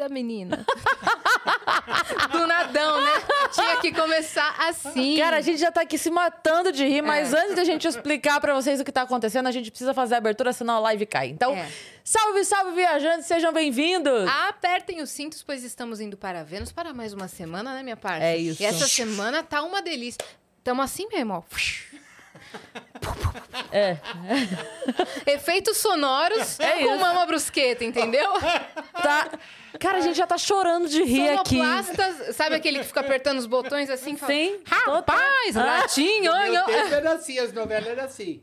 da menina. Do nadão, né? Tinha que começar assim. Cara, a gente já tá aqui se matando de rir, mas É. antes da gente explicar pra vocês o que tá acontecendo, a gente precisa fazer a abertura, senão a live cai. Então, É. salve, salve, viajantes, sejam bem-vindos! Apertem os cintos, pois estamos indo para Vênus para mais uma semana, né, minha parte? É isso. E essa semana tá uma delícia. Tamo assim mesmo, ó. É. Efeitos sonoros É com isso. mama brusqueta, entendeu? Tá. Cara, a gente já tá chorando de rir aqui. Sonoplastas, sabe aquele que fica apertando os botões assim? Fala, Sim, Rapaz, total. ratinho, No meu tempo era assim, as novelas eram assim.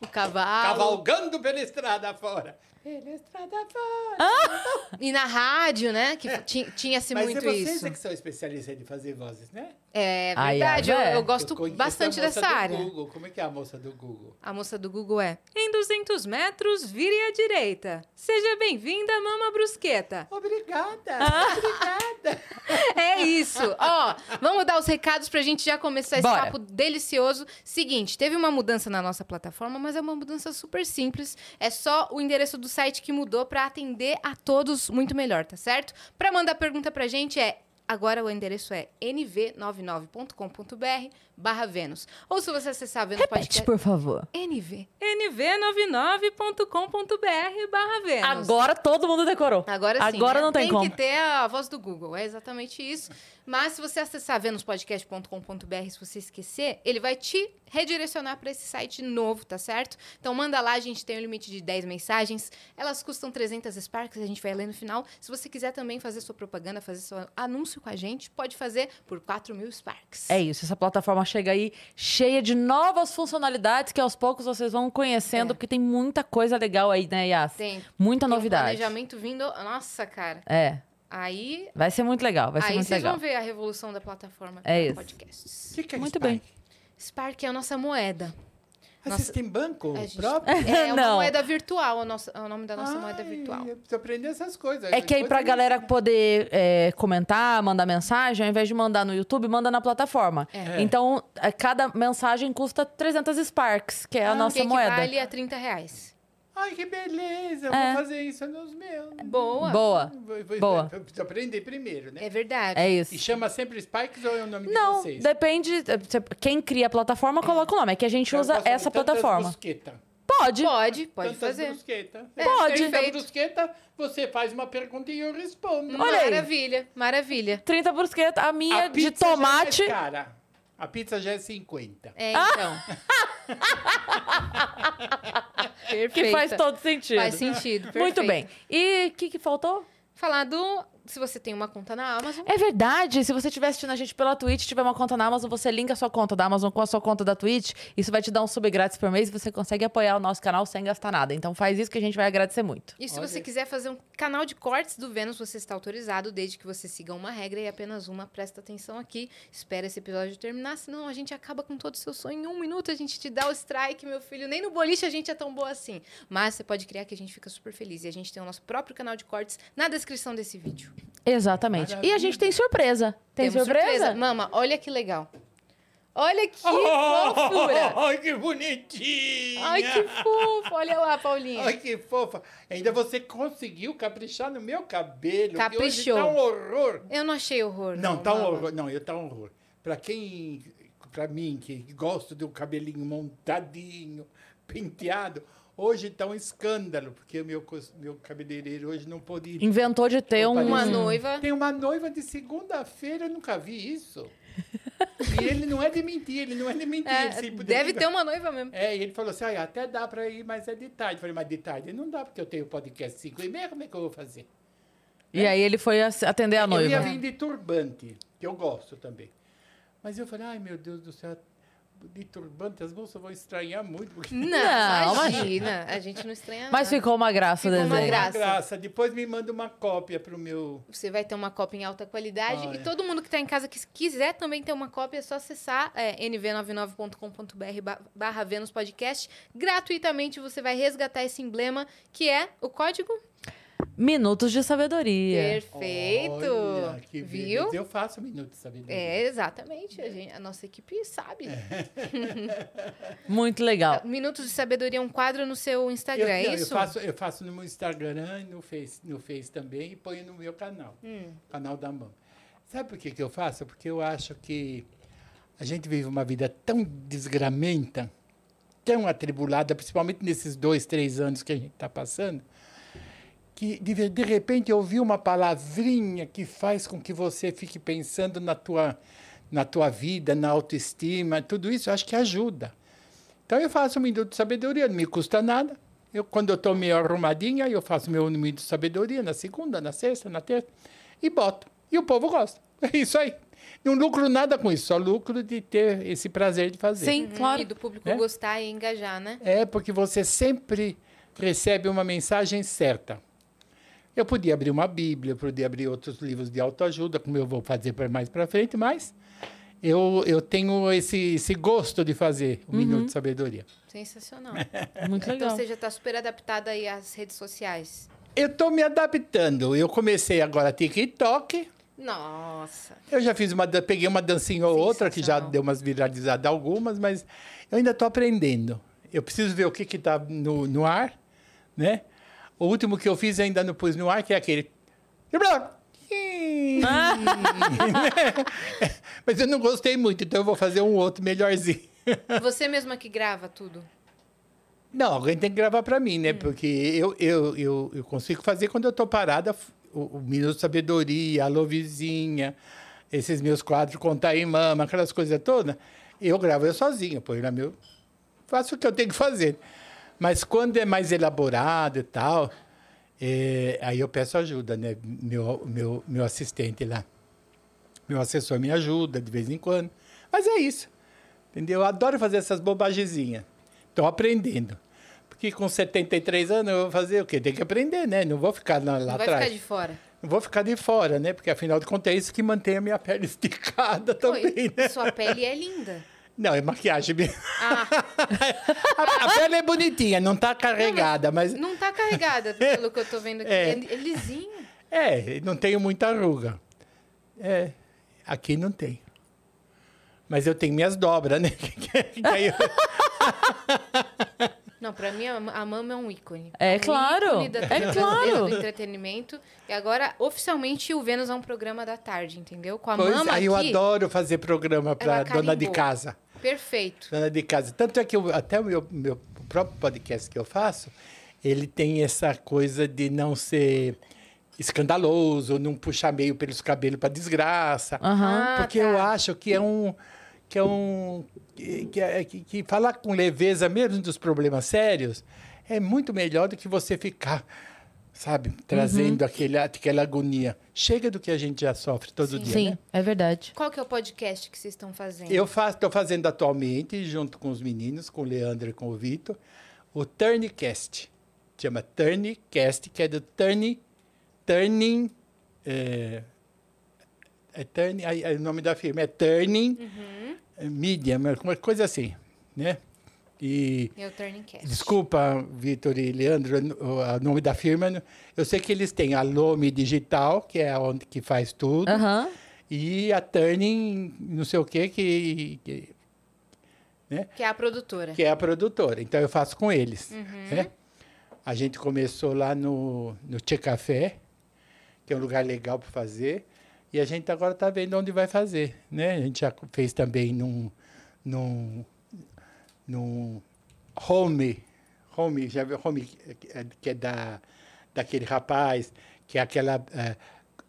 O cavalo. Cavalgando pela estrada fora. Pela estrada fora. E na rádio, né? Que ti- tinha-se Mas muito é vocês isso. é que são especialistas em fazer vozes, né? É verdade, eu, é. eu gosto Eu bastante a moça dessa do área. Google. Como é que é a moça do Google? A moça do Google é. Em 200 metros, vire à direita. Seja bem-vinda, Mama Brusqueta. Obrigada, Ah. obrigada. É isso. Ó, vamos dar os recados pra gente já começar esse Bora. papo delicioso. Seguinte, teve uma mudança na nossa plataforma, mas é uma mudança super simples. É só o endereço do site que mudou pra atender a todos muito melhor, tá certo? Pra mandar pergunta pra gente é Agora o endereço é nv99.com.br barra Vênus. Ou se você acessar Vênus Repete, Podcast... por favor. NV. nv99.com.br barra Vênus. Agora todo mundo decorou. Agora sim. Agora né? não tem, como. que ter a voz do Google. É exatamente isso. Mas se você acessar venuspodcast.com.br, se você esquecer, ele vai te redirecionar para esse site novo, tá certo? Então manda lá, a gente tem um limite de 10 mensagens. Elas custam 300 Sparks, a gente vai ler no final. Se você quiser também fazer sua propaganda, fazer seu anúncio com a gente, pode fazer por 4 mil Sparks. É isso, essa plataforma chega aí cheia de novas funcionalidades que aos poucos vocês vão conhecendo, É. porque tem muita coisa legal aí, né, Yas? Tem, Muita tem um novidade. planejamento vindo. Nossa, cara. É, Aí, vai ser muito legal, vai ser aí muito vocês legal. vão ver a revolução da plataforma É isso. podcasts. O que, que é Muito Spy? bem. Spark é a nossa moeda. Ah, Nossa. Vocês têm banco A gente- próprio? É uma Não. moeda virtual, a nossa- é o nome da nossa moeda Ai, virtual. Eu preciso aprender essas coisas. É que aí pra me galera poder é, comentar, mandar mensagem, ao invés de mandar no YouTube, manda na plataforma. É. Então, é, cada mensagem custa 300 Sparks, que é a Ah, nossa que moeda. equivale a 30 reais. Ai, que beleza. Eu É. vou fazer isso nos meus. Boa. Boa. Vou- vou- Boa. Eu preciso aprender primeiro, né? É verdade. É isso. E chama sempre Spikes ou é o nome de Não, vocês? depende. você- Quem cria a plataforma coloca o nome. É que a gente Eu usa faço essa tantas plataforma. brusqueta. Pode. Pode, pode Tantas fazer. brusqueta. É, Pode. Tanta perfeito. brusqueta, você faz uma pergunta e eu respondo. Olha aí. Maravilha, maravilha. 30 brusqueta. A minha A de pizza tomate. Já é mais cara. A pizza já é 50. É, então. Perfeito. Que faz todo sentido. Faz sentido. Muito perfeito. bem. E o que, que faltou? Falar do. Se você tem uma conta na Amazon. É verdade. Se você estiver assistindo a gente pela Twitch, tiver uma conta na Amazon, você linka a sua conta da Amazon com a sua conta da Twitch. Isso vai te dar um sub grátis por mês e você consegue apoiar o nosso canal sem gastar nada. Então faz isso que a gente vai agradecer muito. E se Olha. você quiser fazer um canal de cortes do Vênus, você está autorizado, desde que você siga uma regra e apenas uma. Presta atenção aqui. Espera esse episódio terminar, senão a gente acaba com todo o seu sonho em um minuto. A gente te dá o strike, meu filho. Nem no boliche a gente é tão boa assim. Mas você pode criar que a gente fica super feliz. E a gente tem o nosso próprio canal de cortes na descrição desse vídeo. Exatamente. E a Maravilha. gente tem surpresa. Tem Temos surpresa? Mama, olha que legal. Olha que fofura. Ai, que bonitinha! Ai, que fofo. Olha lá, Paulinha. Ai, que fofa. Ainda você conseguiu caprichar no meu cabelo. Caprichou. Que hoje tá um horror. Eu não achei horror. Não, tá um horror. Não, eu tá um horror. Pra quem... Pra mim, que gosto de um cabelinho montadinho, penteado, hoje tá um escândalo, porque o meu, meu cabeleireiro hoje não pôde ir. Inventou de ter um. Uma noiva. Tem uma noiva de segunda-feira, eu nunca vi isso. e ele não é de mentir, ele não é de mentir. É, deve ter uma noiva mesmo. É, e ele falou assim, ah, até dá pra ir, mas é de tarde. Eu falei, mas de tarde não dá, porque eu tenho podcast 5 e meia, como é que eu vou fazer? E aí ele foi atender a Eu ia noiva. vir de turbante, que eu gosto também. Mas eu falei, ai meu Deus do céu, de turbante as moças vão estranhar muito. Porque Não, imagina. A gente não estranha Mas nada. ficou uma graça o Ficou uma desenho. graça. graça. Depois me manda uma cópia pro meu... Você vai ter uma cópia em alta qualidade. Olha. E todo mundo que está em casa que quiser também ter uma cópia, é só acessar é, nv99.com.br ba- barra Vênus Podcast. Gratuitamente você vai resgatar esse emblema, que é o código Minutos de sabedoria. Perfeito. Olha, que Viu? Eu faço minuto de sabedoria. É, exatamente. A, gente- a nossa equipe sabe. É. Muito legal. Minutos de Sabedoria é um quadro no seu Eu, Instagram, é não, eu isso? faço, eu faço no meu Instagram e no Face, no Face também e ponho no meu canal, Hum. canal da mão. Sabe por que, que eu faço? Porque eu acho que a gente vive uma vida tão desgramenta, tão atribulada, principalmente nesses dois, três anos que a gente está passando, que de, de repente ouvir uma palavrinha que faz com que você fique pensando na tua, na tua vida, na autoestima, tudo isso eu acho que ajuda. Então eu faço um minuto de sabedoria, não me custa nada. Eu, quando eu estou meio arrumadinha, eu faço meu minuto de sabedoria na segunda, na sexta, na terça e boto. E o povo gosta. É isso aí. Não lucro nada com isso, só lucro de ter esse prazer de fazer. Sim, Hum, claro. E do público É? gostar e engajar, né? É porque você sempre recebe uma mensagem certa. Eu podia abrir uma Bíblia, eu podia abrir outros livros de autoajuda, como eu vou fazer pra- mais para frente, mas eu, eu tenho esse, esse gosto de fazer o Minuto de Sabedoria. Sensacional. Muito Então legal. você já está super adaptada aí às redes sociais. Eu estou me adaptando. Eu comecei agora TikTok. Nossa. Eu já fiz uma, peguei uma dancinha ou outra que já deu umas viralizadas algumas, mas eu ainda estou aprendendo. Eu preciso ver o que está no, no ar, né? O último que eu fiz ainda não pus no ar, que é aquele. mas eu não gostei muito, então eu vou fazer um outro melhorzinho. Você mesma que grava tudo. Não, alguém tem que gravar para mim, né? Porque eu, eu, eu, eu consigo fazer quando eu estou parada o, o Minuto Sabedoria, Alô Vizinha, esses meus quadros, Contar em Mama, aquelas coisas todas. Eu gravo eu sozinho, põe lá meu. Faço o que eu tenho que fazer. Mas quando é mais elaborado e tal, é, aí eu peço ajuda, né? Meu, meu, meu assistente lá. Meu assessor me ajuda de vez em quando. Mas é isso. Entendeu? Eu adoro fazer essas bobagezinhas. Estou aprendendo. Porque com 73 anos eu vou fazer o quê? Tem que aprender, né? Não vou ficar lá, lá Não vai atrás. ficar de fora. Não vou ficar de fora, né? Porque afinal de contas é isso que mantém a minha pele esticada também, Oi, né? Sua pele é linda. Não, é maquiagem mesmo. Ah, A, a pele é bonitinha, não tá carregada, mas não tá carregada, pelo que eu tô vendo aqui. É. É, é lisinho. é, não tenho muita ruga. É, aqui não tem. Mas eu tenho minhas dobras, né? Que aí eu- Não, pra mim a, mama é um ícone. É um claro, ícone da é claro. do entretenimento. E agora, oficialmente, o Vênus é um programa da tarde, entendeu? Com a Pois, mama aí eu aqui, adoro fazer programa para Ela dona de casa. perfeito. dona de casa. Tanto é que eu, até o meu, meu próprio podcast que eu faço, ele tem essa coisa de não ser escandaloso, não puxar meio pelos cabelos para desgraça. Ah, porque tá. eu acho que é um que é um que, que, é- que- que falar com leveza mesmo dos problemas sérios é muito melhor do que você ficar sabe trazendo aquele aquela agonia chega do que a gente já sofre todo dia Sim, né? é verdade. Qual que é o podcast que vocês estão fazendo? Eu estou fazendo atualmente, junto com os meninos, com o Leandro e com o Vitor, o Turncast. Chama Turncast, que é do Turn, Turning. É, é aí o nome da firma é Turning Media, mas uma coisa assim, né? E Meu Turning Cast. Desculpa, Vitor e Leandro, o nome da firma. Eu sei que eles têm a Lome Digital, que é onde que faz tudo, e a Turning, não sei o quê, que, que, Que é a produtora. que é a produtora. Então eu faço com eles. Uhum. né? A gente começou lá no, no Tchê Café, que é um lugar legal para fazer, e a gente agora está vendo onde vai fazer. Né? A gente já fez também num, num, num home, home, já viu home, que é- é da, daquele rapaz, que é aquela é,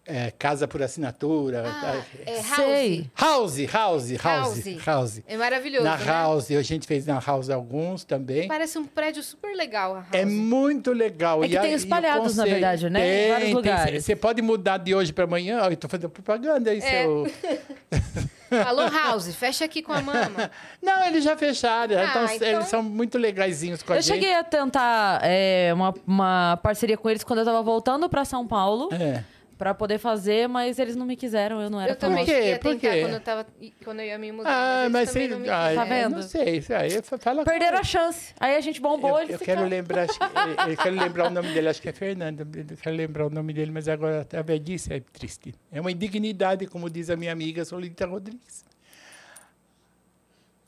é, casa por assinatura. Ah, é House. Sei. House, house, house, House. house. É maravilhoso, Na né? House, a gente fez na House alguns também. Parece um prédio super legal a House. É muito legal. É que E a- tem espalhados, na verdade, né? Em Tem, vários tem. lugares. Você pode mudar de hoje para amanhã. Eu tô fazendo propaganda aí, É. seu... Alô, House, fecha aqui com a mama. Não, eles já fecharam. Ah, então, então- Eles são muito legaisinhos com a Eu gente. cheguei a tentar é, uma, uma parceria com eles quando eu tava voltando pra São Paulo. É. pra poder fazer, mas eles não me quiseram, eu não era Eu também quê? cheguei a Por tentar quê? quando eu, tava, quando eu ia me mudar. Ah, eles mas também você. não me ah, Tá vendo? Não sei. Isso aí, fala Perderam a chance. Aí a gente bombou, Eu, eles eu ficaram. quero lembrar, acho que- eu, eu quero lembrar o nome dele, acho que é Fernando. Eu quero lembrar o nome dele, mas agora a velhice é triste. É uma indignidade, como diz a minha amiga Solita Rodrigues.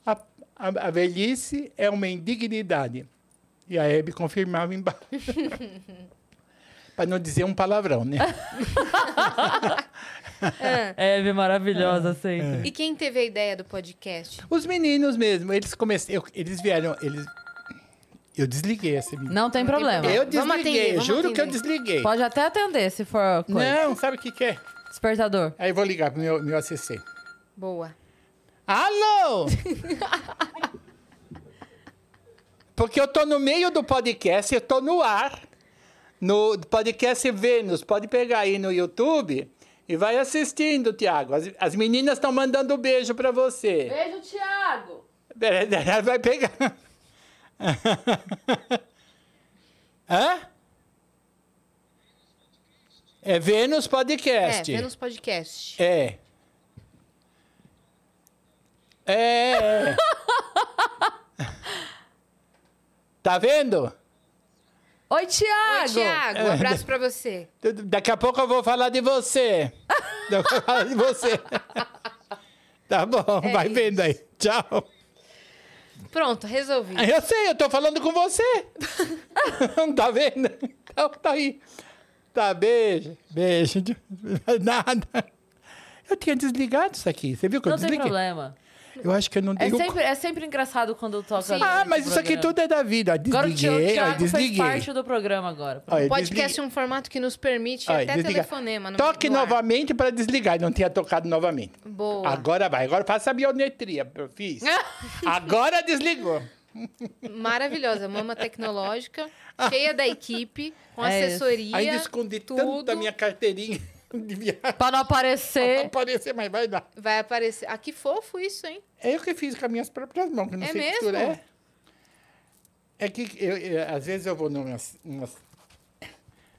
A, a, a velhice é uma indignidade. E a Hebe confirmava embaixo. Para não dizer um palavrão, né? É, maravilhosa sempre. E quem teve a ideia do podcast? Os meninos mesmo, eles começaram, eles vieram, eles eu desliguei essa menina. Não tem problema. Eu Vamos desliguei, atender, vamos juro que eu atender. desliguei. Pode até atender, se for coisa. Não, sabe o que, que é? Despertador. Aí eu vou ligar pro meu, meu ACC. Boa. Alô! Porque eu tô no meio do podcast, eu tô no ar, no podcast Vênus. Pode pegar aí no YouTube e vai assistindo, Tiago. As, as meninas estão mandando beijo pra você. Beijo, Thiago. Peraí, ela vai pegar. Hã? É Vênus É, Podcast. Vênus Podcast. É. É. tá vendo? Oi, Oi, Thiago. Thiago. Um abraço pra você. Daqui a pouco eu vou falar de você. Eu vou falar de você. Tá bom, É vai isso. vendo aí. Tchau. Pronto, resolvi. Eu sei, eu tô falando com você. Não tá vendo? Então tá aí. Tá, beijo. Beijo. Nada. Eu tinha desligado isso aqui. Você viu que eu Não tem desliguei? problema. Eu acho que eu não É o... sempre, é sempre engraçado quando toca. Ah, mas isso aqui tudo é da vida. Ó, Agora o Thi- o Desliguei, Thiago faz desliguei. parte do programa agora. Ó, eu Podcast desliguei. é um formato que nos permite Ó, até desliga. telefonema. No, Toque novamente para desligar. Não tinha tocado novamente. Boa. Agora vai. Agora faça a biometria. Eu fiz. Agora desligou. Maravilhosa. Mama tecnológica, cheia da equipe, com É isso. assessoria. Ainda escondi tanto tudo. a minha carteirinha de viagem. Pra não Não aparecer. aparecer, mas vai dar. Vai aparecer. Ah, que fofo isso, hein? É eu que fiz com as minhas próprias mãos, que não É sei mesmo? costura. É. É que eu, eu- às vezes eu vou numas,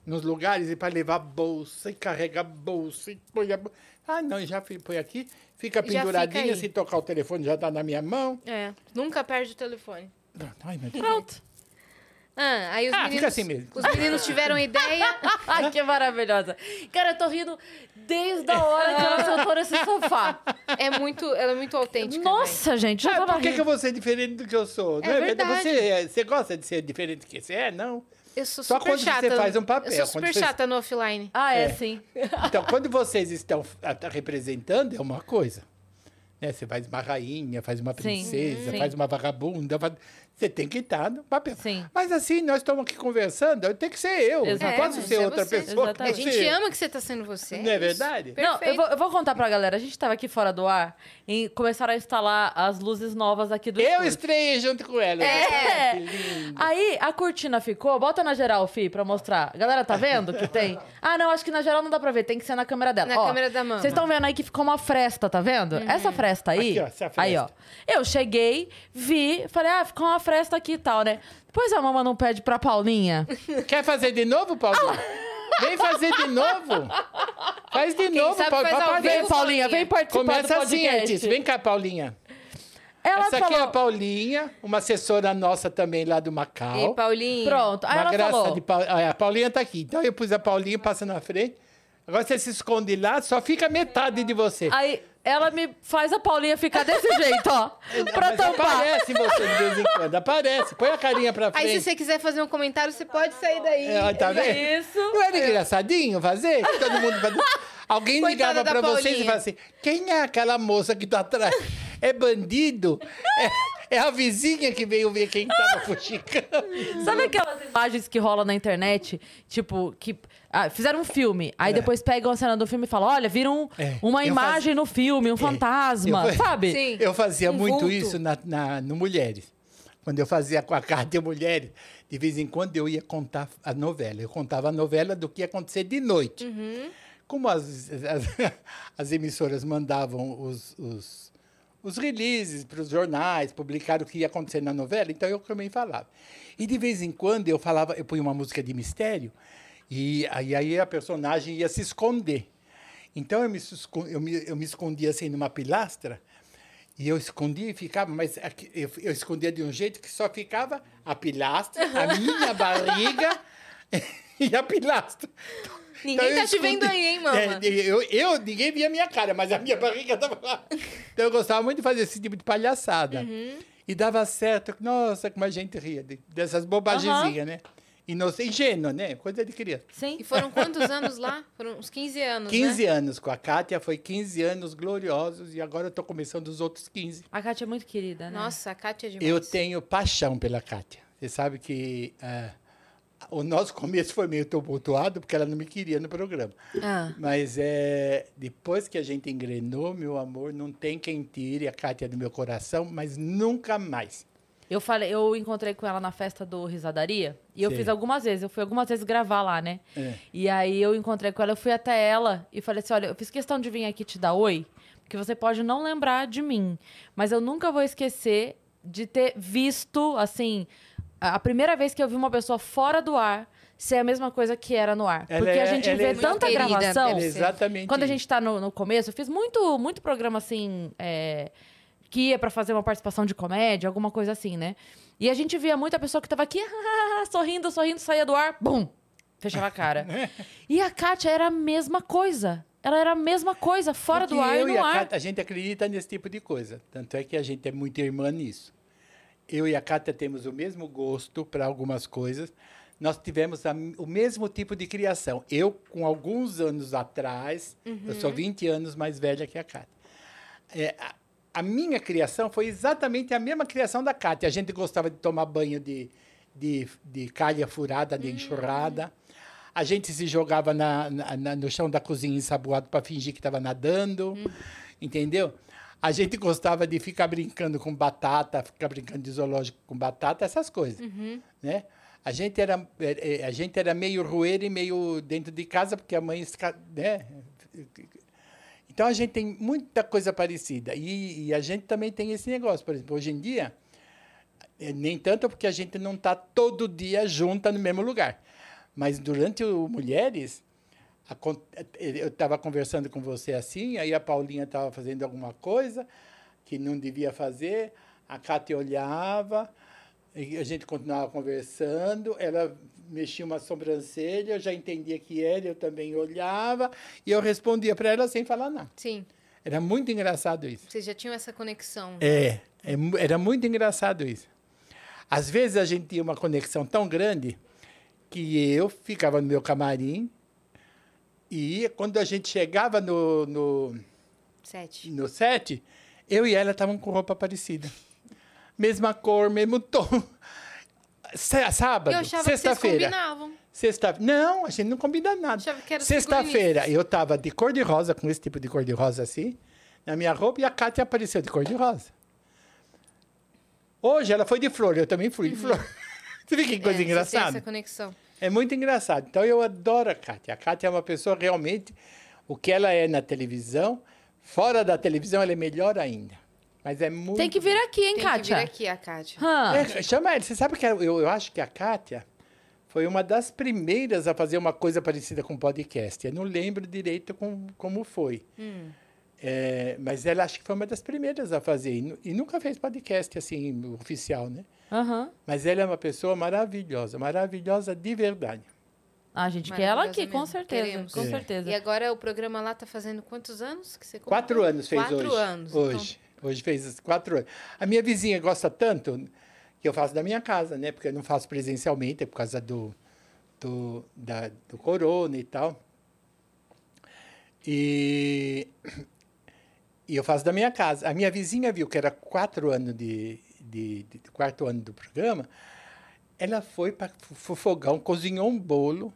nos lugares e para levar bolsa e carregar bolsa e põe a bolsa. Ah, não, já põe aqui, fica fica penduradinha, aí. se tocar o telefone já tá na minha mão. É. Nunca perde o telefone. Ai, meu Deus. Pronto. Ah, aí os Ah, meninos. fica assim mesmo. Os meninos tiveram ideia. Ai, que maravilhosa. Cara, eu tô rindo desde a hora que ela sentou nesse sofá. É muito, ela é muito autêntica. Nossa, gente, já Ah, tava por que, que eu vou ser diferente do que eu sou? É verdade. Você, é- você gosta de ser diferente do que você é? Não. Eu sou Só super quando você chata. faz um papel, Eu sou super quando você- chata no offline. Ah, é, É. sim. Então, quando vocês estão tá representando, é uma coisa. Né? Você faz uma rainha, faz uma princesa, sim. faz uma vagabunda. faz- Você tem que estar no papel. Sim. Mas assim, nós estamos aqui conversando, eu tenho que ser eu. Não posso É, ser é outra você. pessoa. A gente ama que você tá sendo você. Não é verdade? Não, eu Perfeito. vou, eu vou contar pra galera. A gente tava aqui fora do ar e começaram a instalar as luzes novas aqui do Eu estúdio. estreiei junto com ela. É. Que lindo. Aí a cortina ficou, bota na geral, Fi, pra mostrar. A galera tá vendo que tem? Ah, não, acho que na geral não dá pra ver, tem que ser na câmera dela. Na Ó, câmera da mama. Vocês estão vendo aí que ficou uma fresta, tá vendo? Essa fresta aí. Aqui, ó, essa fresta. Aí, ó. Eu cheguei, vi, falei, ah, ficou uma fresta aqui e tal, né? Depois a mama não pede pra Paulinha. Quer fazer de novo, Paulinho? Vem fazer de novo. Faz de novo, sabe Paulinho. faz ao Papai, vivo, Vem, Paulinha, vem participar Começa do assim podcast. antes. Vem cá, Paulinha. Ela Essa falou... aqui é a Paulinha, uma assessora nossa também lá do Macau. E Paulinho. Pronto, aí uma ela graça falou... de Pau- ah, A Paulinha tá aqui. Então eu pus a Paulinha, passa na frente. Agora você se esconde lá, só fica metade de você. Aí ela me faz a Paulinha ficar desse jeito, ó. pra Mas tampar. aparece você de vez em quando, aparece. Põe a carinha pra frente. Aí, se você quiser fazer um comentário, você pode sair daí. É, tá vendo? Isso. Não era engraçadinho fazer? Todo mundo fazia. Alguém Coitada ligava pra vocês e Paulinha. falava assim: quem é aquela moça que tá atrás? É bandido? É, é a vizinha que veio ver quem tava fuxicando. Sabe aquelas imagens que rolam na internet? Tipo, que ah, fizeram um filme, aí depois pegam a cena do filme e falam: olha, viram É, uma eu imagem no filme, um fantasma, eu- sabe? Sim. Eu fazia Um muito vulto. isso na, na- no Mulheres. Quando eu fazia com a Cátia Mulheres, de vez em quando eu ia contar a novela. Eu contava a novela do que ia acontecer de noite. Uhum. Como as, as, as emissoras mandavam os, os, os releases para os jornais, publicar o que ia acontecer na novela, então eu também falava. E de vez em quando eu falava, eu punha uma música de mistério E aí, aí a personagem ia se esconder. Então eu me, eu me, eu me escondia assim numa pilastra, e eu escondia e ficava, mas aqui- eu, eu escondia de um jeito que só ficava a pilastra, a minha barriga e a pilastra. Ninguém Então, tá te vendo aí, hein, mama? É, eu, eu, ninguém via a minha cara, mas a minha barriga estava lá. Então eu gostava muito de fazer esse tipo de palhaçada. Uhum. E dava certo. Nossa, como a gente ria de- dessas bobagenzinhas, né? Inocente, ingênua, né? Coisa de criança. Sim. E foram quantos anos lá? Foram uns 15 anos, 15 né? anos com a Kátia, foi 15 anos gloriosos e agora eu tô começando os outros 15. A Kátia é muito querida, né? Nossa, a Kátia é demais. Eu tenho paixão pela Kátia. Você sabe que ah, o nosso começo foi meio tumultuado porque ela não me queria no programa. Ah, Mas é, depois que a gente engrenou, meu amor, não tem quem tire a Kátia do meu coração, mas nunca mais. Eu falei, eu encontrei com ela na festa do Risadaria e eu Sim. fiz algumas vezes, eu fui algumas vezes gravar lá, né? É. E aí eu encontrei com ela, eu fui até ela e falei assim: olha, eu fiz questão de vir aqui te dar oi, porque você pode não lembrar de mim, mas eu nunca vou esquecer de ter visto, assim, a primeira vez que eu vi uma pessoa fora do ar ser a mesma coisa que era no ar. Ela porque é- a gente ela vê é tanta querida, gravação. É exatamente. Quando a gente tá no, no começo, eu fiz muito, muito programa assim, é, que ia pra fazer uma participação de comédia, alguma coisa assim, né? E a gente via muita pessoa que tava aqui, sorrindo, sorrindo, saía do ar, bum! Fechava a cara. e a Kátia era a mesma coisa. Ela era a mesma coisa, fora Porque do ar e eu no e a ar. Kátia, a gente acredita nesse tipo de coisa. Tanto é que a gente é muito irmã nisso. Eu e a Kátia temos o mesmo gosto para algumas coisas. Nós tivemos a- o mesmo tipo de criação. Eu, com alguns anos atrás, eu sou 20 anos mais velha que a Kátia. É, a, a minha criação foi exatamente a mesma criação da Kátia. A gente gostava de tomar banho de, de, de calha furada, de enxurrada. A gente se jogava na, na- no chão da cozinha ensaboado para fingir que estava nadando. Entendeu? A gente gostava de ficar brincando com batata, ficar brincando de zoológico com batata, essas coisas. Né? A gente, era, eh, eh, a gente era meio roeiro e meio dentro de casa, porque a mãe. Né? Então a gente tem muita coisa parecida. E, e a gente também tem esse negócio. Por exemplo, hoje em dia, eh, nem tanto porque a gente não está todo dia junta no mesmo lugar. Mas durante o Mulheres, eu estava conversando com você assim, aí a Paulinha estava fazendo alguma coisa que não devia fazer, a Cátia olhava, e a gente continuava conversando, ela mexia uma sobrancelha, eu já entendia que era, eu também olhava, e eu respondia para ela sem falar nada. sim. Era muito engraçado isso. Vocês já tinham essa conexão. É, é era muito engraçado isso. Às vezes a gente tinha uma conexão tão grande que eu ficava no meu camarim e quando a gente chegava no, no, Sete. no set, eu e ela estavam com roupa parecida. Mesma cor, mesmo tom. Sá- Sábado, sexta-feira. Sexta... Não, a gente não combina nada. Sexta-feira eu tava de cor de rosa, com esse tipo de cor de rosa assim, na minha roupa, e a Kátia apareceu de cor de rosa. Hoje ela foi de flor, eu também fui de flor. Você vê que coisa Uhum. É, engraçada? essa conexão. É muito engraçado. Então eu adoro a Kátia. A Kátia é uma pessoa realmente, o que ela é na televisão, fora da televisão ela é melhor ainda. Mas é muito. Tem que vir aqui, hein, Tem que vir Kátia? aqui a Kátia. É, chama ela. Você sabe que eu, eu acho que a Kátia foi uma das primeiras a fazer uma coisa parecida com podcast. Eu não lembro direito com, como foi. Hum. É, mas ela acho que foi uma das primeiras a fazer. E, e nunca fez podcast assim, oficial, né? Aham. Mas ela é uma pessoa maravilhosa, maravilhosa de verdade. Ah, gente, que ela aqui, com certeza. Queremos. Com É. certeza. E agora o programa lá tá fazendo quantos anos que você? Quatro anos fez Quatro hoje. anos. então. Hoje. Hoje fez quatro anos. A minha vizinha gosta tanto que eu faço da minha casa, né? Porque eu não faço presencialmente, é por causa do, do, da, do corona e tal. E, e eu faço da minha casa. A minha vizinha viu que era quatro anos de, de, de, de quarto ano do programa. Ela foi para o fogão, cozinhou um bolo.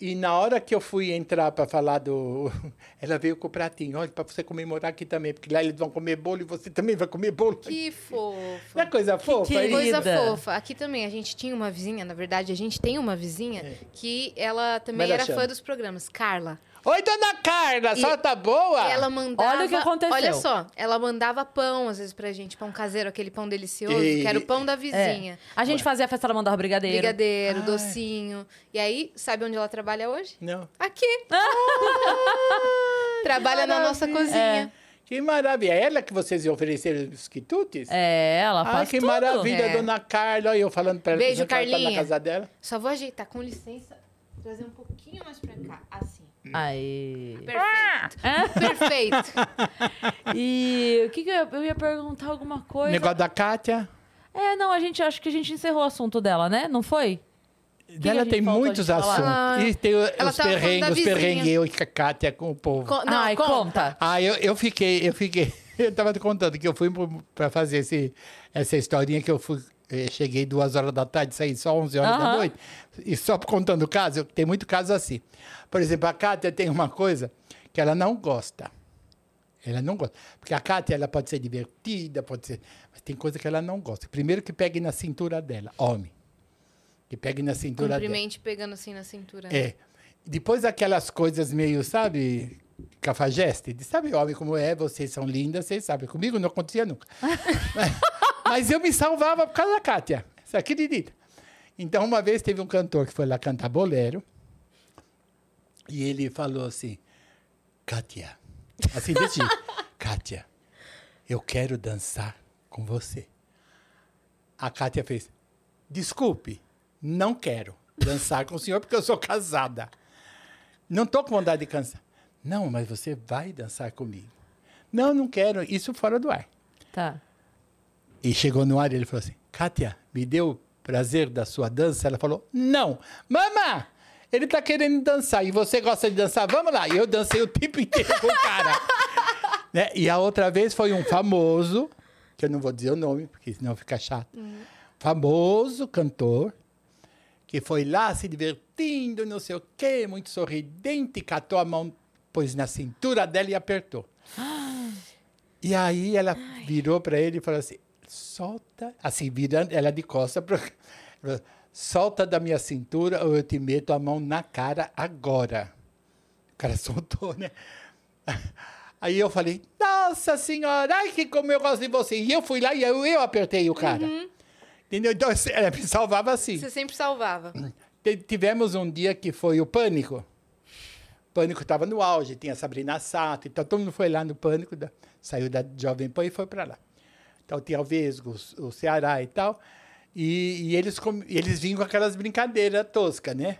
E na hora que eu fui entrar para falar do. Ela veio com o pratinho, olha, para você comemorar aqui também, porque lá eles vão comer bolo e você também vai comer bolo. Que fofo. Não é coisa fofa? querida. isso? Coisa fofa. Aqui também, a gente tinha uma vizinha, na verdade, a gente tem uma vizinha que ela também era chama? fã dos programas. Carla. Oi, dona Carla, a senhora tá boa? Ela mandava. Olha o que aconteceu. Olha só, ela mandava pão às vezes pra gente, pão caseiro, aquele pão delicioso, E- que era o pão da É. vizinha. A gente fazia a festa, ela mandava brigadeiro. Brigadeiro, Ai. docinho. E aí, sabe onde ela trabalha hoje? Não. Aqui. Trabalha na nossa cozinha. Que maravilha. É ela que vocês ofereceram os quitutes? É, ela faz que tudo. maravilha, É. dona Carla. Olha eu falando pra ela Beijo, que a senhora tá Carlinha. na casa dela. Só vou ajeitar, com licença, trazer um pouquinho mais pra cá. Assim. Aí. Perfeito. Perfeito. E o que, que eu, ia, eu ia perguntar alguma coisa? Negócio da Kátia. É, não, a gente acho que a gente encerrou o assunto dela, né? Não foi? que Dela a gente tem muitos assuntos. Ah, e tem ela os perrengues, os perrengues eu e a Kátia com o povo. Co- não, Ai, conta. Ah, eu, eu fiquei, eu fiquei. Eu tava te contando que eu fui para fazer esse, essa historinha que eu fui. Cheguei duas horas da tarde, saí só 11 horas da noite. E só contando caso, tem muito caso assim. Por exemplo, a Kátia tem uma coisa que ela não gosta. Ela não gosta. Porque a Kátia, ela pode ser divertida, pode ser. Mas tem coisa que ela não gosta. Primeiro que pegue na cintura dela, homem. Que pegue na cintura dela. Cumprimente pegando assim na cintura. né? É. Depois aquelas coisas meio, sabe, cafajeste, sabe, homem como é, vocês são lindas, vocês sabem. Comigo não acontecia nunca. mas, eu me salvava por causa da Kátia. Você acredita? Então, uma vez teve um cantor que foi lá cantar bolero e ele falou assim, Kátia, assim desse Kátia, eu quero dançar com você. A Kátia fez, desculpe, não quero dançar com o senhor porque eu sou casada. Não estou com vontade de cansar. Não, mas você vai dançar comigo. Não, não quero. Isso fora do ar. Tá. E chegou no ar e ele falou assim: Kátia, me deu prazer da sua dança? Ela falou: Não. Mama, ele tá querendo dançar e você gosta de dançar? Vamos lá. E eu dancei o tempo inteiro com o cara. Né? E a outra vez foi um famoso, que eu não vou dizer o nome, porque senão fica chato. Famoso cantor, que foi lá se divertindo, não sei o quê, muito sorridente, catou a mão, pôs na cintura dela e apertou. E aí ela virou para ele e falou assim: solta, assim, virando ela de costa para solta da minha cintura ou eu te meto a mão na cara agora. O cara soltou, né? Aí eu falei, nossa senhora, ai que como eu gosto de você. E eu fui lá e eu, eu apertei o cara. Entendeu? Então ela me salvava assim. Você sempre salvava. Tivemos um dia que foi o Pânico. O Pânico estava no auge, tinha Sabrina Sato, então todo mundo foi lá no Pânico, da- saiu da Jovem Pan e foi para lá. Então tinha o Vesgo, o, Ceará e tal, e, e eles, eles vinham com aquelas brincadeiras toscas, né?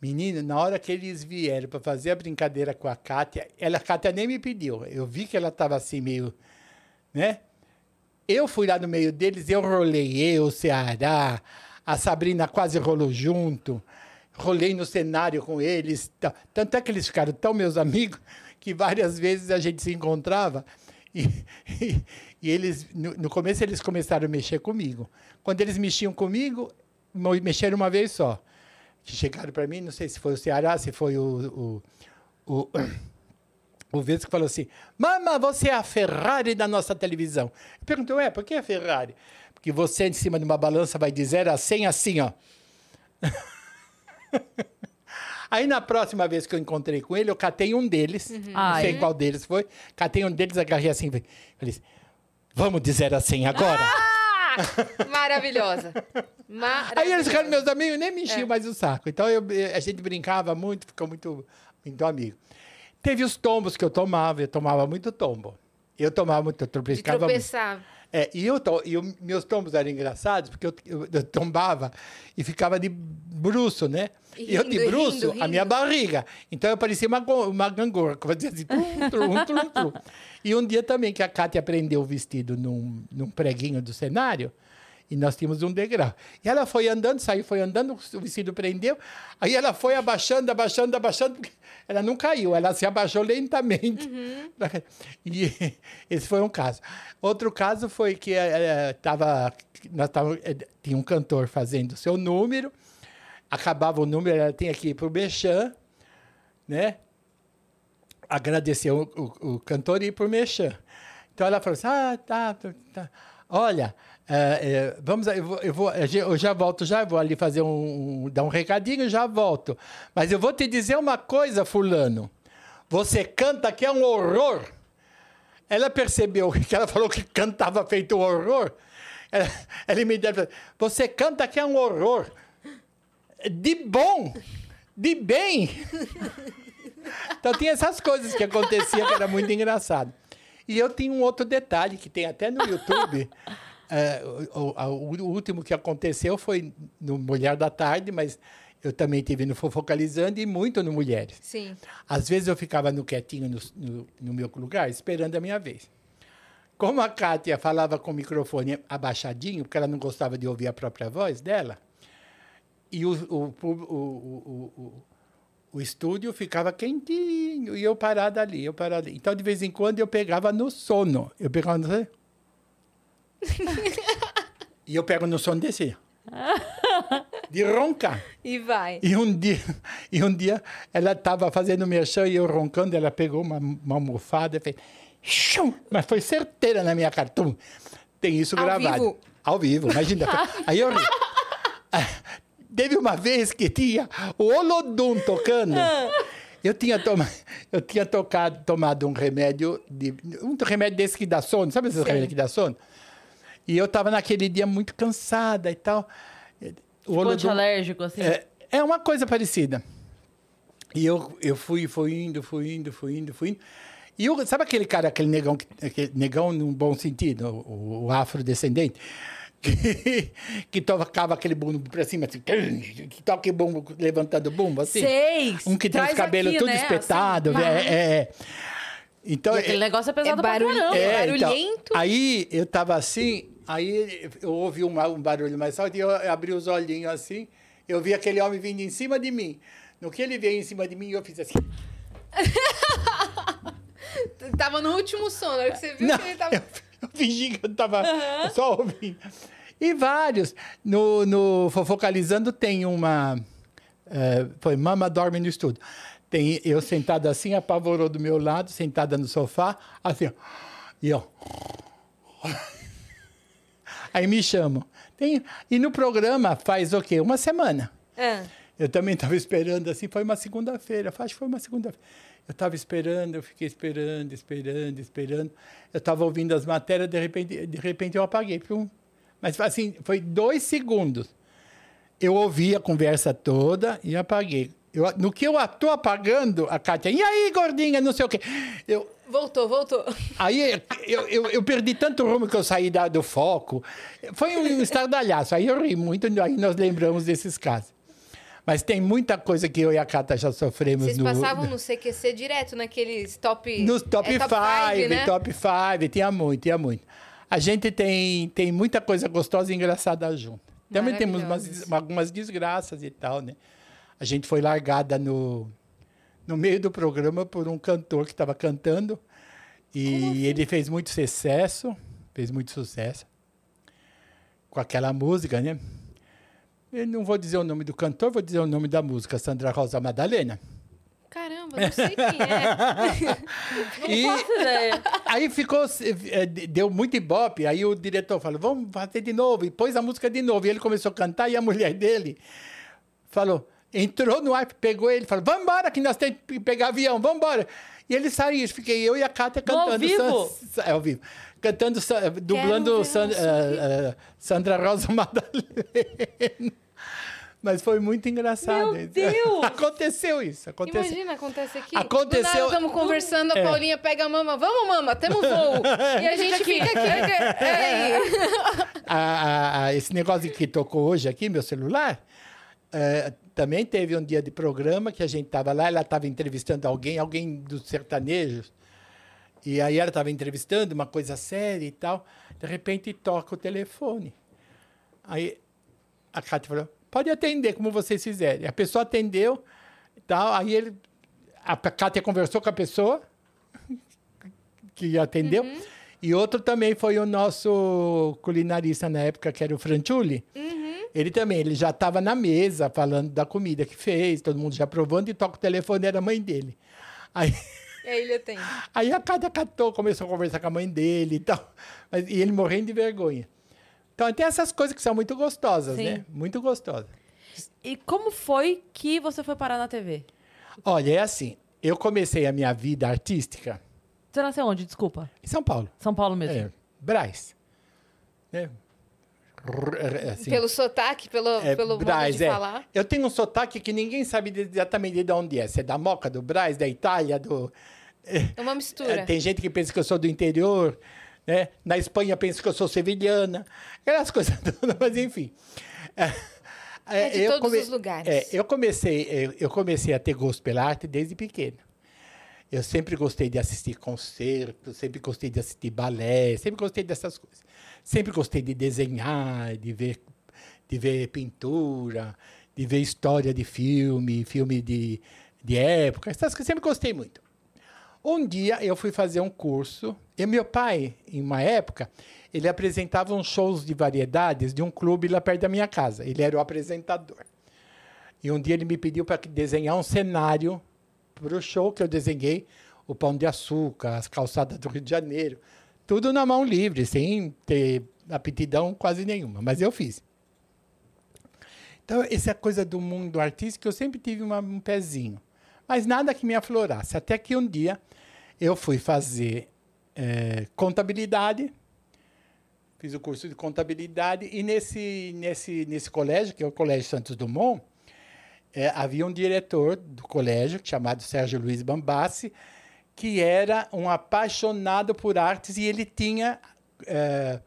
Menino, na hora que eles vieram para fazer a brincadeira com a Kátia, ela, a Kátia nem me pediu, eu vi que ela estava assim meio, né? Eu fui lá no meio deles, eu rolei, eu, o Ceará, a Sabrina quase rolou junto, rolei no cenário com eles. Tanto é que eles ficaram tão meus amigos que várias vezes a gente se encontrava e, e, e eles, no, no começo, eles começaram a mexer comigo. Quando eles mexiam comigo, mexeram uma vez só. Que chegaram para mim, não sei se foi o Ceará, se foi o, o, o o Vesco falou assim: Mama, você é a Ferrari da nossa televisão. Eu perguntei, ué, por que a Ferrari? Porque você, em cima de uma balança, vai de 0 a 100 assim, ó. Aí, na próxima vez que eu encontrei com ele, eu catei um deles, não Ai. sei qual deles foi, catei um deles, agarrei assim, falei, assim, vamos de 0 a 100 agora? Maravilhosa. Maravilhosa. Aí eles ficaram meus amigos, nem me enchiam mais o saco. Então eu- a gente brincava muito, ficou muito, muito amigo. Teve os tombos que eu tomava, eu tomava muito tombo. Eu tomava muito, eu De tropeçava muito. É, e eu, e o- meus tombos eram engraçados, porque eu, eu- eu tombava e ficava de bruço, né? E E, eu de rindo, bruço, rindo, a minha rindo. barriga. Então eu parecia uma, uma gangorra, que fazia assim, trum, trum, trum, trum. E um dia também que a Kátia prendeu o vestido num, num preguinho do cenário, e nós tínhamos um degrau. E ela foi andando, saiu, foi andando, o vestido prendeu, aí ela foi abaixando, abaixando, abaixando, porque ela não caiu, ela se abaixou lentamente. E esse foi um caso. Outro caso foi que eh, tava, nós tava, eh, tinha um cantor fazendo o seu número, acabava o número, ela tinha que ir para o Bechan, né? agradecer o, o, o cantor e ir para o Mechan. Então ela falou assim: ah, tá, tá, tá. Olha, É, é, vamos, eu, vou, eu, vou, eu já volto, já vou ali fazer um, um, dar um recadinho, já volto. Mas eu vou te dizer uma coisa, fulano. Você canta que é um horror. Ela percebeu que ela falou que cantava feito um horror. Ela, ela me disse, você canta que é um horror. De bom, de bem. Então tinha essas coisas que aconteciam que era muito engraçado. E eu tinha um outro detalhe que tem até no YouTube. É, o, o, o, último que aconteceu foi no Mulher da Tarde, mas eu também tive no Fofocalizando e muito no Mulheres. Sim. Às vezes eu ficava no quietinho no, no, no meu lugar, esperando a minha vez. Como a Kátia falava com o microfone abaixadinho, porque ela não gostava de ouvir a própria voz dela, e o, o, o, o, o estúdio ficava quentinho, e eu parada ali, eu parada ali. Então, de vez em quando, eu pegava no sono. Eu pegava no sono. e eu pego no sono desse. De roncar. E vai. E um dia, e um dia ela estava fazendo merchan e eu roncando, ela pegou uma, uma almofada e fez. Shum! Mas foi certeira na minha. Tum. Tem isso Ao gravado. vivo? Ao vivo, imagina. Aí eu ri. Teve uma vez que tinha o Olodum tocando. Eu tinha, toma, eu tinha tocado, tomado um remédio, de, um remédio desse que dá sono, sabe esse Sim. remédio que dá sono? E eu estava naquele dia muito cansada e tal. O Olodum- antialérgico, assim. é, é uma coisa parecida. E eu, eu fui, fui indo, fui indo, fui indo, fui indo. E eu, sabe aquele cara, aquele negão, que- aquele negão num bom sentido, o, o afrodescendente, que, que tocava aquele bumbo pra cima, assim, que toca o bumbo levantando o bumbo, assim. Sei! Um que tem os cabelos aqui, tudo né, espetado. assim, é, é, é. Então, E aquele negócio é pesado É pra barulho- caramba. é. então, barulhento. aí eu tava assim, aí eu ouvi um, um barulho mais alto e eu abri os olhinhos assim, eu vi aquele homem vindo em cima de mim. No que ele veio em cima de mim, eu fiz assim. Tava no último sono, na hora que você viu Não, que ele tava. eu fingi que eu tava só ouvindo. E vários. No, no Fofocalizando tem uma. eh, foi Mama Dorme no Estúdio. Tem eu sentado assim, apavorou do meu lado, sentada no sofá, assim, ó. E eu. Aí me chamam. Tem, e no programa faz o quê? Uma semana. Ah, Eu também estava esperando, assim, foi uma segunda-feira, acho que foi uma segunda-feira. Eu estava esperando, eu fiquei esperando, esperando, esperando. Eu estava ouvindo as matérias, de repente, de repente eu apaguei. Pum. Mas, assim, foi dois segundos. Eu ouvi a conversa toda e apaguei. Eu, no que eu estou apagando, a Kátia, e aí, gordinha, não sei o quê. Eu, voltou, voltou. Aí eu, eu, eu perdi tanto rumo que eu saí da- do foco. Foi um estardalhaço. Aí eu ri muito, aí nós lembramos desses casos. Mas tem muita coisa que eu e a Cata já sofremos Vocês no, passavam no CQC direto, naqueles top. nos top 5, é, five, né? top 5, tinha muito, tinha muito. A gente tem, tem muita coisa gostosa e engraçada junto. Também temos umas, algumas desgraças e tal, né? A gente foi largada no, no meio do programa por um cantor que estava cantando. E assim? ele fez muito sucesso, fez muito sucesso com aquela música, né? Eu não vou dizer o nome do cantor, vou dizer o nome da música, Sandra Rosa Madalena. Caramba, não sei quem é. Não E- faço ideia. Aí ficou, eh, deu muito ibope, aí o diretor falou, vamos fazer de novo, e pôs a música de novo, e ele começou a cantar, e a mulher dele falou, entrou no ar, pegou ele, falou, vamos embora, que nós temos que pegar avião, vamos embora. E ele saiu, fiquei eu e a Cátia No ao cantando. vivo? San- é, ao vivo. Cantando, Sa- dublando San- eh, eh, Sandra Rosa Madalena. Mas foi muito engraçado. Meu Deus! Aconteceu isso, aconteceu. Imagina, acontece aqui. Aconteceu- estamos conversando, a É. Paulinha pega a mama. Vamos, mama, temos voo. e a gente fica aqui. É, aí. a- a- a- esse negócio que tocou hoje aqui, meu celular, eh, também teve um dia de programa que a gente estava lá, ela estava entrevistando alguém, alguém dos sertanejos, e aí ela estava entrevistando uma coisa séria e tal, de repente toca o telefone. Aí a Cátia falou, pode atender como vocês fizerem. A pessoa atendeu, e tal, aí ele, a Cátia conversou com a pessoa, que atendeu. E outro também foi o nosso culinarista na época, que era o Franciulli. Ele também, ele já estava na mesa falando da comida que fez, todo mundo já provando, e toca o telefone, era a mãe dele. Aí, aí ele atende. aí a Cátia catou, começou a conversar com a mãe dele e tal. Mas, e ele morrendo de vergonha. Então tem essas coisas que são muito gostosas, Sim. né? Muito gostosas. E como foi que você foi parar na TV? Olha, é assim. Eu comecei a minha vida artística Você nasceu onde? Desculpa. em São Paulo. São Paulo mesmo. É, Braz. Né? R- Assim, Pelo sotaque, pelo, é, pelo modo Braz, de é. falar. Eu tenho um sotaque que ninguém sabe exatamente de onde é. Se é da Moca, do Braz, da Itália, do... É uma mistura. É, Tem gente que pensa que eu sou do interior, né? Na Espanha pensa que eu sou sevilhana, aquelas coisas todas, mas enfim. É de eu todos os lugares. é, eu comecei, eu comecei a ter gosto pela arte desde pequeno. Eu sempre gostei de assistir concertos, sempre gostei de assistir balé, sempre gostei dessas coisas. Sempre gostei de desenhar, de ver, de ver pintura, de ver história de filme, filme de, de época, essas coisas, sempre gostei muito. Um dia eu fui fazer um curso e meu pai, em uma época, ele apresentava uns shows de variedades de um clube lá perto da minha casa. Ele era o apresentador. E um dia ele me pediu para desenhar um cenário para o show que eu desenhei, o Pão de Açúcar, as calçadas do Rio de Janeiro, tudo na mão livre, sem ter aptidão quase nenhuma, mas eu fiz. Então, essa coisa do mundo artístico, eu sempre tive uma- um pezinho, mas nada que me aflorasse. Até que um dia eu fui fazer eh, contabilidade, fiz o curso de contabilidade, e nesse, nesse, nesse colégio, que é o Colégio Santos Dumont, é, havia um diretor do colégio, chamado Sérgio Luiz Bambassi, que era um apaixonado por artes e ele tinha é,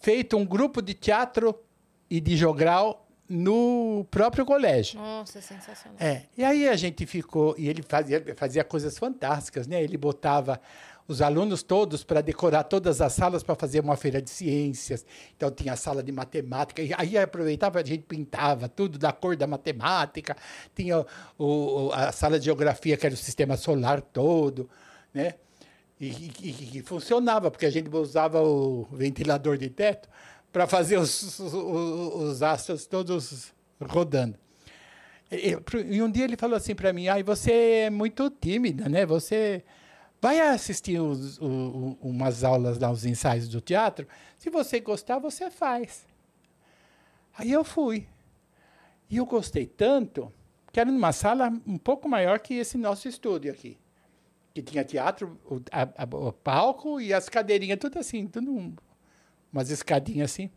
feito um grupo de teatro e de jogral no próprio colégio. Nossa, sensacional. É, e aí a gente ficou, e ele fazia, fazia coisas fantásticas, né? Ele botava os alunos todos para decorar todas as salas para fazer uma feira de ciências. Então tinha a sala de matemática, e aí aproveitava, a gente pintava tudo da cor da matemática. Tinha o, o- a sala de geografia, que era o sistema solar todo, né? E, e- e- funcionava, porque a gente usava o ventilador de teto para fazer os, os, os astros todos rodando. E, um dia ele falou assim para mim: ai, você é muito tímida, né? Você vai assistir os- o- umas aulas lá, os ensaios do teatro. Se você gostar, você faz. Aí eu fui. E eu gostei tanto que era numa sala um pouco maior que esse nosso estúdio aqui. Que tinha teatro, o, a- a- o palco e as cadeirinhas, tudo assim, tudo um- umas escadinhas assim.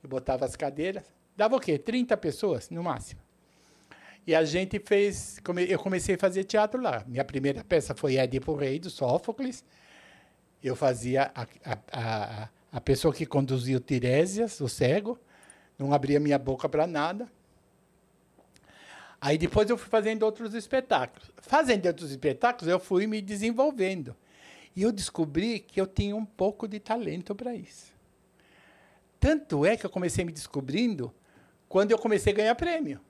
Eu botava as cadeiras. Dava o quê? 30 pessoas, no máximo. E a gente fez. come- Eu comecei a fazer teatro lá. Minha primeira peça foi Édipo Rei, do Sófocles. Eu fazia a, a, a, a pessoa que conduzia o Tiresias, o cego. Não abria minha boca para nada. Aí depois eu fui fazendo outros espetáculos. Fazendo outros espetáculos, eu fui me desenvolvendo. E eu descobri que eu tinha um pouco de talento para isso. Tanto é que eu comecei me descobrindo quando eu comecei a ganhar prêmio.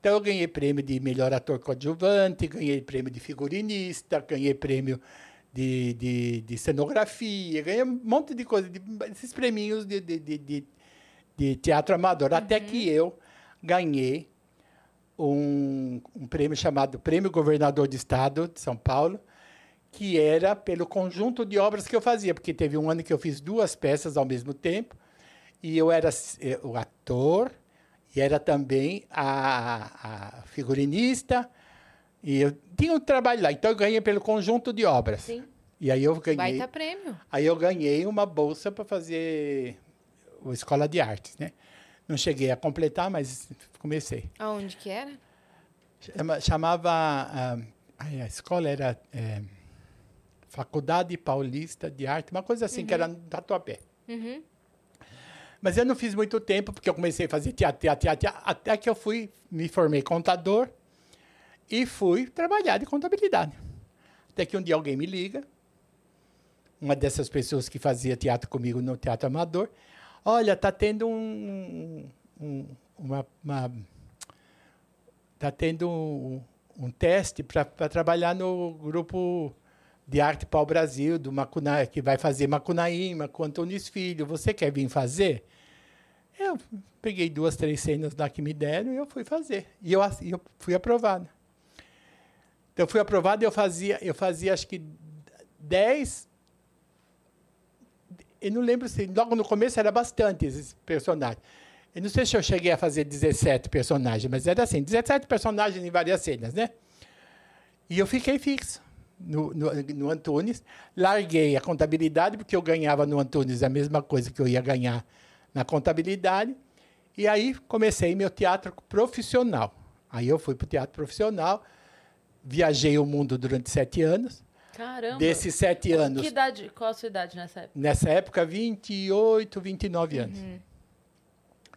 Então eu ganhei prêmio de melhor ator coadjuvante, ganhei prêmio de figurinista, ganhei prêmio de, de, de cenografia, ganhei um monte de coisa, de, esses prêmios de, de, de, teatro amador. Até que eu ganhei um, um prêmio chamado Prêmio Governador de Estado de São Paulo, que era pelo conjunto de obras que eu fazia, porque teve um ano que eu fiz duas peças ao mesmo tempo, e eu era eh, o ator, e era também a, a figurinista, e eu tinha um trabalho lá, então eu ganhei pelo conjunto de obras. Sim. E aí eu ganhei, Baita prêmio. aí eu ganhei uma bolsa para fazer a escola de artes, né? Não cheguei a completar, mas comecei. Aonde que era? Chama- Chamava. ah, a escola era é, Faculdade Paulista de Arte, uma coisa assim, que era no Tatuapé. Uhum. Mas eu não fiz muito tempo, porque eu comecei a fazer teatro, teatro, teatro, até que eu fui, me formei contador e fui trabalhar de contabilidade. Até que um dia alguém me liga, uma dessas pessoas que fazia teatro comigo no Teatro Amador, olha, tá tendo um, um- uma, uma- tá tendo um, um teste para trabalhar no grupo de arte pau Brasil do Macuna, que vai fazer Macunaíma com Antunes Filho. Você quer vir fazer? Eu peguei duas, três cenas lá que me deram e eu fui fazer. E eu, eu fui aprovado. Então, eu fui aprovado e eu fazia, eu fazia acho que dez eu não lembro se logo no começo era bastante esses personagens. Eu não sei se eu cheguei a fazer 17 personagens, mas era assim, 17 personagens em várias cenas, né? E eu fiquei fixo no, no, no Antunes. Larguei a contabilidade, porque eu ganhava no Antunes a mesma coisa que eu ia ganhar na contabilidade. E aí comecei meu teatro profissional. Aí eu fui para o teatro profissional, viajei o mundo durante sete anos. Caramba. Desses sete anos, Que idade, qual a sua idade nessa época? nessa época, 28, 29 anos.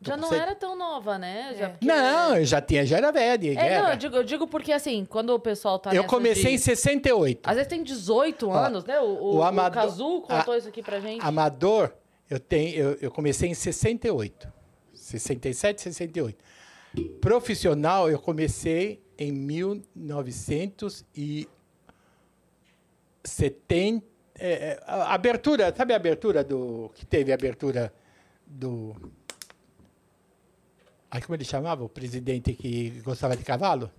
Já não era tão nova, né? Já, É. porque- Não, eu já tinha, já era velha. de É, não, eu digo, eu digo porque assim, quando o pessoal tá eu comecei em de... 68. Às vezes tem 18 Ó, anos, né? O, o, o o Amador- Kazu contou isso aqui pra gente. Amador, eu, tenho, eu, eu comecei em 68. 67, 68. Profissional, eu comecei em 1970. É, é, a abertura, sabe a abertura do. que teve a abertura do. Ai, como ele chamava? O presidente que gostava de cavalo?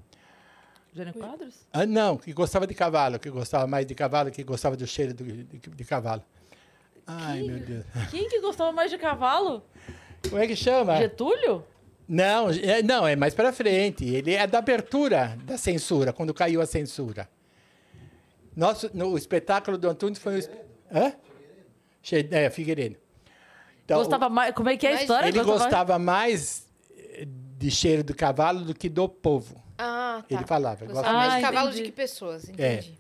Jânio Quadros? Ah, não, que gostava de cavalo, que gostava mais de cavalo, que gostava do cheiro do- de, de cavalo. Ai, Quem? meu Deus. Quem que gostava mais de cavalo? Como é que chama? Getúlio? Não, é, não, é mais para frente. Ele é da abertura da censura, quando caiu a censura. Nosso, no, o espetáculo do Antunes foi o. esp- Hã? Che- É, Figueiredo. Então, gostava mais. Como é que é a história? ele gostava mais de cheiro do cavalo do que do povo. Ah, tá. Ele falava. Gostava gosta- mais Ah, de cavalo entendi. do que pessoas, É. entendi.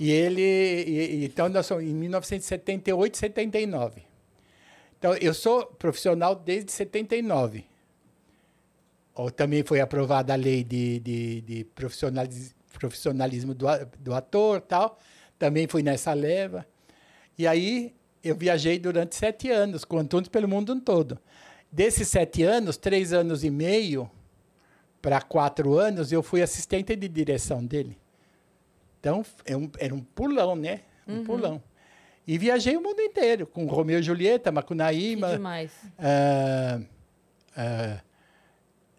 E ele. e- e- então, nós somos em 1978, 79. Então, eu sou profissional desde 79. Ou também foi aprovada a lei de, de, de profissionalis- profissionalismo do, do ator tal. Também fui nessa leva. E aí, eu viajei durante sete anos com pelo mundo todo. Desses sete anos, três anos e meio para quatro anos, eu fui assistente de direção dele. Então, é um- era um pulão, né? Um pulão. E viajei o mundo inteiro, com Romeu e Julieta, Que Macunaíma, demais. ah, ah,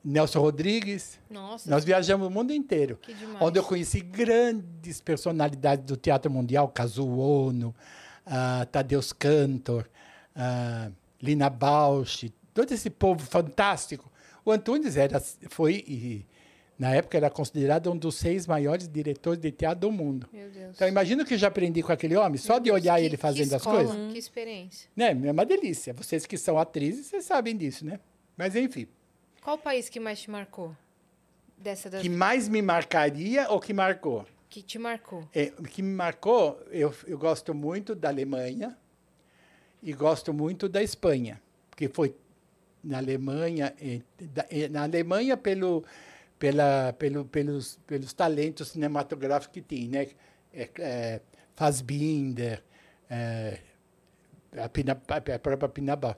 Nelson Rodrigues. Nossa, Nós viajamos o mundo inteiro. que demais. Onde eu conheci grandes personalidades do teatro mundial, Kazuo Ono, ah, Tadeusz Cantor, ah, Lina Bausch, todo esse povo fantástico. O Antunes era, foi, e, na época, era considerado um dos seis maiores diretores de teatro do mundo. Meu Deus. Então, imagina o que eu já aprendi com aquele homem, só Meu de olhar que- ele que fazendo as escola, coisas. Que experiência. Né? É uma delícia. Vocês que são atrizes, vocês sabem disso, né? Mas, enfim. Qual país que mais te marcou? Dessa das... Que mais me marcaria ou que marcou? que te marcou? É, que me marcou, eu, eu gosto muito da Alemanha e gosto muito da Espanha, porque foi na Alemanha, eh, eh, na Alemanha pelo, pela, pelo, pelos, pelos talentos cinematográficos que tinha, né? É, é, Fassbinder, é, a, Pina, a própria Pina Bausch.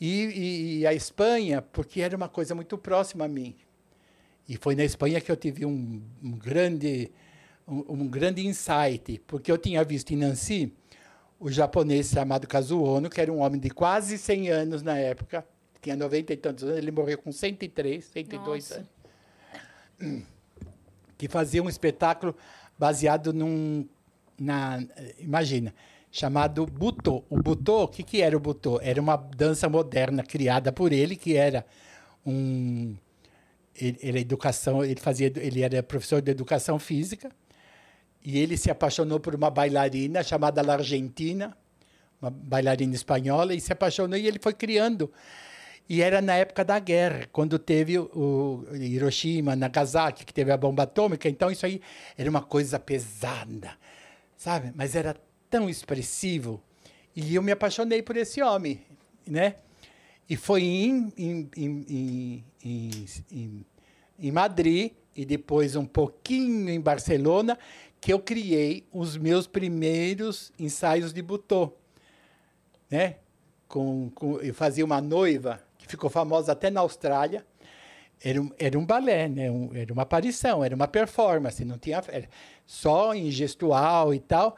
E, e, e a Espanha, porque era uma coisa muito próxima a mim. E foi na Espanha que eu tive um, um grande um, um grande insight, porque eu tinha visto em Nancy o japonês chamado Kazuo Ono, que era um homem de quase 100 anos na época, tinha 90 e tantos anos, ele morreu com 103, 102 Nossa. anos, que fazia um espetáculo baseado num, na, imagina, chamado Butô. O Butô, o que, que era o Butô? Era uma dança moderna criada por ele, que era um ele, ele, educação, ele fazia, ele era professor de educação física e ele se apaixonou por uma bailarina chamada La Argentina, uma bailarina espanhola, e se apaixonou e ele foi criando. E era na época da guerra, quando teve o, Hiroshima, Nagasaki, que teve a bomba atômica. Então isso aí era uma coisa pesada, sabe? Mas era tão expressivo. E eu me apaixonei por esse homem, né? E foi em, em, em, em, em, Madrid e depois um pouquinho em Barcelona que eu criei os meus primeiros ensaios de butô, né? Com, com, eu fazia uma noiva ficou famosa até na Austrália. Era um, era um balé, né? Um, era uma aparição, era uma performance, não tinha só em gestual e tal,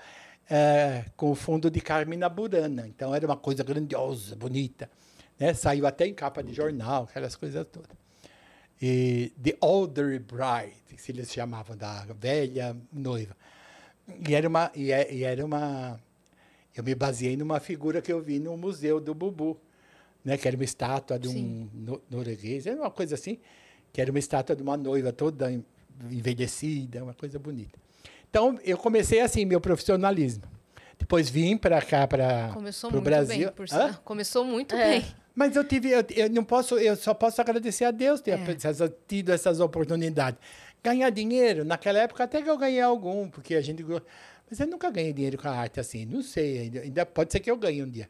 é, com o fundo de Carmina Burana. Então era uma coisa grandiosa, bonita. Né? Saiu até em capa de jornal, aquelas coisas todas. E The Older Bride, se eles chamavam da velha noiva. E era uma e, e era uma Eu me baseei numa figura que eu vi no museu do Bubu, né? Que era uma estátua de um no- norueguês, era uma coisa assim, que era uma estátua de uma noiva toda en- envelhecida, uma coisa bonita. Então, eu comecei assim, meu profissionalismo. Depois vim para cá, para o Brasil. bem, por Hã? sinal. Começou muito É. bem. Mas eu tive, eu, eu não posso, eu só posso agradecer a Deus ter É. essa- tido essas oportunidades. Ganhar dinheiro, naquela época até que eu ganhei algum, porque a gente. Mas eu nunca ganhei dinheiro com a arte assim, não sei, ainda, ainda pode ser que eu ganhe um dia.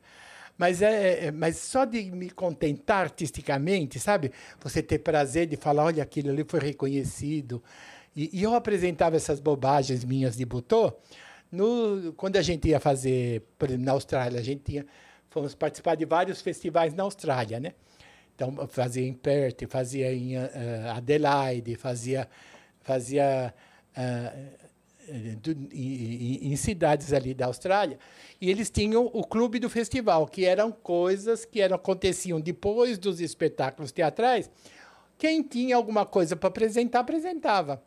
Mas, é, é- mas só de me contentar artisticamente, sabe? Você ter prazer de falar, olha, aquilo ali foi reconhecido. E, e eu apresentava essas bobagens minhas de butô, no, quando a gente ia fazer, por exemplo, na Austrália, a gente tinha, fomos participar de vários festivais na Austrália, né? Então, fazia em Perth, fazia em eh, Adelaide, fazia, fazia eh, do- em, em- cidades ali da Austrália. E eles tinham o clube do festival, que eram coisas que eram, aconteciam depois dos espetáculos teatrais. Quem tinha alguma coisa para apresentar, apresentava.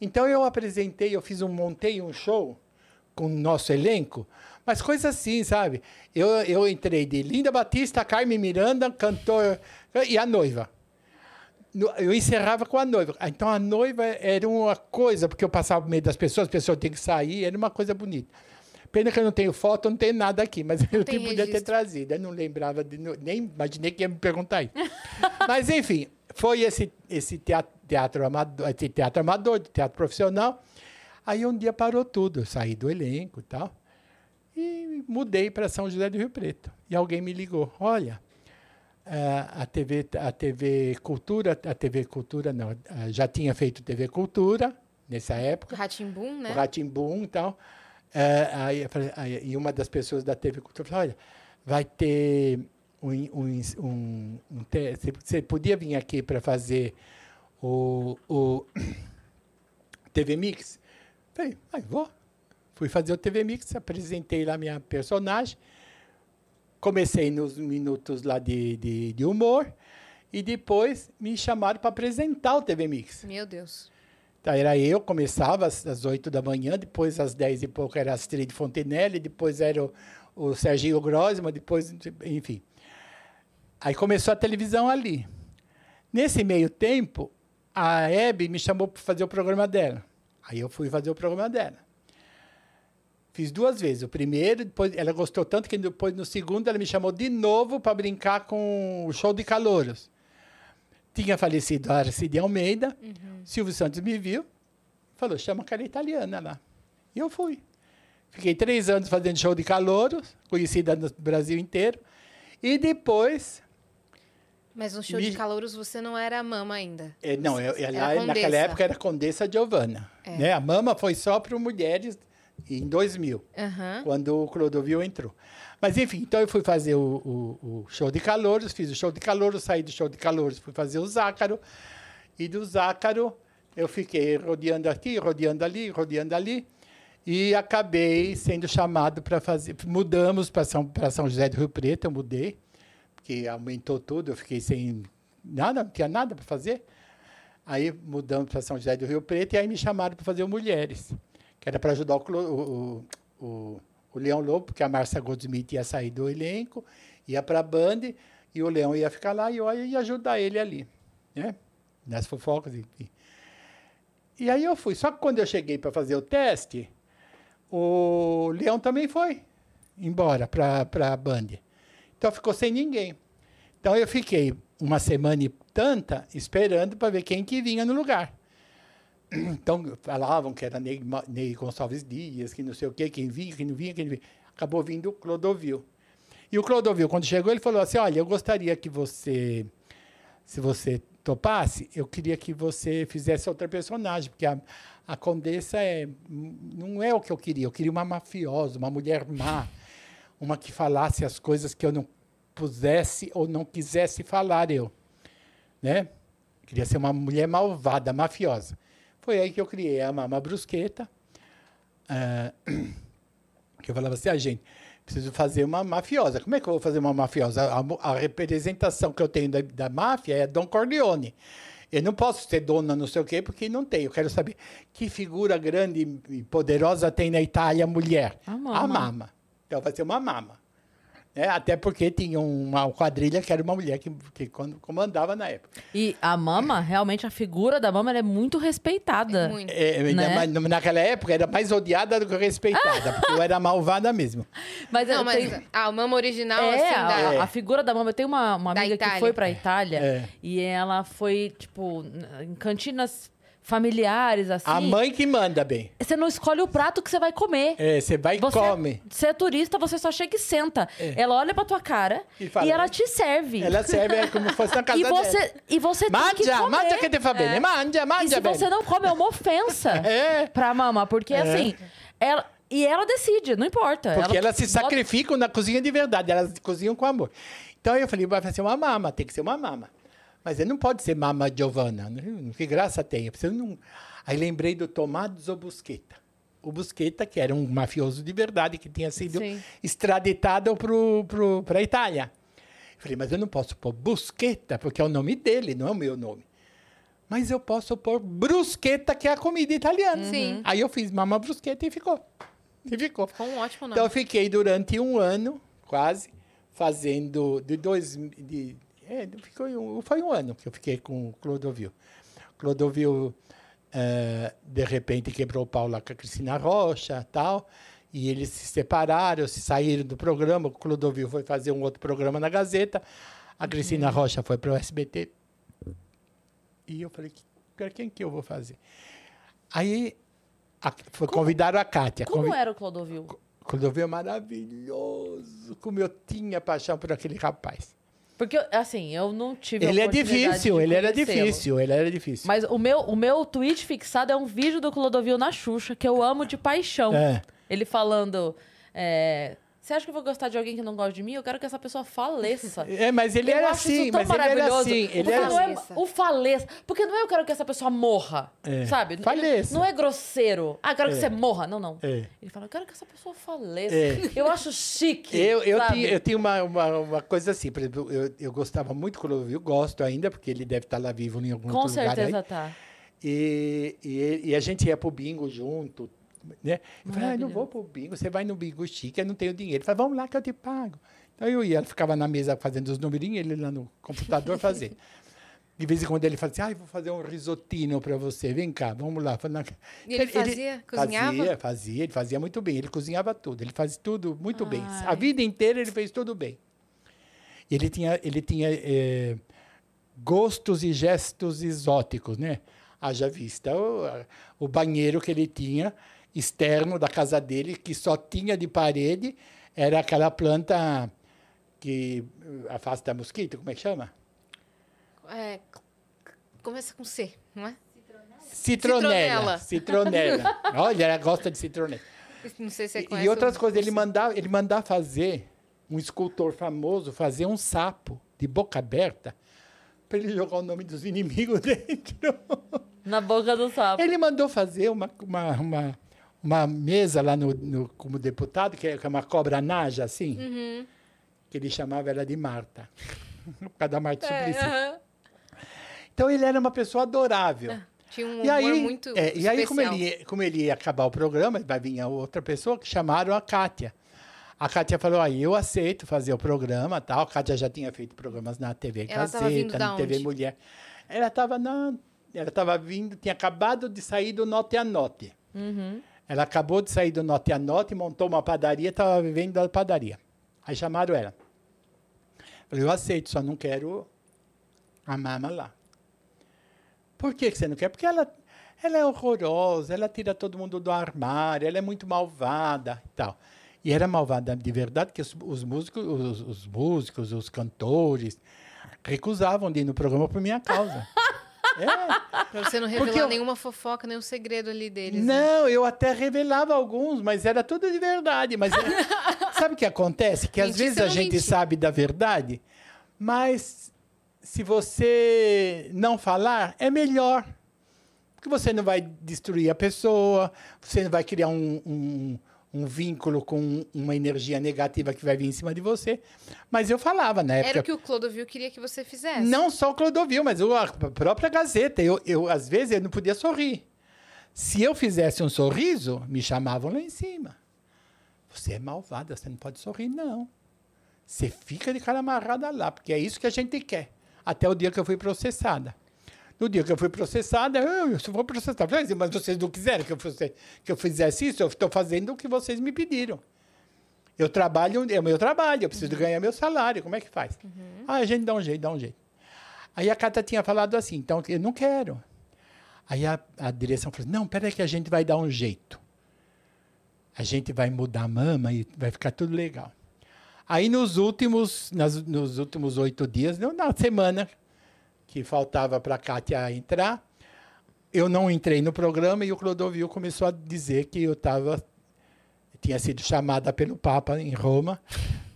Então eu apresentei, eu fiz um, montei um show com o nosso elenco, mas coisa assim, sabe? Eu, eu entrei de Linda Batista, Carmen Miranda, cantor e a noiva. Eu encerrava com a noiva. Então a noiva era uma coisa, porque eu passava no meio das pessoas, as pessoas têm que sair, era uma coisa bonita. Pena que eu não tenho foto, não tenho nada aqui, mas eu tem podia ter trazido. Eu não lembrava, de, nem imaginei que ia me perguntar isso. mas enfim, foi esse, esse teatro, teatro, amador, esse teatro amador, teatro profissional. Aí um dia parou tudo, eu saí do elenco e tal. E mudei para São José do Rio Preto. E alguém me ligou: olha, a TV, a TV Cultura, a TV Cultura não, já tinha feito TV Cultura nessa época, Ratimbum, né? Ratimbum e tal. Eh, aí, aí- e uma das pessoas da TV Cultura falou: olha, vai ter um, um, um, um você- podia vir aqui para fazer o, o TV Mix? Falei, ai, vou. Fui fazer o TV Mix, apresentei lá minha personagem. Comecei nos minutos lá de, de, de humor. E depois me chamaram para apresentar o TV Mix. Meu Deus. Então, era eu, começava às, às 8 da manhã, depois às 10 e pouco era a Astrid Fontenelle, depois era o, o Serginho Grosma, depois, enfim. Aí começou a televisão ali. Nesse meio tempo, a Hebe me chamou para fazer o programa dela. Aí eu fui fazer o programa dela. Fiz duas vezes. O primeiro, depois ela gostou tanto que depois no segundo ela me chamou de novo para brincar com o show de calouros. Tinha falecido a Arcide Almeida. Silvio Santos me viu, falou: chama a cara italiana lá. E eu fui. Fiquei três anos fazendo show de calouros, conhecida no Brasil inteiro. E depois. Mas no show Me- de calouros você não era mama ainda. eh, não, eu, ela, naquela época era Condessa Giovanna. É. Né? A mama foi só para mulheres em 2000. Aham. quando o Clodovil entrou. Mas, enfim, então eu fui fazer o, o- o show de calouros, fiz o show de calouros, saí do show de calouros, fui fazer o Zácaro. E do Zácaro eu fiquei rodeando aqui, rodeando ali, rodeando ali. E acabei sendo chamado para fazer. Mudamos para São, pra São José do Rio Preto, eu mudei, porque aumentou tudo, eu fiquei sem nada, não tinha nada para fazer. Aí mudamos para São José do Rio Preto e aí me chamaram para fazer o Mulheres, que era para ajudar o, o, o, o Leão Lobo, porque a Márcia Goldsmith ia sair do elenco, ia para a Band, e o Leão ia ficar lá e eu ia ajudar ele ali, né? Nas fofocas, enfim. E aí eu fui. Só que quando eu cheguei para fazer o teste, o Leão também foi embora para a Band. Então ficou sem ninguém. Então eu fiquei uma semana e tanta esperando para ver quem que vinha no lugar. Então falavam que era Ney, Ney Gonçalves Dias, que não sei o quê, quem vinha, quem não vinha, quem não vinha. Acabou vindo o Clodovil. E o Clodovil, quando chegou, ele falou assim: Olha, eu gostaria que você, se você topasse, eu queria que você fizesse outra personagem, porque a, a Condessa é, não é o que eu queria. Eu queria uma mafiosa, uma mulher má, uma que falasse as coisas que eu não pusesse ou não quisesse falar eu. Né? Queria ser uma mulher malvada, mafiosa. Foi aí que eu criei a Mama Brusqueta. ah, que eu falava assim, ah, gente, preciso fazer uma mafiosa. Como é que eu vou fazer uma mafiosa? A, a representação que eu tenho da, da máfia é Don Corleone. Eu não posso ser dona não sei o quê, porque não tenho. Eu quero saber que figura grande e poderosa tem na Itália mulher. A Mama. A Mama. Então vai ser uma mama. É, até porque tinha uma quadrilha que era uma mulher que, que quando- comandava na época. E a mama, realmente, a figura da mama ela é muito respeitada. Muito. É, ainda Né? naquela época era mais odiada do que respeitada, porque eu era malvada mesmo. Mas, Não, mas tenho- a mama original, É, assim, a, da... É. a figura da mama. Eu tenho uma, uma amiga que foi pra Itália É. e ela foi, tipo, em cantinas familiares, assim. A mãe que manda bem. Você não escolhe o prato que você vai comer. É, você vai e Você, come. você é turista, você só chega e senta. Ela olha pra tua cara E e, fala, ela né? te serve. Ela serve é como se fosse na casa e dela. você, e você tem que comer. mangia que te fa bene, mangia, E mangia se bene. você não come, é uma ofensa É. pra mama. Porque, É. assim, ela... E ela decide, não importa. Porque elas se bota- sacrificam na cozinha de verdade, elas cozinham com amor. Então eu falei, vai ser uma mama, tem que ser uma mama. Mas ele não pode ser mama Giovanna, né? que graça tem. Eu preciso não... Aí lembrei do Tommaso Busqueta. O Busqueta, que era um mafioso de verdade, que tinha sido Sim. extraditado para a Itália. Eu falei, mas eu não posso pôr Busqueta, porque é o nome dele, não é o meu nome. Mas eu posso pôr Bruschetta, que é a comida italiana. Sim. Aí eu fiz mama Bruschetta e ficou. E ficou. Ficou um ótimo nome. Então eu fiquei durante um ano, quase, fazendo de dois. De, é, ficou foi um ano que eu fiquei com o Clodovil. Clodovil, eh, de repente, quebrou o pau lá com a Cristina Rocha tal. E eles se separaram, se saíram do programa. O Clodovil foi fazer um outro programa na Gazeta. A Cristina Rocha foi para o SBT. E eu falei, para quem que eu vou fazer? Aí a, foi, convidaram a Kátia. Como convi- era o Clodovil? Clodovil é maravilhoso. Como eu tinha paixão por aquele rapaz. Porque, assim, eu não tive Ele é difícil, ele era difícil, ele era difícil. Mas o meu, o meu tweet fixado é um vídeo do Clodovil na Xuxa, que eu amo de paixão. É. Ele falando... é, Você acha que eu vou gostar de alguém que não gosta de mim? Eu quero que essa pessoa faleça. É, mas ele Eu era assim, mas ele era assim. Ele Porque era não assim. é Faleça. o faleça. Porque não é eu quero que essa pessoa morra, É. sabe? Faleça. Não é grosseiro. Ah, eu quero que É. você morra. Não, não. É. Ele fala, eu quero que essa pessoa faleça. É. Eu acho chique, Eu, eu, sabe? tinha, eu tinha uma, uma, uma coisa assim, por exemplo, eu, eu gostava muito do Clodovil, gosto ainda, porque ele deve estar lá vivo em algum Com lugar aí. certeza tá. E, e, e a gente ia pro bingo junto, né? Eu falei, ah, não vou pro bingo, você vai no bingo chique, eu não tenho dinheiro. Ele falou, vamos lá que eu te pago. Então eu ia, ela ficava na mesa fazendo os numerinhos, ele lá no computador fazendo. De vez em quando ele fazia assim, ah, vou fazer um risotino para você, vem cá, vamos lá. E ele fazia? Cozinhava? Fazia, fazia, ele fazia muito bem, ele cozinhava tudo, ele fazia tudo muito bem. Ai. A vida inteira ele fez tudo bem. Ele tinha, ele tinha eh, gostos e gestos exóticos, né? Haja vista o, o banheiro que ele tinha externo da casa dele, que só tinha de parede, era aquela planta que eh, afasta mosquito, como é que chama? É, começa com C, não é? Citronela. Citronela. Olha, ela gosta de citronela. Não sei se você E- conhece. E outras coisas, ele mandava, ele mandava fazer, um escultor famoso, fazer um sapo de boca aberta para ele jogar o nome dos inimigos dentro. Na boca do sapo. Ele mandou fazer uma, uma, uma, uma mesa lá no, no- como deputado, que é que é uma cobra naja, assim, Uhum. que ele chamava ela de Marta, por causa da Marta É, Suplicy. aham. Então ele era uma pessoa adorável. Tinha um E aí, muito é, e aí como, ele, como ele ia acabar o programa, vai vir a outra pessoa que chamaram a Kátia. A Kátia falou, aí eu aceito fazer o programa tal. A Kátia já tinha feito programas na TV Ela Gazeta, na TV onde? Mulher. Ela estava na... Ela estava vindo, tinha acabado de sair do Note a Note. Uhum. Ela acabou de sair do Note a Note, montou uma padaria, estava vivendo da padaria. Aí chamaram ela. Falei, eu aceito, só não quero a mama lá. Por que você não quer? Porque ela, ela é horrorosa, ela tira todo mundo do armário, ela é muito malvada e tal. E era malvada de verdade, que os, os músicos, os, os músicos, os cantores, recusavam de ir no programa por minha causa. É. Pra você não revelar eu- nenhuma fofoca, nenhum segredo ali deles. né? Não, eu até revelava alguns, mas era tudo de verdade. Mas é- sabe o que acontece? Que às Mentir, vezes você a gente mentiu. sabe da verdade, mas se você não falar, é melhor. Porque você não vai destruir a pessoa, você não vai criar um, um, um vínculo com uma energia negativa que vai vir em cima de você. Mas eu falava na época. Era o que o Clodovil queria que você fizesse. Não só o Clodovil, mas a própria Gazeta. Eu, eu, às vezes, eu não podia sorrir. Se eu fizesse um sorriso, me chamavam lá em cima. Você é malvada, você não pode sorrir, não. Você fica de cara amarrada lá, porque é isso que a gente quer. Até o dia que eu fui processada. No dia que eu fui processada, eu, eu vou processar. Mas vocês não quiseram que eu, fosse, que eu fizesse isso? Eu estou fazendo o que vocês me pediram. Eu trabalho, é o meu trabalho, eu preciso ganhar meu salário. Como é que faz? Ah, a gente dá um jeito, dá um jeito. Aí a Cata tinha falado assim, então eu não quero. Aí a, a direção falou: não, peraí que a gente vai dar um jeito. A gente vai mudar a mama e vai ficar tudo legal. Aí nos últimos, nas, nos últimos oito dias, não, na semana que faltava para a Kátia entrar, eu não entrei no programa e o Clodovil começou a dizer que eu estava tinha sido chamada pelo Papa em Roma,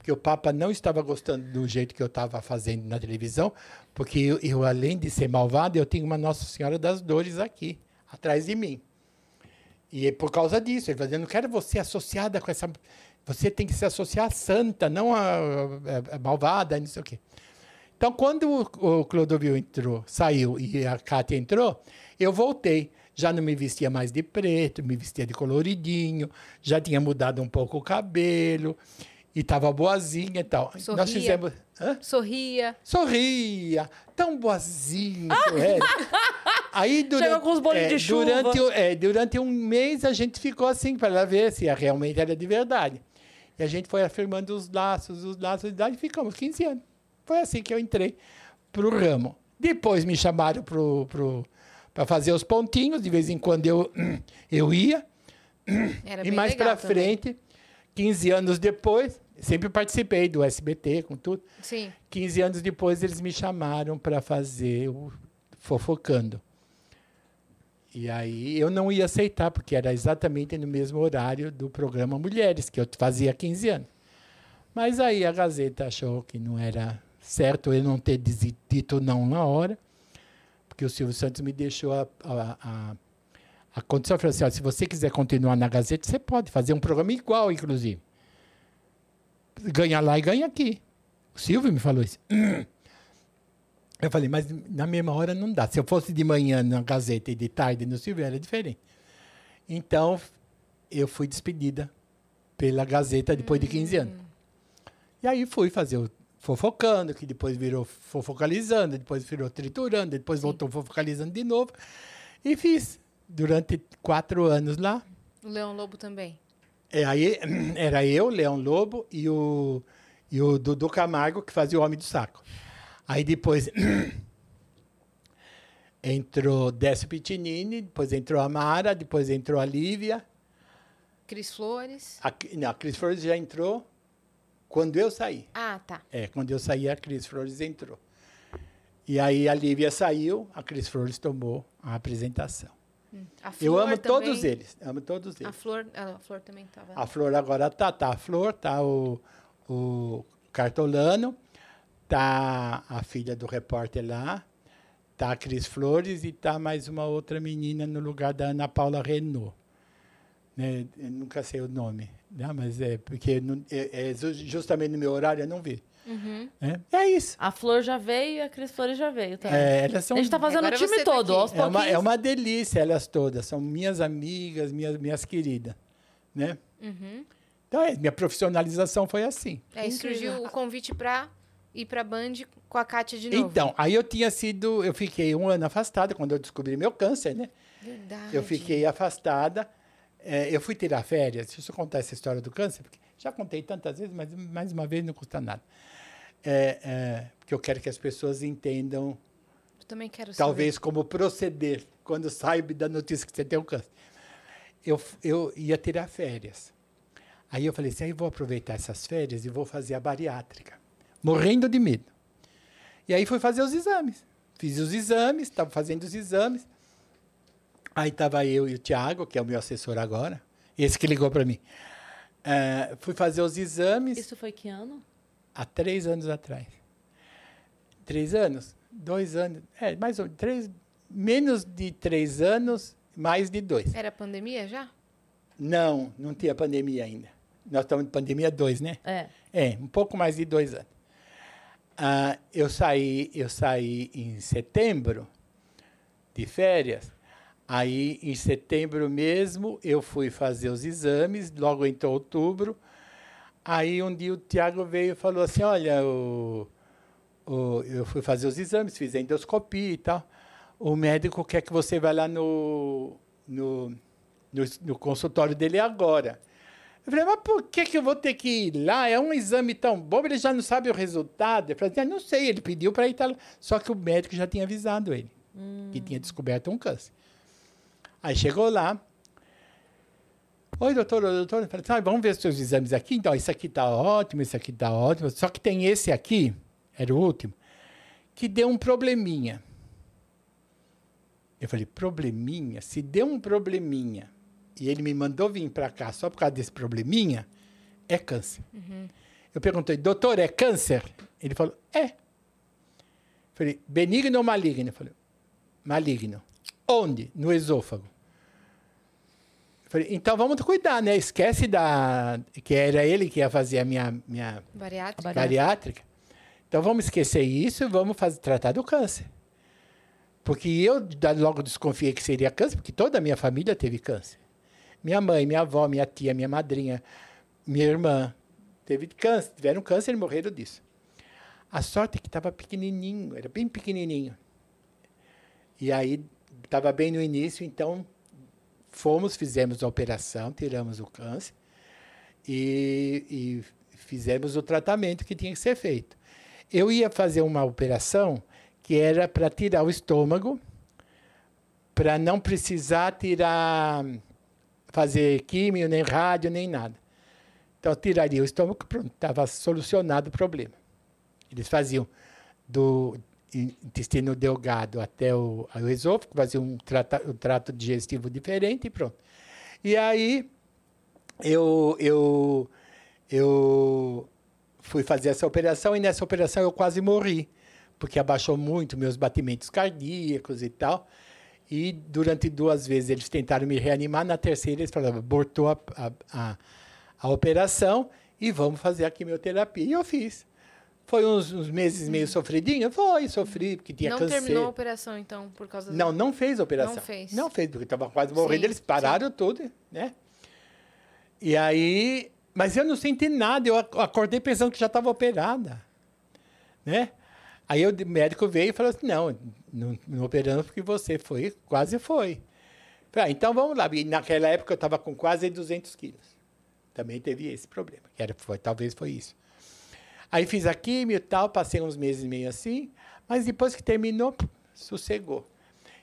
que o Papa não estava gostando do jeito que eu estava fazendo na televisão, porque eu, eu, além de ser malvada, eu tinha uma Nossa Senhora das Dores aqui, atrás de mim. E é por causa disso, ele eu não quero você associada com essa... Você tem que se associar a santa, não a, a, a malvada, não sei o quê. Então, quando o, Clodovil entrou, saiu e a Cátia entrou, eu voltei. Já não me vestia mais de preto, me vestia de coloridinho, já tinha mudado um pouco o cabelo e estava boazinha e tal. Sorria. Nós fizemos. Hã? Sorria. Sorria, tão boazinha era. Aí durante, Chegou com os bolinhos de chuva. durante, é, durante um mês a gente ficou assim para ver se realmente era de verdade. E a gente foi afirmando os laços, os laços, e ficamos 15 anos. Foi assim que eu entrei pro ramo. Depois me chamaram pro, pro, para fazer os pontinhos, de vez em quando eu, eu ia. Era E mais para frente, 15 anos depois, sempre participei do SBT com tudo. Sim. 15 anos depois, eles me chamaram para fazer o Fofocando. E aí eu não ia aceitar, porque era exatamente no mesmo horário do programa Mulheres, que eu fazia há 15 anos. Mas aí a Gazeta achou que não era certo eu não ter dito não na hora, porque o Silvio Santos me deixou a, a, a, a condição. Falou assim: "Olha, se você quiser continuar na Gazeta, você pode fazer um programa igual, inclusive. Ganha lá e ganha aqui. O Silvio me falou isso. Eu falei, mas na mesma hora não dá. Se eu fosse de manhã na Gazeta e de tarde no Silvio, era diferente. Então, eu fui despedida pela Gazeta depois de 15 anos. E aí fui fazer o Fofocando, que depois virou Fofocalizando, depois virou Triturando, depois voltou Fofocalizando de novo. E fiz durante quatro anos lá. O Leão Lobo também. É, aí era eu, Leão Lobo e o, e o Dudu Camargo, que fazia o Homem do Saco. Aí depois entrou Décio Pitinini, depois entrou a Mara, depois entrou a Lívia. Cris Flores. A, não, a Cris Flores já entrou quando eu saí. Ah, tá. É, quando eu saí, a Cris Flores entrou. E aí a Lívia saiu, a Cris Flores tomou a apresentação. A eu amo também. todos eles, amo todos eles. A Flor, a Flor também estava. A Flor agora tá, tá a Flor, tá o, o Cartolano, tá a filha do repórter lá, tá a Cris Flores e tá mais uma outra menina no lugar da Ana Paula Renault. Né? Eu nunca sei o nome, né? mas é porque não- é, é ju- justamente no meu horário eu não vi. Uhum. né? É isso. A Flor já veio e a Cris Flores já veio também. É, elas são a gente tá fazendo Agora o time tá todo, aqui. aos é uma, é uma delícia elas todas, são minhas amigas, minhas, minhas queridas. Né? Uhum. Então, é, minha profissionalização foi assim. Aí Incrível. surgiu o convite pra ir pra Band com a Kátia de novo. Então, aí eu tinha sido, eu fiquei um ano afastada quando eu descobri meu câncer, né? Verdade. Eu fiquei afastada. É, eu fui tirar férias. Deixa eu contar essa história do câncer, porque já contei tantas vezes, mas mais uma vez não custa nada. É, é, porque eu quero que as pessoas entendam, Eu também quero saber. talvez, como proceder quando saiba da notícia que você tem o câncer. Eu, eu ia tirar férias. Aí eu falei assim, aí eu vou aproveitar essas férias e vou fazer a bariátrica. Morrendo de medo. E aí fui fazer os exames. Fiz os exames, estava fazendo os exames. Aí estava eu e o Tiago, que é o meu assessor agora, esse que ligou para mim. Eh, fui fazer os exames Isso foi que ano? há três anos atrás. Três anos? Dois anos? É, mais ou três, menos de três anos, mais de dois. Era pandemia já? Não, não tinha pandemia ainda. Nós estamos em pandemia dois, né? É. É, um pouco mais de dois anos. Ah, eu saí, eu saí em setembro de férias. Aí, em setembro mesmo, eu fui fazer os exames, logo entrou outubro. Aí, um dia, o Tiago veio e falou assim, olha, o, o, eu fui fazer os exames, fiz a endoscopia e tal. O médico quer que você vá lá no, no, no, no consultório dele agora. Eu falei, mas por que, que eu vou ter que ir lá? É um exame tão bom, ele já não sabe o resultado. Eu falei, ah, não sei, ele pediu para ir lá. Só que o médico já tinha avisado ele, que tinha descoberto um câncer. Aí chegou lá. Oi, doutor, doutor. Eu falei, ah, vamos ver os seus exames aqui. Então, esse aqui está ótimo, esse aqui está ótimo. Só que tem esse aqui, era o último, que deu um probleminha. Eu falei, probleminha? Se deu um probleminha e ele me mandou vir para cá só por causa desse probleminha, é câncer. Eu perguntei, doutor, é câncer? Ele falou, é. Eu falei, benigno ou maligno? Ele falou, maligno. Onde? No esôfago. Falei, então vamos cuidar, né? Esquece da. que era ele que ia fazer a minha, minha Bariátrica. Bariátrica. Então vamos esquecer isso e vamos fazer, tratar do câncer. Porque eu logo desconfiei que seria câncer, porque toda a minha família teve câncer. Minha mãe, minha avó, minha tia, minha madrinha, minha irmã teve câncer, tiveram câncer e morreram disso. A sorte é que estava pequenininho, era bem pequenininho. E aí estava bem no início, então fomos, fizemos a operação, tiramos o câncer e, e fizemos o tratamento que tinha que ser feito. Eu ia fazer uma operação que era para tirar o estômago, para não precisar tirar, fazer químio, nem rádio, nem nada. Então, tiraria o estômago, pronto, estava solucionado o problema. Eles faziam do intestino delgado até o, o esôfago, faziam um, trata, um trato digestivo diferente e pronto. E aí, eu, eu, eu fui fazer essa operação e nessa operação eu quase morri, porque abaixou muito meus batimentos cardíacos e tal. E durante duas vezes eles tentaram me reanimar, na terceira eles falaram, abortou a, a, a, a operação e vamos fazer a quimioterapia. E eu fiz. Foi uns, uns meses meio sofridinho? Foi, sofri, porque tinha não câncer. terminou a operação, então, por causa do- Não, não fez a operação. Não fez. Não fez, porque estava quase morrendo. Sim, eles pararam tudo, né? E aí... Mas eu não senti nada. Eu ac- acordei pensando que já estava operada, né? Aí o médico veio e falou assim, não, não, não operamos porque você foi, quase foi. Falei, ah, então vamos lá. E naquela época eu estava com quase 200 quilos. Também teve esse problema. Que era, foi, talvez foi isso. Aí fiz a químio e tal, passei uns meses meio assim, mas depois que terminou, sossegou.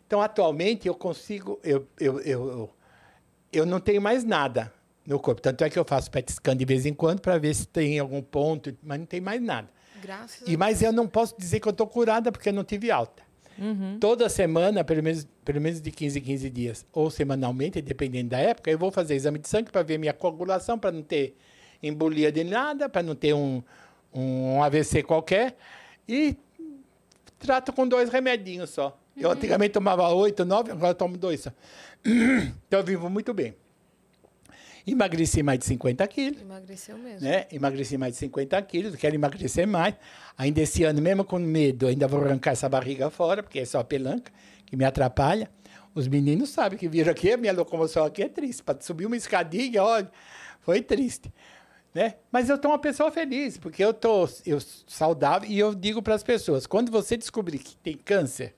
Então, atualmente, eu consigo, eu, eu, eu, eu, não tenho mais nada no corpo. Tanto é que eu faço PET scan de vez em quando para ver se tem algum ponto, mas não tem mais nada. Graças E, mas eu não posso dizer que eu estou curada porque eu não tive alta. Toda semana, pelo menos, pelo menos de 15 em 15 dias, ou semanalmente, dependendo da época, eu vou fazer exame de sangue para ver minha coagulação, para não ter embolia de nada, para não ter um, um AVC qualquer. E trato com dois remedinhos só. Eu antigamente tomava oito, nove, agora tomo dois só. Então eu vivo muito bem. Emagreci mais de 50 quilos Emagreceu mesmo. né? Emagreci mais de 50 quilos, quero emagrecer mais. Ainda esse ano, mesmo com medo, ainda vou arrancar essa barriga fora, porque é só a pelanca que me atrapalha. Os meninos sabem que viram aqui, a minha locomoção aqui é triste. Para subir uma escadinha, olha, foi triste. Né? Mas eu estou uma pessoa feliz, porque eu estou eu, saudável e eu digo para as pessoas: quando você descobrir que tem câncer,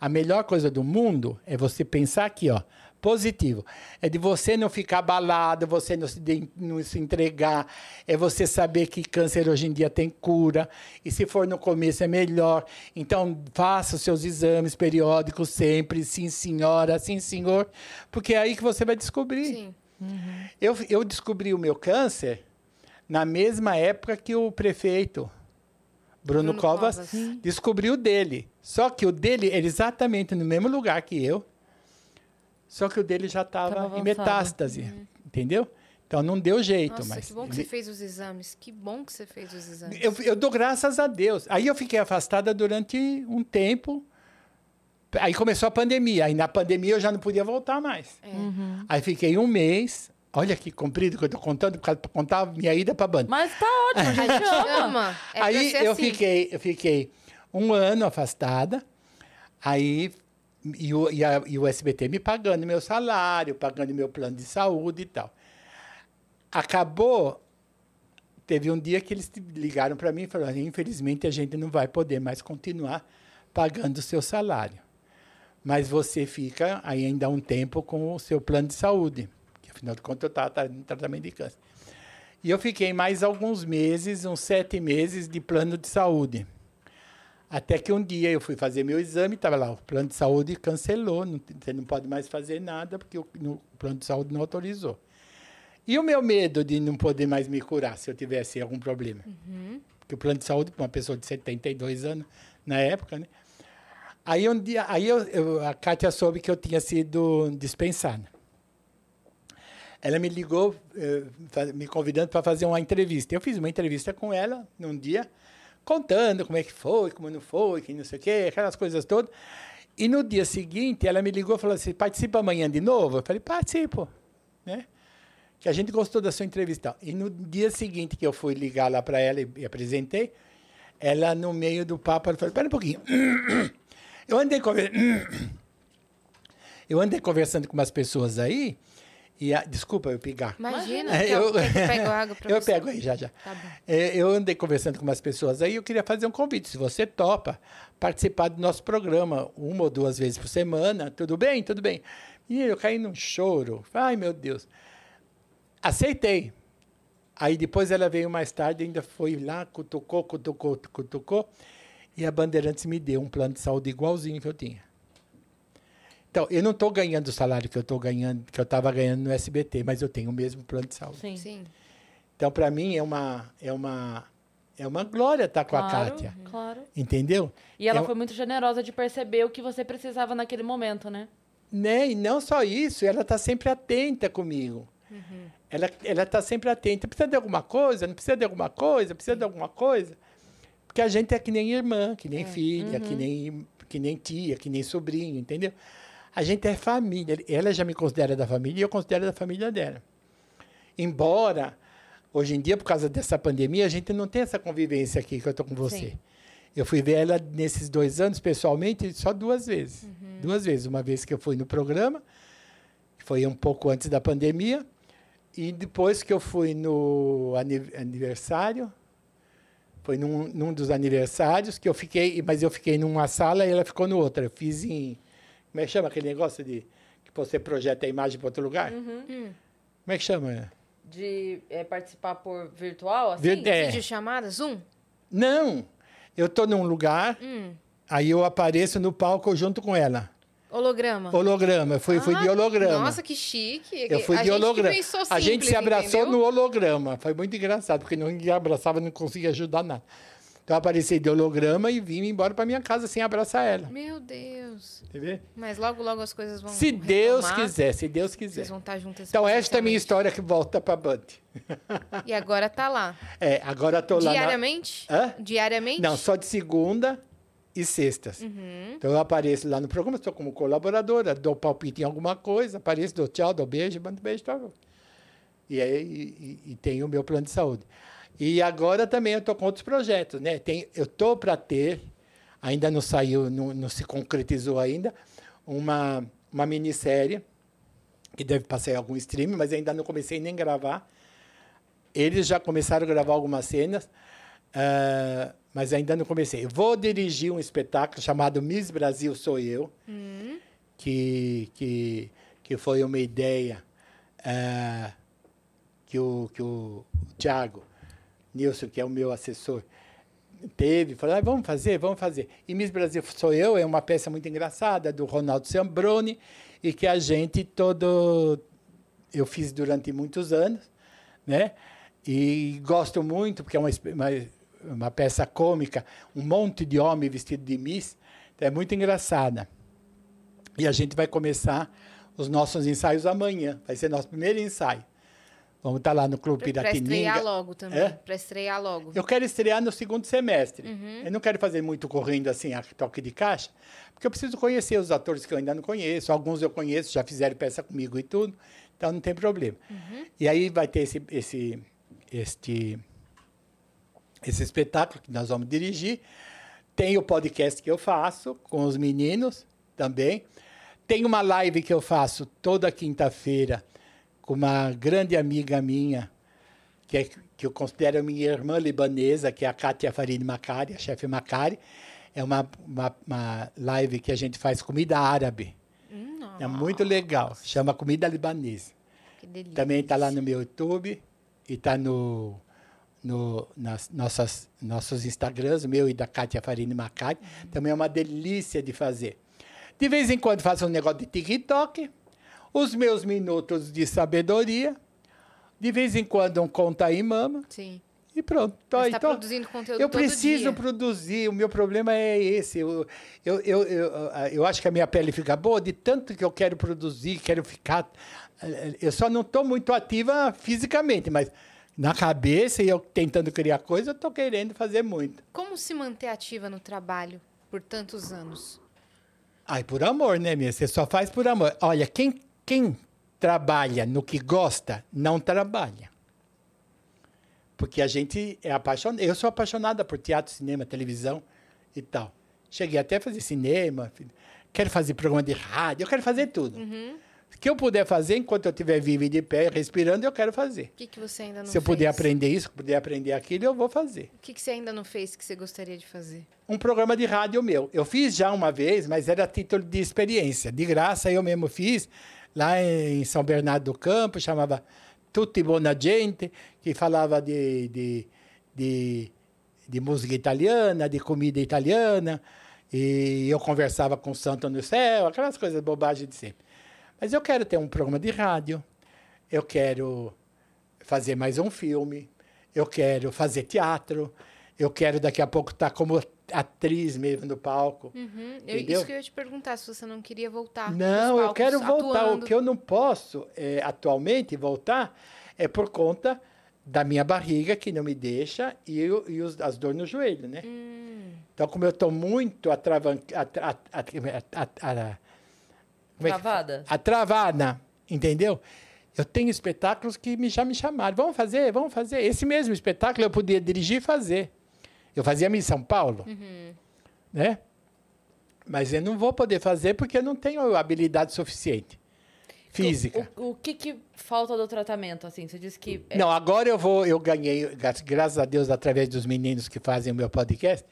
a melhor coisa do mundo é você pensar aqui, ó, positivo. É de você não ficar abalado, você não se, de- não se entregar, é você saber que câncer hoje em dia tem cura, e se for no começo é melhor. Então, faça os seus exames periódicos sempre, sim senhora, sim senhor, porque é aí que você vai descobrir. Sim. Eu, eu descobri o meu câncer na mesma época que o prefeito Bruno, Bruno Covas, Covas. Descobriu o dele. Só que o dele era exatamente no mesmo lugar que eu, só que o dele já Tava estava em metástase, entendeu? Então não deu jeito, Nossa, mas que bom que você fez os exames. Que bom que você fez os exames. eu, eu dou graças a Deus. Aí eu fiquei afastada durante um tempo. Aí começou a pandemia. Aí na pandemia eu já não podia voltar mais. É. Aí fiquei um mês. Olha que comprido que eu estou contando, para contar a minha ida para a banda. Mas tá ótimo, a A gente ama. É pra aí eu assim. fiquei, eu fiquei um ano afastada. Aí e, o, e, a, e o SBT me pagando meu salário, pagando meu plano de saúde e tal. Acabou, teve um dia que eles ligaram para mim e falaram: infelizmente a gente não vai poder mais continuar pagando o seu salário. Mas você fica ainda um tempo com o seu plano de saúde. Afinal de contas, eu estava em tratamento de câncer. E eu fiquei mais alguns meses, uns sete meses de plano de saúde. Até que um dia eu fui fazer meu exame, estava lá, o plano de saúde cancelou, não, você não pode mais fazer nada, porque o, no, o plano de saúde não autorizou. E o meu medo de não poder mais me curar se eu tivesse algum problema? Uhum. Porque o plano de saúde, para uma pessoa de 72 anos, na época, né? Aí um dia, aí eu, eu, a Kátia soube que eu tinha sido dispensada ela me ligou eh, me convidando para fazer uma entrevista. Eu fiz uma entrevista com ela num dia, contando como é que foi, como não foi, que não sei o quê, aquelas coisas todas. E no dia seguinte, ela me ligou e falou assim: participa amanhã de novo? Eu falei: participo. Né? Que a gente gostou da sua entrevista. E no dia seguinte que eu fui ligar lá para ela e, apresentei, ela, no meio do papo, ela falou: espera um pouquinho. Eu andei, eu andei conversando com umas pessoas aí e a, desculpa eu pegar. Imagina, é, eu, eu pego água para Eu você. pego aí já já. Tá é, eu andei conversando com umas pessoas aí, eu queria fazer um convite. Se você topa participar do nosso programa uma ou duas vezes por semana, tudo bem? Tudo bem. E eu caí num choro. Ai, meu Deus. Aceitei. Aí depois ela veio mais tarde, ainda foi lá, cutucou, cutucou, cutucou. E a Bandeirantes me deu um plano de saúde igualzinho que eu tinha. Então, eu não estou ganhando o salário que eu estou ganhando, que eu estava ganhando no SBT, mas eu tenho o mesmo plano de saúde. Sim. Sim. Então, para mim é uma é uma é uma glória estar tá com claro, a Kátia. Claro. Entendeu? E ela é, foi muito generosa de perceber o que você precisava naquele momento, né? Né? E não só isso, ela está sempre atenta comigo. Uhum. Ela ela está sempre atenta. Precisa de alguma coisa? Não precisa de alguma coisa? Precisa de alguma coisa? Porque a gente é que nem irmã, que nem é. filha, uhum. que nem que nem tia, que nem sobrinho, entendeu? A gente é família. Ela já me considera da família e eu considero da família dela. Embora, hoje em dia, por causa dessa pandemia, a gente não tem essa convivência aqui que eu estou com você. Sim. Eu fui ver ela nesses dois anos, pessoalmente, só duas vezes. Uhum. Duas vezes. Uma vez que eu fui no programa, que foi um pouco antes da pandemia, e depois que eu fui no aniversário, foi num, num dos aniversários que eu fiquei, mas eu fiquei numa sala e ela ficou no outra. Eu fiz em como é que chama aquele negócio de que você projeta a imagem para outro lugar? Uhum. Hum. Como é que chama? De é, participar por virtual, assim? Vir é. Vídeo chamada, Zoom? Não. Eu estou num lugar, hum. aí eu apareço no palco junto com ela. Holograma. Holograma. Eu fui, ah, fui de ah, holograma. Nossa, que chique. Eu fui a de holograma. Simples, a gente se abraçou entendeu? no holograma. Foi muito engraçado, porque ninguém abraçava, não conseguia ajudar nada. Então eu apareci de holograma e vim embora para minha casa sem abraçar ela. Meu Deus. Entendeu? Mas logo, logo as coisas vão. Se retomar, Deus quiser, se Deus quiser. Vocês vão estar juntas. Então esta é a minha história que volta para Band. E agora tá lá. É, agora tô lá. Diariamente? Na... Hã? Diariamente? Não, só de segunda e sextas. Uhum. Então eu apareço lá no programa, estou como colaboradora, dou palpite em alguma coisa, apareço, dou tchau, dou beijo, mando beijo, tá. E aí e, e, e tenho o meu plano de saúde. E agora também eu estou com outros projetos, né? Tem, eu estou para ter, ainda não saiu, não, não, se concretizou ainda, uma, uma minissérie que deve passar em algum stream, mas ainda não comecei nem a gravar. Eles já começaram a gravar algumas cenas, uh, mas ainda não comecei. Eu vou dirigir um espetáculo chamado Miss Brasil Sou Eu, uhum. que, que, que foi uma ideia uh, que o, que o Tiago Nilson, que é o meu assessor, teve, falou, ah, vamos fazer, vamos fazer. E Miss Brasil Sou Eu é uma peça muito engraçada, do Ronaldo Sambroni, e que a gente todo... Eu fiz durante muitos anos, né? E gosto muito, porque é uma, uma, uma peça cômica, um monte de homem vestido de Miss, então é muito engraçada. E a gente vai começar os nossos ensaios amanhã, vai ser nosso primeiro ensaio. Vamos estar tá lá no Clube Piratininga. Para estrear logo também. É? Para estrear logo. Eu quero estrear no segundo semestre. Uhum. Eu não quero fazer muito correndo assim, a toque de caixa, porque eu preciso conhecer os atores que eu ainda não conheço. Alguns eu conheço, já fizeram peça comigo e tudo. Então não tem problema. Uhum. E aí vai ter esse, esse, este, esse espetáculo que nós vamos dirigir. Tem o podcast que eu faço com os meninos, também. Tem uma live que eu faço toda quinta-feira com uma grande amiga minha, que, é, que eu considero minha irmã libanesa, que é a Kátia Farid Macari, a chefe Macari. É uma, uma, uma live que a gente faz comida árabe. Hum, É muito legal. Chama Comida Libanesa. Que delícia. Também está lá no meu YouTube e está no, no, nas nossas, nossos Instagrams, o meu e da Kátia Farini Macari. Também é uma delícia de fazer. De vez em quando faço um negócio de TikTok, os meus minutos de sabedoria, de vez em quando um conta aí mama Sim. e pronto. Você está então, produzindo conteúdo eu preciso dia. produzir, o meu problema é esse. Eu, eu, eu, eu, eu acho que a minha pele fica boa de tanto que eu quero produzir, quero ficar. Eu só não estou muito ativa fisicamente, mas na cabeça e eu tentando criar coisa, eu estou querendo fazer muito. Como se manter ativa no trabalho por tantos anos? Ai, por amor, né, minha? Você só faz por amor. Olha, quem, quem trabalha no que gosta, não trabalha. Porque a gente é apaixonado. Eu sou apaixonada por teatro, cinema, televisão e tal. Cheguei até a fazer cinema, quero fazer programa de rádio, eu quero fazer tudo. O que eu puder fazer enquanto eu estiver vivo e de pé, respirando, eu quero fazer. O que, que você ainda não Se eu fez? puder aprender isso, puder aprender aquilo, eu vou fazer. O que, que você ainda não fez que você gostaria de fazer? um programa de rádio meu. Eu fiz já uma vez, mas era a título de experiência. De graça, eu mesmo fiz, lá em São Bernardo do Campo, chamava Tutti Buona Gente, que falava de, de, de, de música italiana, de comida italiana, e eu conversava com o Santo no Céu, aquelas coisas bobagens de sempre. Mas eu quero ter um programa de rádio, eu quero fazer mais um filme, eu quero fazer teatro, eu quero daqui a pouco estar como atriz mesmo no palco. Uhum. Eu, Entendeu? isso que eu ia te perguntar, se você não queria voltar. Não, eu quero voltar. atuando. O que eu não posso é, atualmente voltar é por conta da minha barriga que não me deixa e, o- e os- as dores no joelho, né? Hum, Então, como eu estou muito atravanca, atra- at- at- at- at- como é que Travada? Atravada, entendeu? Eu tenho espetáculos que me, já me chamaram. Vamos fazer, vamos fazer. Esse mesmo espetáculo eu podia dirigir e fazer. Eu fazia em São Paulo, né? Mas eu não vou poder fazer porque eu não tenho habilidade suficiente física. O, o que que falta do tratamento, assim? Você disse que... é- Não, agora eu vou, eu ganhei, gra- graças a Deus, através dos meninos que fazem o meu podcast,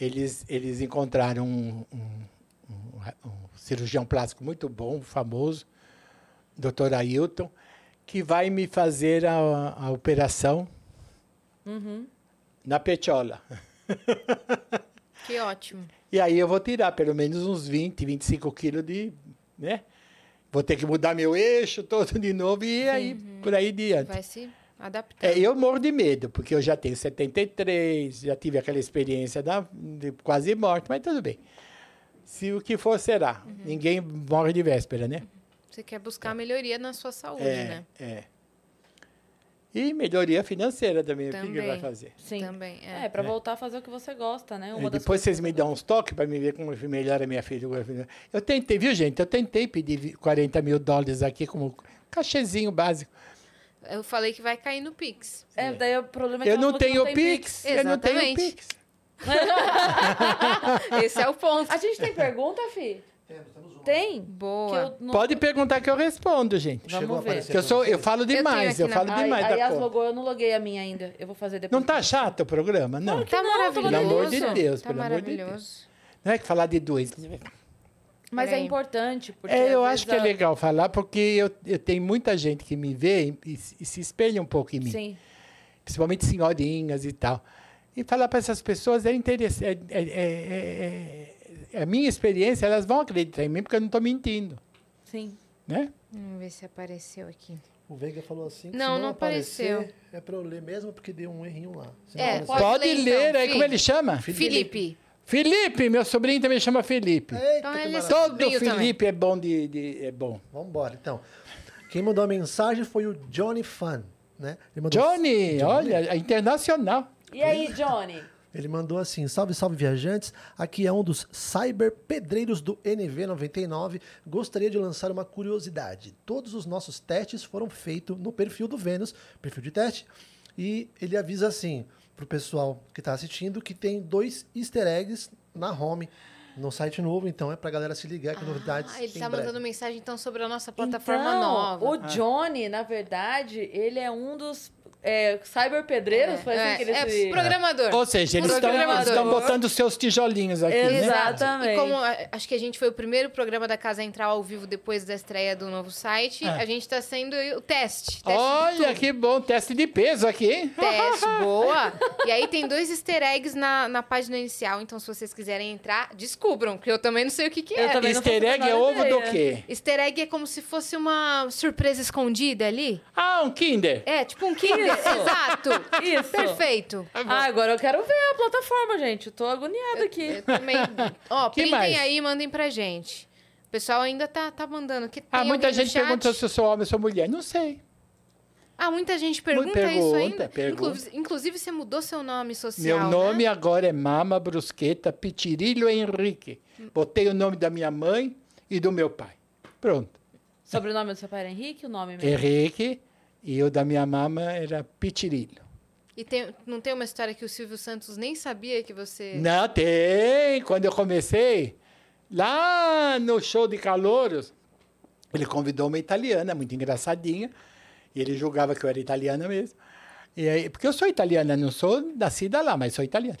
eles, eles encontraram um, um- um- um cirurgião plástico muito bom, famoso, Dr. Ailton, que vai me fazer a, a operação na petiola. que ótimo. E aí eu vou tirar pelo menos uns 20, 25 quilos de, né? Vou ter que mudar meu eixo todo de novo e aí por aí diante. Vai se adaptar. É, eu morro de medo, porque eu já tenho 73, já tive aquela experiência da, de quase morte, mas tudo bem. Se o que for, será. Ninguém morre de véspera, né? Você quer buscar melhoria na sua saúde, É, né? é. E melhoria financeira também, o que que Também. vai fazer? Sim. Também, é. É, pra voltar a fazer o que você gosta, né? É, Uma depois vocês me dão uns toques para me ver como melhora a minha figura. Eu tentei, viu, gente? Eu tentei pedir vi- 40 mil dólares aqui como cachezinho básico. Eu falei que vai cair no Pix. É, daí o problema é que Eu não tenho tem Pix. Eu não tenho. Pix. Esse é o ponto. A gente tem pergunta, Fi? Temos, temos uma. Tem? Boa. Que eu não- Pode perguntar que eu respondo, gente. Vamos Chegou ver. Que eu, sou, eu falo demais, eu na- falo Aí, demais aí da logou, eu não loguei a minha ainda. Eu vou fazer depois. Não tá chato o programa? Não. Tá não, maravilhoso. pelo amor de Deus, Tá pelo amor de maravilhoso. Não é que falar de dois. Mas é Peraí. importante, porque É, eu acho que é legal falar, porque eu, eu tenho muita gente que me vê e, e se espelha um pouco em mim. Sim. Principalmente senhorinhas e tal. E falar para essas pessoas é interessante. É, é- é- é- é a minha experiência, elas vão acreditar em mim, porque eu não estou mentindo. Sim. Né? Vamos ver se apareceu aqui. O Veiga falou assim que Não, se não aparecer, apareceu. é pra eu ler mesmo, porque deu um errinho lá. Se não É, aparecer- Pode Pode, ler, ler, então, aí como ele chama? Felipe. Felipe, meu sobrinho também chama Felipe. Eita, Então ele maravilha. Todo sobrinho também. Felipe é bom de, de- é bom. Vamos embora, então. Quem mandou a mensagem foi o Johnny Fan, né? Mandou, Johnny, olha, é internacional. E aí, Johnny? Ele mandou assim: salve, salve viajantes. Aqui é um dos cyber pedreiros do NV99. Gostaria de lançar uma curiosidade. Todos os nossos testes foram feitos no perfil do Vênus, perfil de teste. E ele avisa assim pro pessoal que está assistindo que tem dois easter eggs na home no site novo, então é pra galera se ligar que novidades. Ah, ele em tá breve. mandando mensagem então sobre a nossa plataforma Então, nova. O Johnny, na verdade, ele é um dos é, cyberpedreiros, foi assim é, que ele é se... programador. Ou seja, eles estão eles botando os seus tijolinhos aqui, né? Exatamente. E como a- acho que a gente foi o primeiro programa da casa a entrar ao vivo depois da estreia do novo site, É. a gente tá sendo o teste. teste Olha que bom, teste de peso aqui, hein? Teste, boa. E aí tem dois easter eggs na, na página inicial, então se vocês quiserem entrar, descubram, que eu também não sei o que, que Eu é. Easter egg é ovo do quê? Easter egg é como se fosse uma surpresa escondida ali. Ah, um Kinder. É, tipo um Kinder. Isso. Exato. Isso. Perfeito. Ah, agora eu quero ver a plataforma, gente. Eu tô agoniada aqui. Eu também. Ó, Que printem mais? aí e mandem pra gente. O pessoal ainda tá, tá mandando. Que Ah, tem muita alguém no gente chat? perguntou se eu sou homem ou sou mulher. Não sei. Ah, muita gente pergunta, pergunta, isso ainda. pergunta. Inclusive, inclusive, você mudou seu nome social. Meu nome né? agora é Mama Brusqueta Pitirilho Henrique. Botei o nome da minha mãe e do meu pai. Pronto. Sobrenome do seu pai era Henrique, o nome mesmo? Henrique e o da minha mama era Pitirilho. E tem- não tem uma história que o Silvio Santos nem sabia que você. Não, tem. Quando eu comecei, lá no show de calouros, ele convidou uma italiana, muito engraçadinha, e ele julgava que eu era italiana mesmo. E aí, porque eu sou italiana, não sou nascida lá, mas sou italiana.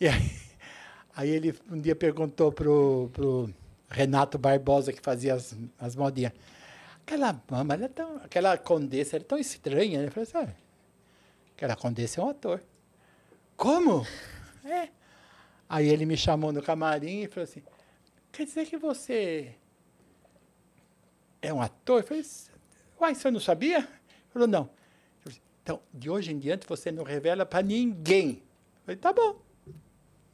E aí, aí ele um dia perguntou pro, pro Renato Barbosa, que fazia as, as modinhas, aquela mama, ela é tão, aquela condessa, era tão estranha, né? Eu falei assim, ah, aquela condessa é um ator. Como? É. Aí ele me chamou no camarim e falou assim: Quer dizer que você é um ator? Eu falei: Uai, você não sabia? Ele falou: Não. Então, de hoje em diante você não revela para ninguém. Eu falei: Tá bom.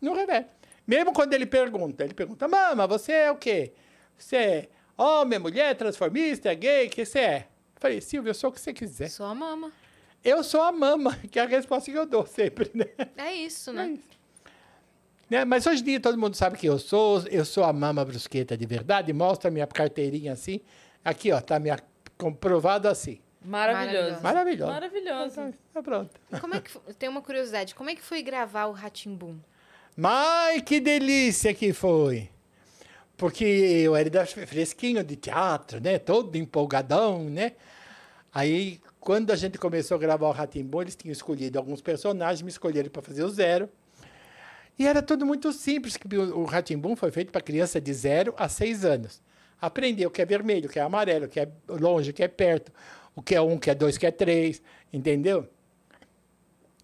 Não revela. Mesmo quando ele pergunta, ele pergunta: Mama, você é o quê? Você é homem, mulher, transformista, gay? O que você é? Eu falei: Silvio, eu sou o que você quiser. Sou a mama. Eu sou a mama, que é a resposta que eu dou sempre, né? É isso, É né? isso. Né? Mas hoje em dia todo mundo sabe que eu sou, eu sou a mama brusqueta de verdade, mostra minha carteirinha assim. Aqui, ó, tá minha comprovado assim. Maravilhoso. Maravilhoso. Maravilhoso. Tá pronto. Como é que tenho uma curiosidade. Como é que foi gravar o Ratimbum? Mas que delícia que foi! Porque eu era fresquinho de teatro, né? Todo empolgadão, né? Aí, quando a gente começou a gravar o Ratimbom, eles tinham escolhido alguns personagens, me escolheram para fazer o zero. E era tudo muito simples, que o Ratimbum foi feito para criança de 0 a 6 anos. Aprender o que é vermelho, o que é amarelo, o que é longe, o que é perto, o que é um, o que é dois, o que é três, entendeu?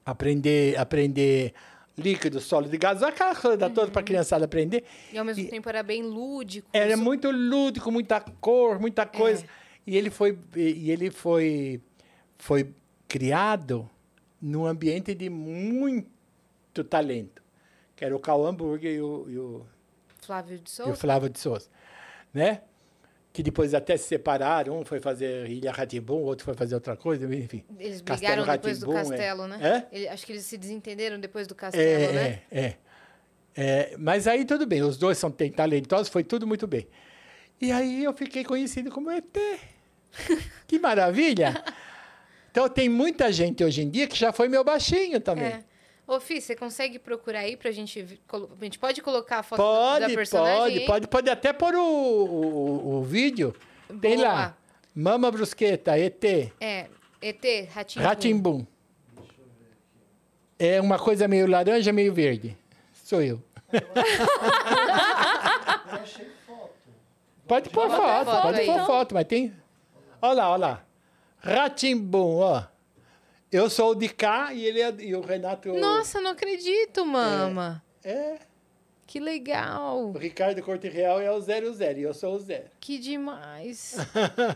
Aprender, aprender líquido, sólido e gases, aquela coisa toda para a criançada aprender. E ao mesmo E- tempo era bem lúdico. Era su- muito lúdico, muita cor, muita coisa. E ele foi e ele foi foi criado num ambiente de muito talento, que era o Cal Hamburger e o, e o, Flávio de e o Souza. Flávio de Souza, né? Que depois até se separaram, um foi fazer Ilha Ratibum, o outro foi fazer outra coisa, enfim. Eles Castelo brigaram depois do é. castelo, né? É? Ele- acho que eles se desentenderam depois do castelo, É, né? é, é. É, Mas aí tudo bem, os dois são talentosos, foi tudo muito bem. E aí eu fiquei conhecido como ET. que maravilha! Então tem muita gente hoje em dia que já foi meu baixinho também. Ô, Fih, você consegue procurar aí pra gente... A gente pode colocar a foto da- da Pode, personagem pode, aí? pode, pode até pôr o, o, o vídeo. Tem Boa. lá. Mama Brusqueta, ET, É, ET, Ratinho. Ratimbum. É uma coisa meio laranja, meio verde. Sou eu. Eu achei foto. Pode pôr foto, foto pode pôr foto, mas tem. Olha lá, olha lá. Ratimbum, ó. Eu sou o de cá e ele é, e o Renato. Nossa, não acredito, mama. É. Que legal. O Ricardo Corte Real é o 00 e eu sou o zero. Que demais.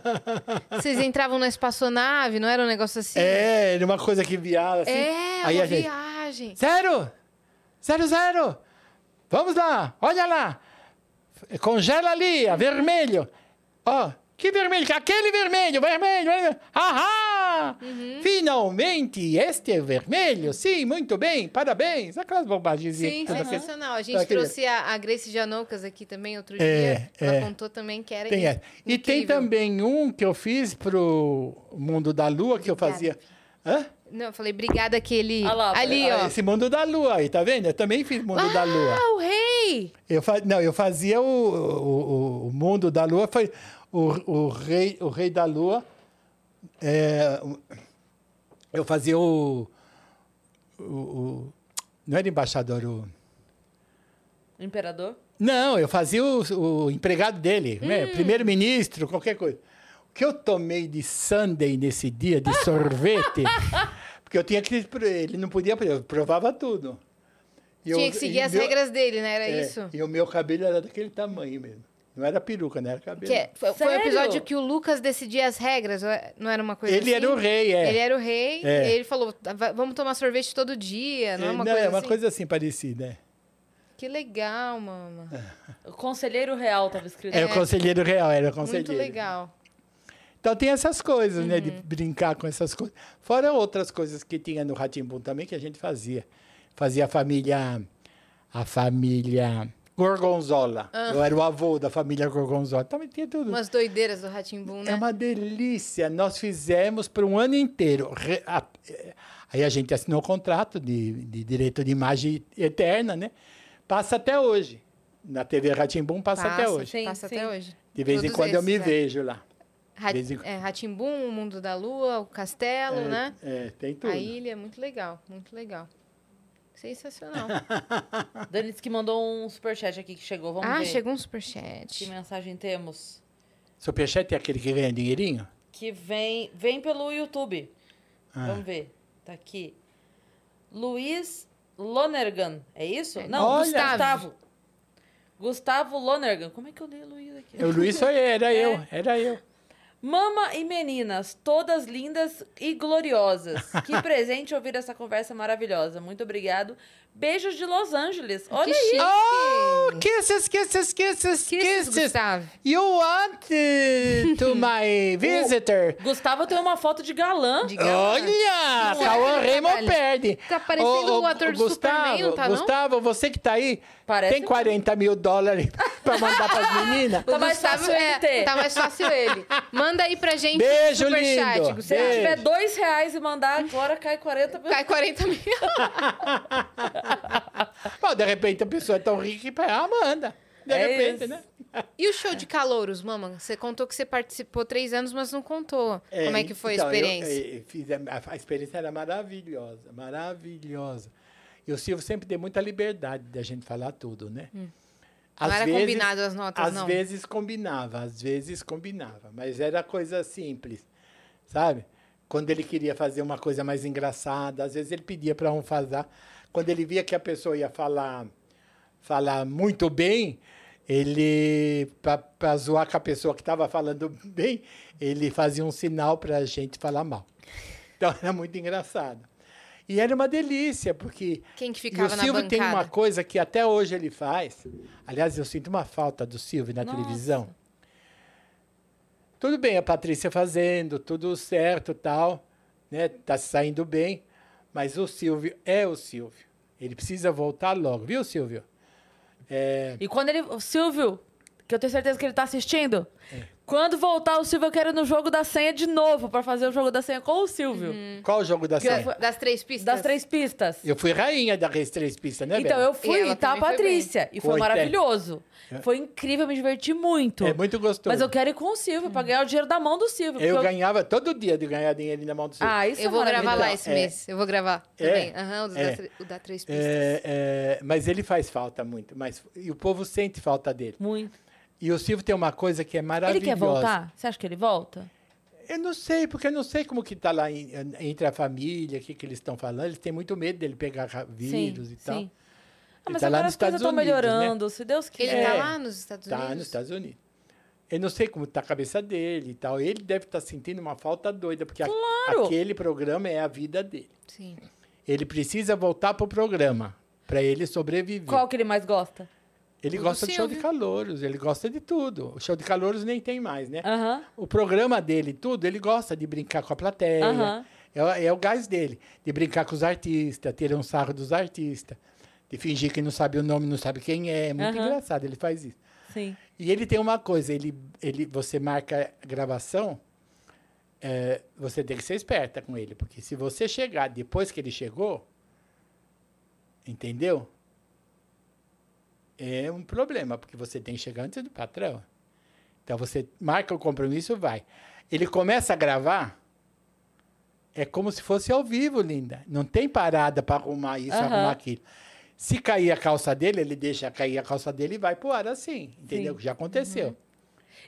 Vocês entravam na espaçonave, não era um negócio assim? É, era uma coisa que viava assim. É, Aí uma gente. viagem. Zero! Zero, zero! Vamos lá, olha lá. Congela ali, a vermelho. Ó, que vermelho? Aquele vermelho, vermelho, vermelho. Ahá! Uhum. Finalmente, este é vermelho. Sim, muito bem, parabéns. Aquelas bobagens. Sim, sensacional. A gente Aquele- trouxe a, a Grace Janoucas aqui também outro É, dia. Ela é. contou também que era Tem essa. E tem também um que eu fiz pro Mundo da Lua, que eu fazia. Hã? Não, eu falei, obrigada aquele... Ah lá, ali, Ah, ó. Esse Mundo da Lua aí, tá vendo? Eu também fiz Mundo da Lua. Ah, o rei! rei? Eu fa... Não, eu fazia o, o, o mundo da lua, foi o, o, rei, o rei da lua. É, eu fazia o, o, o- Não era embaixador, o. Imperador? Não, eu fazia o, o empregado dele, né? primeiro-ministro, qualquer coisa. O que eu tomei de Sunday nesse dia, de sorvete, porque eu tinha que. Ele não podia, eu provava tudo. E eu- Tinha que seguir as meu- regras dele, né? Era é, isso. E o meu cabelo era daquele tamanho mesmo. Não era peruca, não era cabelo. Que é- foi, foi o episódio que o Lucas decidia as regras, é- não era uma coisa Ele assim? era o rei, é. Ele era o rei, É. e ele falou, "Tá, va- vamos tomar sorvete todo dia, não é uma não, coisa é uma assim? coisa assim parecida. é. Que legal, mama. O conselheiro real tava escrito. É, o conselheiro real, era o conselheiro. Muito legal. Então tem essas coisas, né? Uhum. De brincar com essas coisas. Fora outras coisas que tinha no Ratimbum também que a gente fazia. Fazia a família. A família Gorgonzola. Eu era o avô da família Gorgonzola. Também tinha tudo. Umas doideiras do Ratimbum, né? É uma delícia. Nós fizemos por um ano inteiro. Eh, Aí a gente assinou o contrato de, de direito de imagem eterna, né? Passa até hoje. Na TV Ratimbum passa, até hoje. sim, Passa sim. até hoje. De vez em Todos quando eu me esses, é. vejo lá. Ra vez em- é, Ratimbum, o Mundo da Lua, o Castelo, É, né? É, tem tudo. A ilha, muito legal, muito legal. Sensacional. Dani disse que mandou um superchat aqui que chegou. Vamos ah, ver. chegou um Que superchat. mensagem temos? Superchat é aquele que ganha dinheirinho? Que vem, vem pelo YouTube. Ah. Vamos ver. Tá aqui. Luiz Lonergan. É isso? Não, Olha. Gustavo. Gustavo Lonergan. Como é que eu leio Luiz aqui? O Luiz foi, era É. eu, era eu. Mama e meninas, todas lindas e gloriosas. Que presente ouvir essa conversa maravilhosa. Muito obrigado. Beijos de Los Angeles. Olha que aí. Oh, kisses, kisses, kisses, Kisses, kisses. Gustavo. You want to my visitor? Gustavo tem uma foto de galã. De galã. Olha, Não, Cauã é, Raymond perde. Tá parecendo o ator do Gustavo, Superman, não tá, não? Gustavo, você que tá aí, Parece tem um- 40 mil dólares pra mandar pras meninas? Tá O mais fácil ele é, ter. Tá mais fácil ele. Manda aí pra gente Beijo, superchat, lindo. Se ele Gustavo. tiver Beijo. dois reais e mandar agora, cai 40 mil. Cai 40 mil. Bom, de repente a pessoa é tão rica que ah, manda. De É repente, isso. né? E o show de calouros, mamãe? Você contou que você participou três anos, mas não contou. Como é que foi então, a experiência? Eu, eu fiz a, a experiência era maravilhosa, maravilhosa. E o Silvio sempre deu muita liberdade da gente falar tudo, né? Hum. Não era combinado as notas, às não. vezes combinava, às vezes combinava, mas era coisa simples, sabe? Quando ele queria fazer uma coisa mais engraçada, às vezes ele pedia para um fazer. Quando ele via que a pessoa ia falar, falar muito bem, ele, para zoar com a pessoa que estava falando bem, ele fazia um sinal para a gente falar mal. Então era muito engraçado. E era uma delícia, porque Quem que e ficava o na Silvio bancada? tem uma coisa que até hoje ele faz. Aliás, eu sinto uma falta do Silvio na Nossa. televisão. Tudo bem a Patrícia fazendo, tudo certo tal, né? Tá saindo bem, mas o Silvio é o Silvio. Ele precisa voltar logo, viu, Silvio? É, E quando ele. Silvio, que eu tenho certeza que ele tá assistindo. É. Quando voltar o Silvio, eu quero ir no jogo da senha de novo pra fazer o jogo da senha com o Silvio. qual o jogo da fui- Das três pistas? Das três pistas. Eu fui rainha da Race Três Pistas, né, Então, Bela? eu fui E ela tá a também foi Patrícia. E foi, Foi, maravilhoso. Foi incrível, me diverti muito. É muito gostoso. Mas eu quero ir com o Silvio, pra ganhar o dinheiro da mão do Silvio. Eu ganhava todo dia de ganhar dinheiro na mão do Silvio. Ah, isso Eu é vou gravar lá maravilhoso. esse É. mês. Eu vou gravar É? também. Aham, o, da, É. tre- o da três pistas. É, é, mas ele faz falta muito. Mas, e o povo sente falta dele. Muito. E o Silvio tem uma coisa que é maravilhosa. Ele quer voltar? Você acha que ele volta? Eu não sei, porque eu não sei como que tá lá em- entre a família, o que, que eles estão falando. Eles têm muito medo dele pegar vírus e tal. sim. Ah, Ele mas tá lá agora nos as coisas Estados estão Unidos, né? melhorando, se Deus Ele quiser. tá É. lá nos Estados Unidos? Tá nos Estados Unidos. Eu não sei como tá a cabeça dele e tal. Ele deve estar sentindo uma falta doida, porque a- Claro. aquele programa é a vida dele. Sim. Ele precisa voltar pro programa para ele sobreviver. Qual que ele mais gosta? Ele do gosta de show de calouros, ele gosta de tudo. O show de calouros nem tem mais, né? Aham. O programa dele, tudo, ele gosta de brincar com a plateia. Aham. É, o- é o gás dele. De brincar com os artistas, ter um sarro dos artistas. De fingir que não sabe o nome, não sabe quem é. É muito Aham. engraçado, ele faz isso. Sim. E ele tem uma coisa, ele, ele, você marca a gravação, é, você tem que ser esperta com ele. Porque se você chegar depois que ele chegou, entendeu? É um problema, porque você tem que chegar antes do patrão. Então você marca o compromisso, vai. Ele começa a gravar, é como se fosse ao vivo, linda. Não tem parada para arrumar isso, Aham. arrumar aquilo. Se cair a calça dele, ele deixa cair a calça dele e vai pro ar assim. Entendeu? Já aconteceu.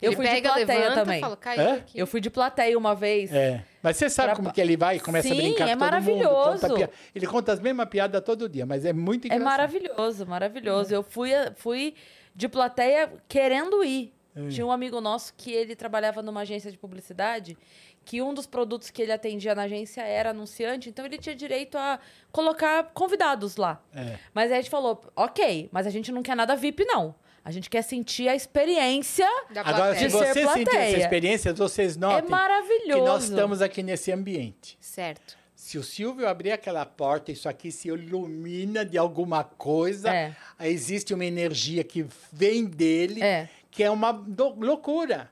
Eu ele fui pega, de plateia levanta, também. fala, aqui. Eu fui de plateia uma vez. É. Mas você sabe Pra- como que ele vai e começa Sim, a brincar é com todo mundo. maravilhoso. Conta pia- Ele conta as mesmas piadas todo dia, mas é muito É engraçado. maravilhoso, maravilhoso. Eu fui, fui de plateia querendo ir. É. Tinha um amigo nosso que ele trabalhava numa agência de publicidade, que um dos produtos que ele atendia na agência era anunciante, então ele tinha direito a colocar convidados lá. É. Mas aí a gente falou, ok, mas a gente não quer nada VIP, não. A gente quer sentir a experiência. Da Agora, se plateia. De ser você sentir essa plateia. experiência, vocês É notem maravilhoso. que nós estamos aqui nesse ambiente. Certo. Se o Silvio abrir aquela porta, isso aqui se ilumina de alguma coisa, É. existe uma energia que vem dele, É. que é uma loucura.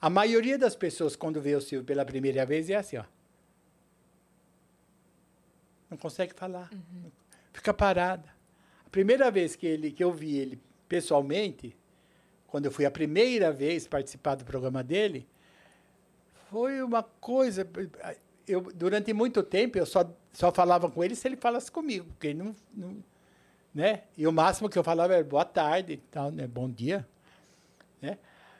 A maioria das pessoas, quando vê o Silvio pela primeira vez, é assim, ó. Não consegue falar. Fica parada. A primeira vez que, ele, que eu vi ele pessoalmente, quando eu fui a primeira vez participar do programa dele, foi uma coisa. Eu, durante muito tempo, eu só, só falava com ele se ele falasse comigo, porque ele não, não. né? E o máximo que eu falava era boa tarde, tal, né? bom dia. Né?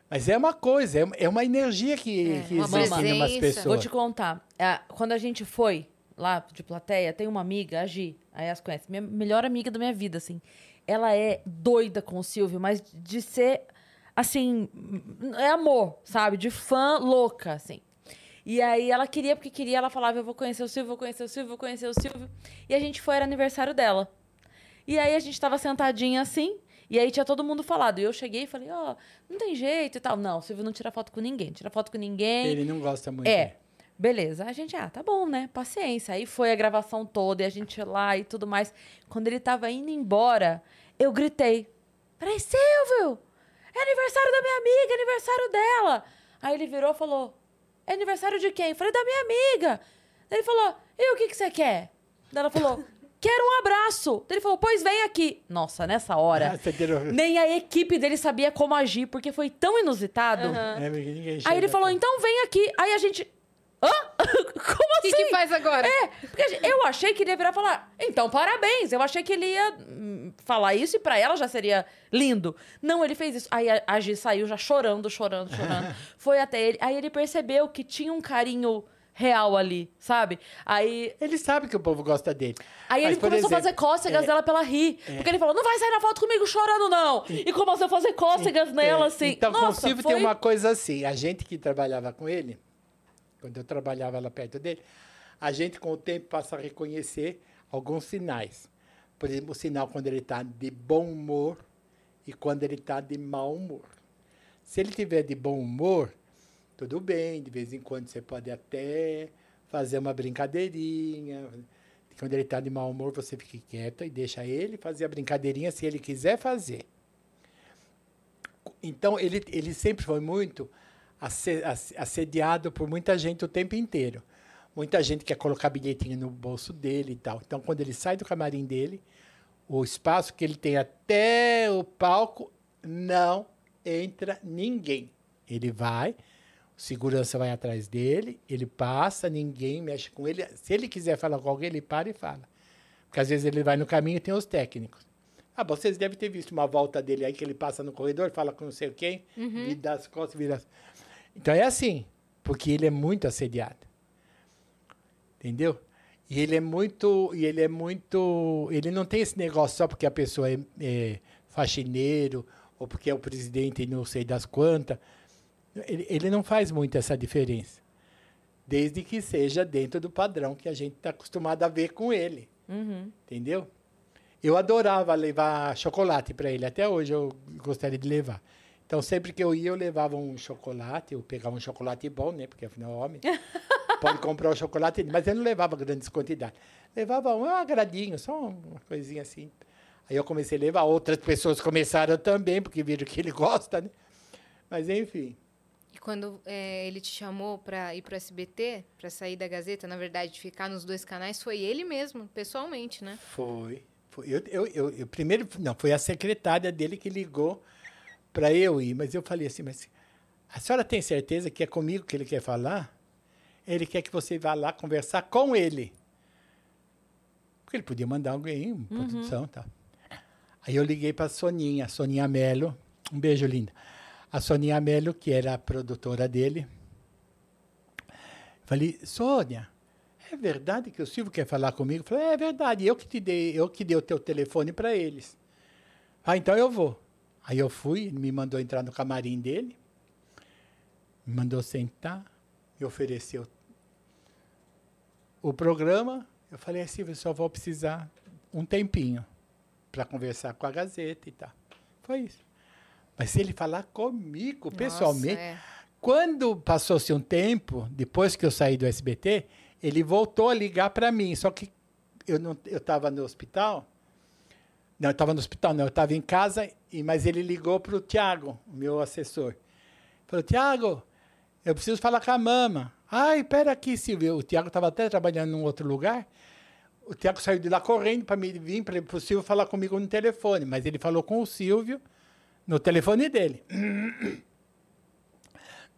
Mas é uma coisa, é uma- é uma energia que, É, que uma existe em umas pessoas. Vou te contar. É, quando a gente foi lá de plateia, tem uma amiga, a Gi, a Yas conhece, minha melhor amiga da minha vida, assim. Ela é doida com o Silvio, mas de ser, assim, é amor, sabe? De fã louca, assim. E aí ela queria, porque queria, ela falava, eu vou conhecer o Silvio, vou conhecer o Silvio, vou conhecer o Silvio. E a gente foi, era aniversário dela. E aí a gente tava sentadinha assim, e aí tinha todo mundo falado. E eu cheguei e falei, ó, não tem jeito e tal. Não, o Silvio não tira foto com ninguém, tira foto com ninguém. Ele não gosta muito. É. Beleza. A gente, ah, tá bom, né? Paciência. Aí foi a gravação toda e a gente lá e tudo mais. Quando ele tava indo embora, eu gritei: Peraí, Silvio! É aniversário da minha amiga, é aniversário dela. Aí ele virou e falou: É aniversário de quem? Eu falei: Da minha amiga. Daí ele falou: E o que, que você quer? Daí ela falou: Quero um abraço. Daí ele falou: Pois vem aqui. Nossa, nessa hora. Nem a equipe dele sabia como agir, porque foi tão inusitado. É, ninguém Aí ele falou, então vem aqui. Aí a gente. Hã? Como O assim? que, que faz agora? É, porque eu achei que ele ia virar falar, então parabéns. Eu achei que ele ia hum, falar isso e pra ela já seria lindo. Não, ele fez isso. Aí a, a Gi saiu já chorando, chorando, chorando. Foi até ele. Aí ele percebeu que tinha um carinho real ali, sabe? Aí, Ele sabe que o povo gosta dele. aí Mas, ele começou a fazer cócegas é, dela pra ela rir. Porque ele falou, não vai sair na foto comigo chorando, não. E começou a fazer cócegas nela, É, assim. Então, com o Nossa, Silvio foi... tem uma coisa assim. A gente que trabalhava com ele, quando eu trabalhava lá perto dele, a gente, com o tempo, passa a reconhecer alguns sinais. Por exemplo, o sinal quando ele está de bom humor e quando ele está de mau humor. Se ele tiver de bom humor, tudo bem, de vez em quando você pode até fazer uma brincadeirinha. Quando ele está de mau humor, você fica quieto e deixa ele fazer a brincadeirinha se ele quiser fazer. Então, ele, ele sempre foi muito assediado por muita gente o tempo inteiro. Muita gente quer colocar bilhetinho no bolso dele e tal. Então, quando ele sai do camarim dele, o espaço que ele tem até o palco, não entra ninguém. Ele vai, o segurança vai atrás dele, ele passa, ninguém mexe com ele. Se ele quiser falar com alguém, ele para e fala. Porque às vezes ele vai no caminho e tem os técnicos. Ah, vocês devem ter visto uma volta dele aí que ele passa no corredor, fala com não sei quem, e dá as costas, vira. as- Então é assim, porque ele é muito assediado. Entendeu? E ele é muito, e ele é muito, ele não tem esse negócio só porque a pessoa é, é faxineiro ou porque é o presidente e não sei das quantas. Ele, ele não faz muito essa diferença, desde que seja dentro do padrão que a gente está acostumado a ver com ele, Uhum. entendeu? Eu adorava levar chocolate para ele, até hoje eu gostaria de levar. Então, sempre que eu ia, eu levava um chocolate, eu pegava um chocolate bom, né? Porque afinal, homem, pode comprar o chocolate, mas eu não levava grandes quantidades. Levava um agradinho, só uma coisinha assim. Aí eu comecei a levar, outras pessoas começaram também, porque viram que ele gosta, né? Mas, enfim, E quando é, ele te chamou pra ir pro SBT, pra sair da Gazeta, na verdade, de ficar nos dois canais, foi ele mesmo, pessoalmente, né? foi, Foi- Eu, eu, eu, eu primeiro, não, foi a secretária dele que ligou para eu ir, mas eu falei assim, mas a senhora tem certeza que é comigo que ele quer falar? Ele quer que você vá lá conversar com ele. Porque ele podia mandar alguém, uma produção e tal. Aí eu liguei para a Soninha, Soninha Melo, um beijo linda. A Soninha Melo, que era a produtora dele. Falei, Sônia, é verdade que o Silvio quer falar comigo? Falei, é verdade, eu que te dei, eu que dei o teu telefone para eles. Ah, então eu vou. Aí eu fui, ele me mandou entrar no camarim dele, me mandou sentar, me ofereceu o programa. Eu falei, Silvio, eu só vou precisar um tempinho para conversar com a Gazeta e tal. Foi isso. Mas se ele falar comigo, pessoalmente, Nossa, é. quando passou-se um tempo, depois que eu saí do SBT, ele voltou a ligar para mim. Só que eu estava no hospital. Não, eu estava no hospital, não, eu estava em casa, e, mas ele ligou para o Tiago, meu assessor. Falou, Tiago, eu preciso falar com a mama. Ai, espera aqui, Silvio. O Tiago estava até trabalhando em outro lugar. O Tiago saiu de lá correndo para vir para o Silvio falar comigo no telefone, mas ele falou com o Silvio no telefone dele.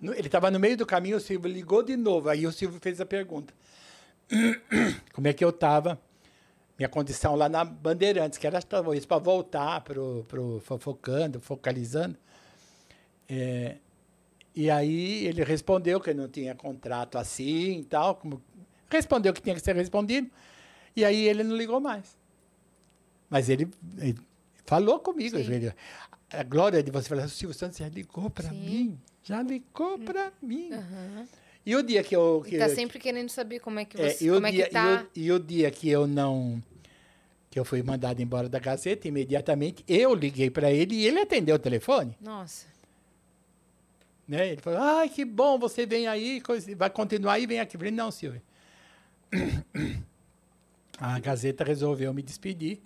Ele estava no meio do caminho, o Silvio ligou de novo. Aí o Silvio fez a pergunta: Como é que eu estava? Minha condição lá na Bandeirantes, que era talvez para voltar para o fofocando, focalizando. É, e aí ele respondeu que não tinha contrato assim e tal. Como, respondeu que tinha que ser respondido. E aí ele não ligou mais. Mas ele, ele falou comigo. Ele, a glória de você falar, o Silvio Santos já ligou para mim. Já ligou para mim. Aham. E o dia que eu. Que, E tá sempre querendo saber como é que é, você, o como é dia, que tá. e, o, e o dia que eu não. Que eu fui mandado embora da Gazeta, imediatamente eu liguei para ele e ele atendeu o telefone. Nossa. Né? Ele falou: Ai, que bom, você vem aí, vai continuar aí, vem aqui. Eu falei: Não, Silvio. A Gazeta resolveu me despedir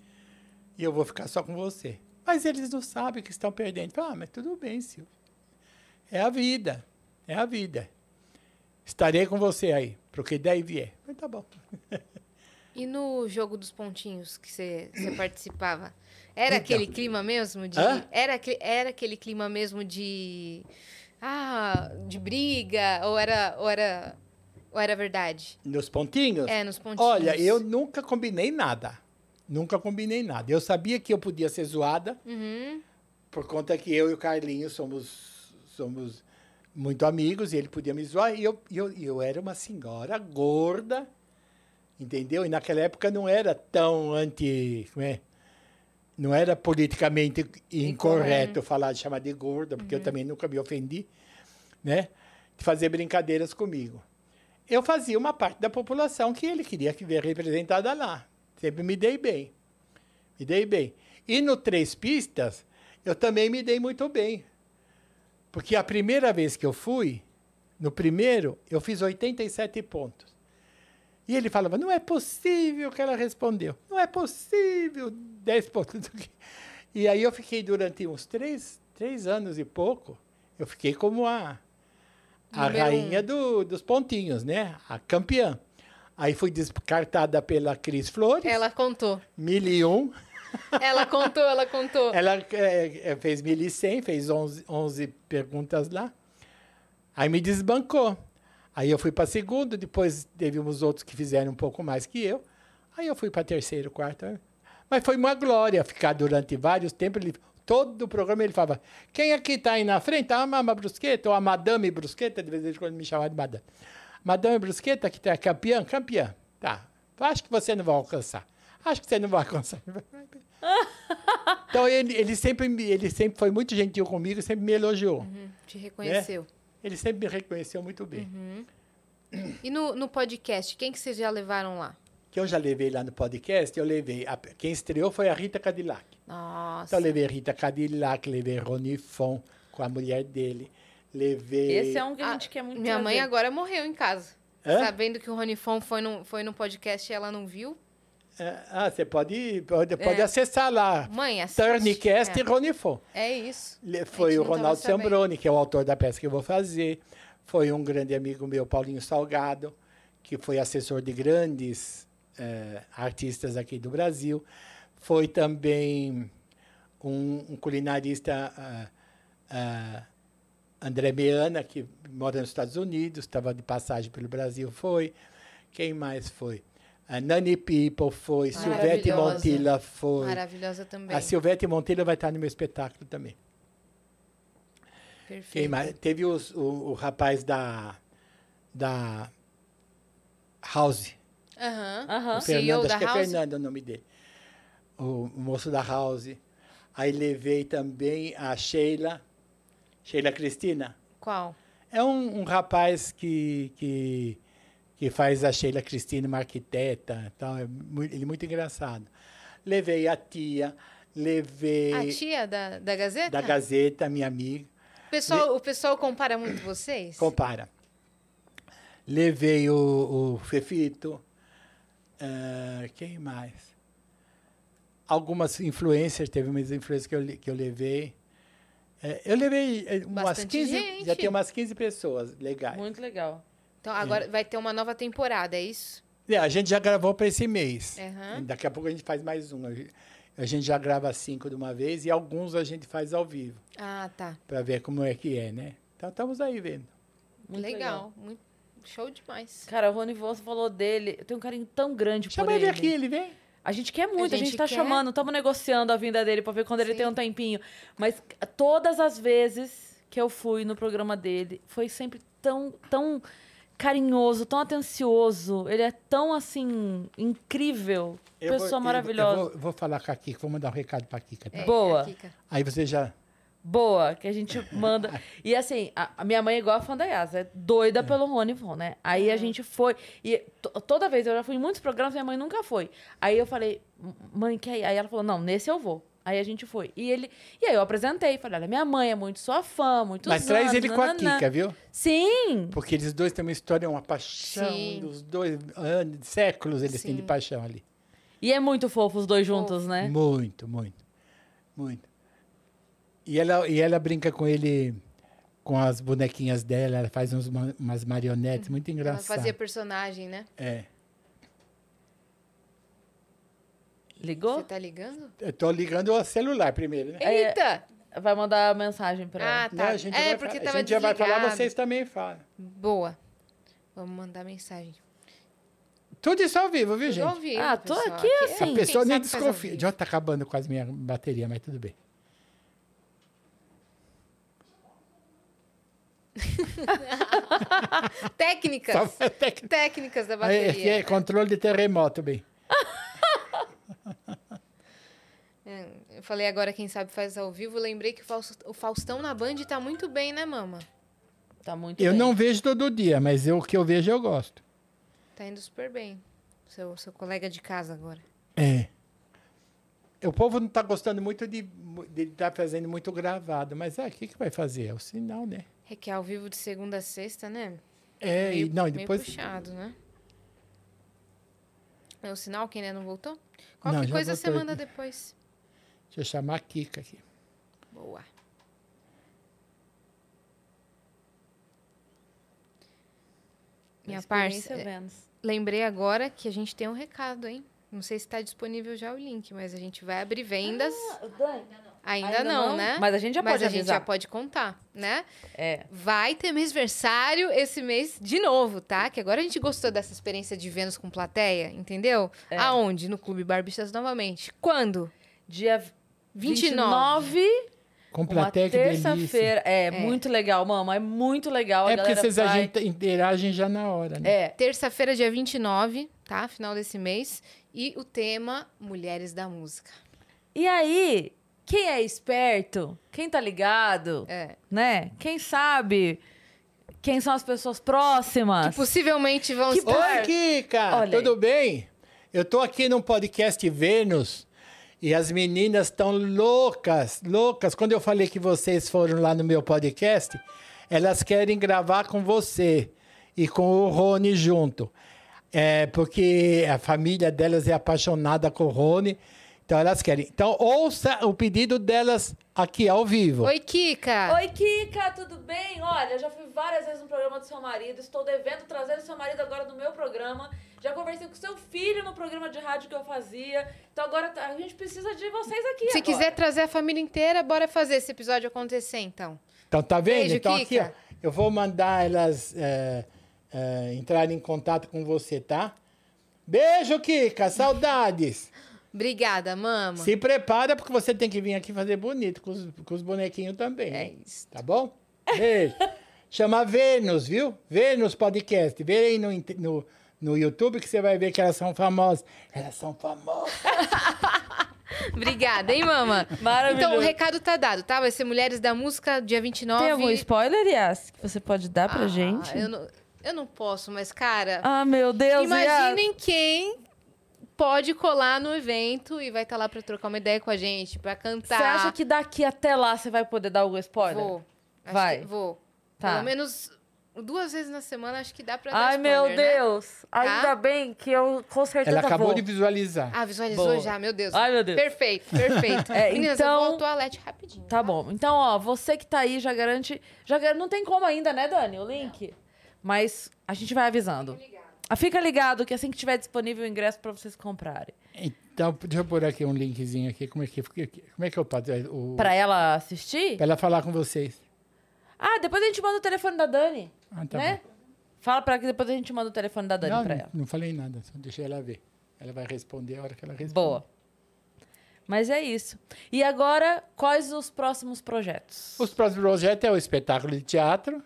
e eu vou ficar só com você. Mas eles não sabem que estão perdendo. Eu falei, ah, mas tudo bem, Silvio. É a vida. É a vida. Estarei com você aí, pro que der e vier. Mas tá bom. E no jogo dos pontinhos que você participava? Era Então. aquele clima mesmo de. Hã? Era, era aquele clima mesmo de. Ah, de briga? Ou era, ou era, ou era verdade? Nos pontinhos? É, nos pontinhos. Olha, eu nunca combinei nada. Nunca combinei nada. Eu sabia que eu podia ser zoada, Uhum. por conta que eu e o Carlinhos somos, somos muito amigos, e ele podia me zoar. E eu, eu, eu era uma senhora gorda, entendeu? E naquela época não era tão anti. É? Não era politicamente incorreto falar de chamar de gorda, porque eu também nunca me ofendi, né? De fazer brincadeiras comigo. Eu fazia uma parte da população que ele queria que ver representada lá. Sempre me dei bem. Me dei bem. E no Três Pistas, eu também me dei muito bem. Porque a primeira vez que eu fui, no primeiro, eu fiz 87 pontos. E ele falava, não é possível que ela respondeu. Não é possível, 10 pontos. E aí eu fiquei durante uns três, três anos e pouco, eu fiquei como a, a Número rainha do- dos pontinhos, né? A campeã. Aí fui descartada pela Cris Flores, Ela contou. mil e um. Ela contou, ela contou. Ela é, é, fez 1.100, fez 11, 11 perguntas lá. Aí me desbancou. Aí eu fui para segundo, depois teve uns outros que fizeram um pouco mais que eu. Aí eu fui para terceiro, quarto. Mas foi uma glória ficar durante vários tempos. Ele, todo o programa ele falava: quem aqui está aí na frente? A Mama Brusqueta ou a Madame Brusqueta, de vez em quando me chamava de Madame. Madame Brusqueta, que está campeã, campeã. Tá. Acho que você não vai alcançar. Acho que você não vai alcançar. Então ele, ele, sempre, ele sempre foi muito gentil comigo, sempre me elogiou. Uhum, Te reconheceu. Ele sempre me reconheceu muito bem. Uhum. E no, no podcast, quem que vocês já levaram lá? Que eu já levei lá no podcast, eu levei. a- quem estreou foi a Rita Cadillac. Nossa. Então eu levei Rita Cadillac, levei Rony Fon com a mulher dele. Levei. Esse é um que a Ah, gente quer muito Minha mãe agora morreu em casa. Hã? Sabendo que o Rony Fon foi no, foi no podcast e ela não viu. É, Ah, você pode, pode, pode É. acessar lá. Mãe, assiste. Turnicast e É. Rony Fon. É isso. Foi o Ronaldo. Sambroni, que é o autor da peça que eu vou fazer. Foi um grande amigo meu, Paulinho Salgado, que foi assessor de grandes eh, artistas aqui do Brasil. Foi também um, um culinarista, ah, ah, André Meana, que mora nos Estados Unidos, estava de passagem pelo Brasil, foi. Quem mais foi? A Nani People foi, Silvete. Montilla foi. Maravilhosa também. A Silvete Montilla vai estar no meu espetáculo também. Perfeito. Quem mais? Teve os- o, o rapaz da, da House. Aham. Aham. O Fernando, CEO acho da que é House. Fernando o nome dele. O, o moço da House. Aí levei também a Sheila, Sheila Cristina. Qual? É um, um rapaz que, que, que faz a Sheila Cristina, uma arquiteta. Então é muito, ele é muito engraçado. Levei a tia, levei A tia da, da Gazeta? da Gazeta, minha amiga. O pessoal, o pessoal compara muito vocês? Compara. Levei o, o Fefito. ah, quem mais? Algumas influencers, teve umas influências que eu, le- que eu levei. Eh, eu levei eh, umas Bastante 15, gente. já tem umas 15 pessoas legais. Muito legal. Então agora vai ter uma nova temporada, é isso? É, a gente já gravou para esse mês. Aham. Daqui a pouco a gente faz mais um. A gente- A já grava cinco de uma vez e alguns a gente faz ao vivo, Ah, tá. para ver como é que é, né? Então estamos aí vendo. Muito legal. Muito show demais. Cara, o Rony Vosso falou dele. Eu tenho um carinho tão grande Chama por ele ele. aqui, ele vem. A gente quer muito, a gente, gente tá quer. chamando, estamos negociando a vinda dele pra ver quando ele Sim. tem um tempinho. Mas todas as vezes que eu fui no programa dele, foi sempre tão, tão carinhoso, tão atencioso. Ele é tão, assim, incrível. Eu vou- pessoa eu- maravilhosa. Eu vou, vou falar com a Kika, vou mandar um recado para a Kika. Tá? É, Boa. a Kika. Aí você já. Boa, que a gente manda. E assim, a, a minha mãe é igual a fã da Yasa, é doida pelo Rony Von, né? Aí a gente foi. E to- toda vez, eu já fui em muitos programas, minha mãe nunca foi. Aí eu falei, mãe, quer ir? Aí ela falou, não, nesse eu vou. Aí a gente foi. E ele. E aí eu apresentei, falei, olha, minha mãe é muito sua fã, muito Mas traz ele com a nananã." Kika, viu? Sim! Porque eles dois têm uma história, uma paixão. Sim. Dos dois anos, séculos eles têm de Sim. paixão ali. E é muito fofo os dois juntos, né? Muito, muito. Muito. E ela, e ela brinca com ele com as bonequinhas dela, ela faz uns, ma- umas marionetes muito Ela engraçadas. fazia personagem, né? É. Ligou? Você tá ligando? Eu tô ligando o celular primeiro, né? É, Eita! Vai mandar mensagem pra ela. Ah, Não, tá. a gente, é, vai, porque a gente já vai falar, vocês também falam. Boa. Vamos mandar mensagem. Tudo isso ao vivo, viu, Tudo gente? ao vivo, Ah, tô pessoal. aqui é- assim. A quem pessoa nem desconfia. Já tá acabando quase minha bateria, mas tudo bem. Técnicas. Técnica. Técnicas da bateria. é controle de terremoto, bem. É, eu falei agora, quem sabe faz ao vivo. Lembrei que o Faus- o Faustão na Band tá muito bem, né, mama? Tá muito Eu bem. não vejo todo dia, mas eu, o que eu vejo eu gosto. Tá indo super bem. Seu, seu colega de casa agora. É. O povo não está gostando muito de estar fazendo muito gravado, mas é, o que, que vai fazer? É o sinal, né? É que é ao vivo de segunda a sexta, né? É, e, Meio- não, e meio depois. puxado, né? É o sinal que ainda não voltou? Não, Qualquer já coisa você manda depois. Deixa eu chamar a Kika aqui. Boa. Minha parça, Vênus. lembrei agora que a gente tem um recado, hein? Não sei se está disponível já o link, mas a gente vai abrir vendas. ainda, não, né? Mas a gente já Mas pode a gente já avisar. pode contar, né? É. Vai ter mêsversário esse mês de novo, tá? Que agora a gente gostou dessa experiência de Vênus com plateia, entendeu? É. Aonde? No Clube Barbixas novamente. Quando? Dia 29. 29, Com uma terça-feira. É, muito legal, mamãe. É muito legal. a É porque vocês vai. interagem já na hora, né? É. Terça-feira, dia 29, tá? Final desse mês. E o tema Mulheres da Música. E aí, quem é esperto, quem tá ligado, É. né? Quem sabe quem são as pessoas próximas. Que possivelmente vão Que estar. Oi, Kika! Olha Tudo bem? Eu tô aqui no podcast Vênus e as meninas estão loucas, loucas. Quando eu falei que vocês foram lá no meu podcast, elas querem gravar com você e com o Rony junto. É, porque a família delas é apaixonada com o Rony. Então elas querem. Então ouça o pedido delas aqui ao vivo. Oi, Kika. Oi, Kika, tudo bem? Olha, já fui várias vezes no programa do seu marido, estou devendo trazer o seu marido agora no meu programa. Já conversei com seu filho no programa de rádio que eu fazia. Então agora tá- a gente precisa de vocês aqui Se agora. quiser trazer a família inteira, bora fazer esse episódio acontecer, então. Então tá vendo? Beijo, então aqui, Kika. ó, eu vou mandar elas é, é, entrarem em contato com você, tá? Beijo, Kika. Saudades. Obrigada, mama. Se prepara, porque você tem que vir aqui fazer bonito com os, com os bonequinhos também. É hein? isso. Tá bom? Beijo. Chama Vênus, viu? Vênus Podcast. Vê aí no, no, no YouTube que você vai ver que elas são famosas. Elas são famosas. Obrigada, hein, mama? Maravilhoso. Então, o recado tá dado, tá? Vai ser Mulheres da Música, dia 29. Tem algum spoiler, Yas, que você pode dar pra Ah, gente? Eu não, eu não posso, mas, cara, Ah, meu Deus, imaginem quem pode colar no evento e vai estar lá pra trocar uma ideia com a gente, pra cantar. Você acha que daqui até lá você vai poder dar algum spoiler? Vou. Acho Vai. que vou. Tá. Pelo menos duas vezes na semana, acho que dá pra dar Ai, meu spoiler, né? Deus. Ainda bem que eu com certeza Ela acabou vou. de visualizar. Ah, visualizou Boa. já, meu Deus. Ai, meu Deus. Perfeito, perfeito. É, Meninas, então- eu vou ao toalete rapidinho. Tá bom. Então, ó, você que tá aí já garante. Já gar- Não tem como ainda, né, Dani? O link. Mas a gente vai avisando. Ah, Fica ligado que assim que tiver disponível o ingresso pra vocês comprarem. Então, deixa eu pôr aqui um linkzinho aqui. Como é que, como é que eu faço? O, Pra ela assistir? pra ela falar com vocês. Ah, depois a gente manda o telefone da Dani. Ah, tá né? Fala pra ela que depois a gente manda o telefone da bom. Dani não, ela. não falei nada, só deixei ela ver. Ela vai responder a hora que ela responde. Boa. Mas é isso. E agora, quais os próximos projetos? Os próximos projetos é o espetáculo de teatro.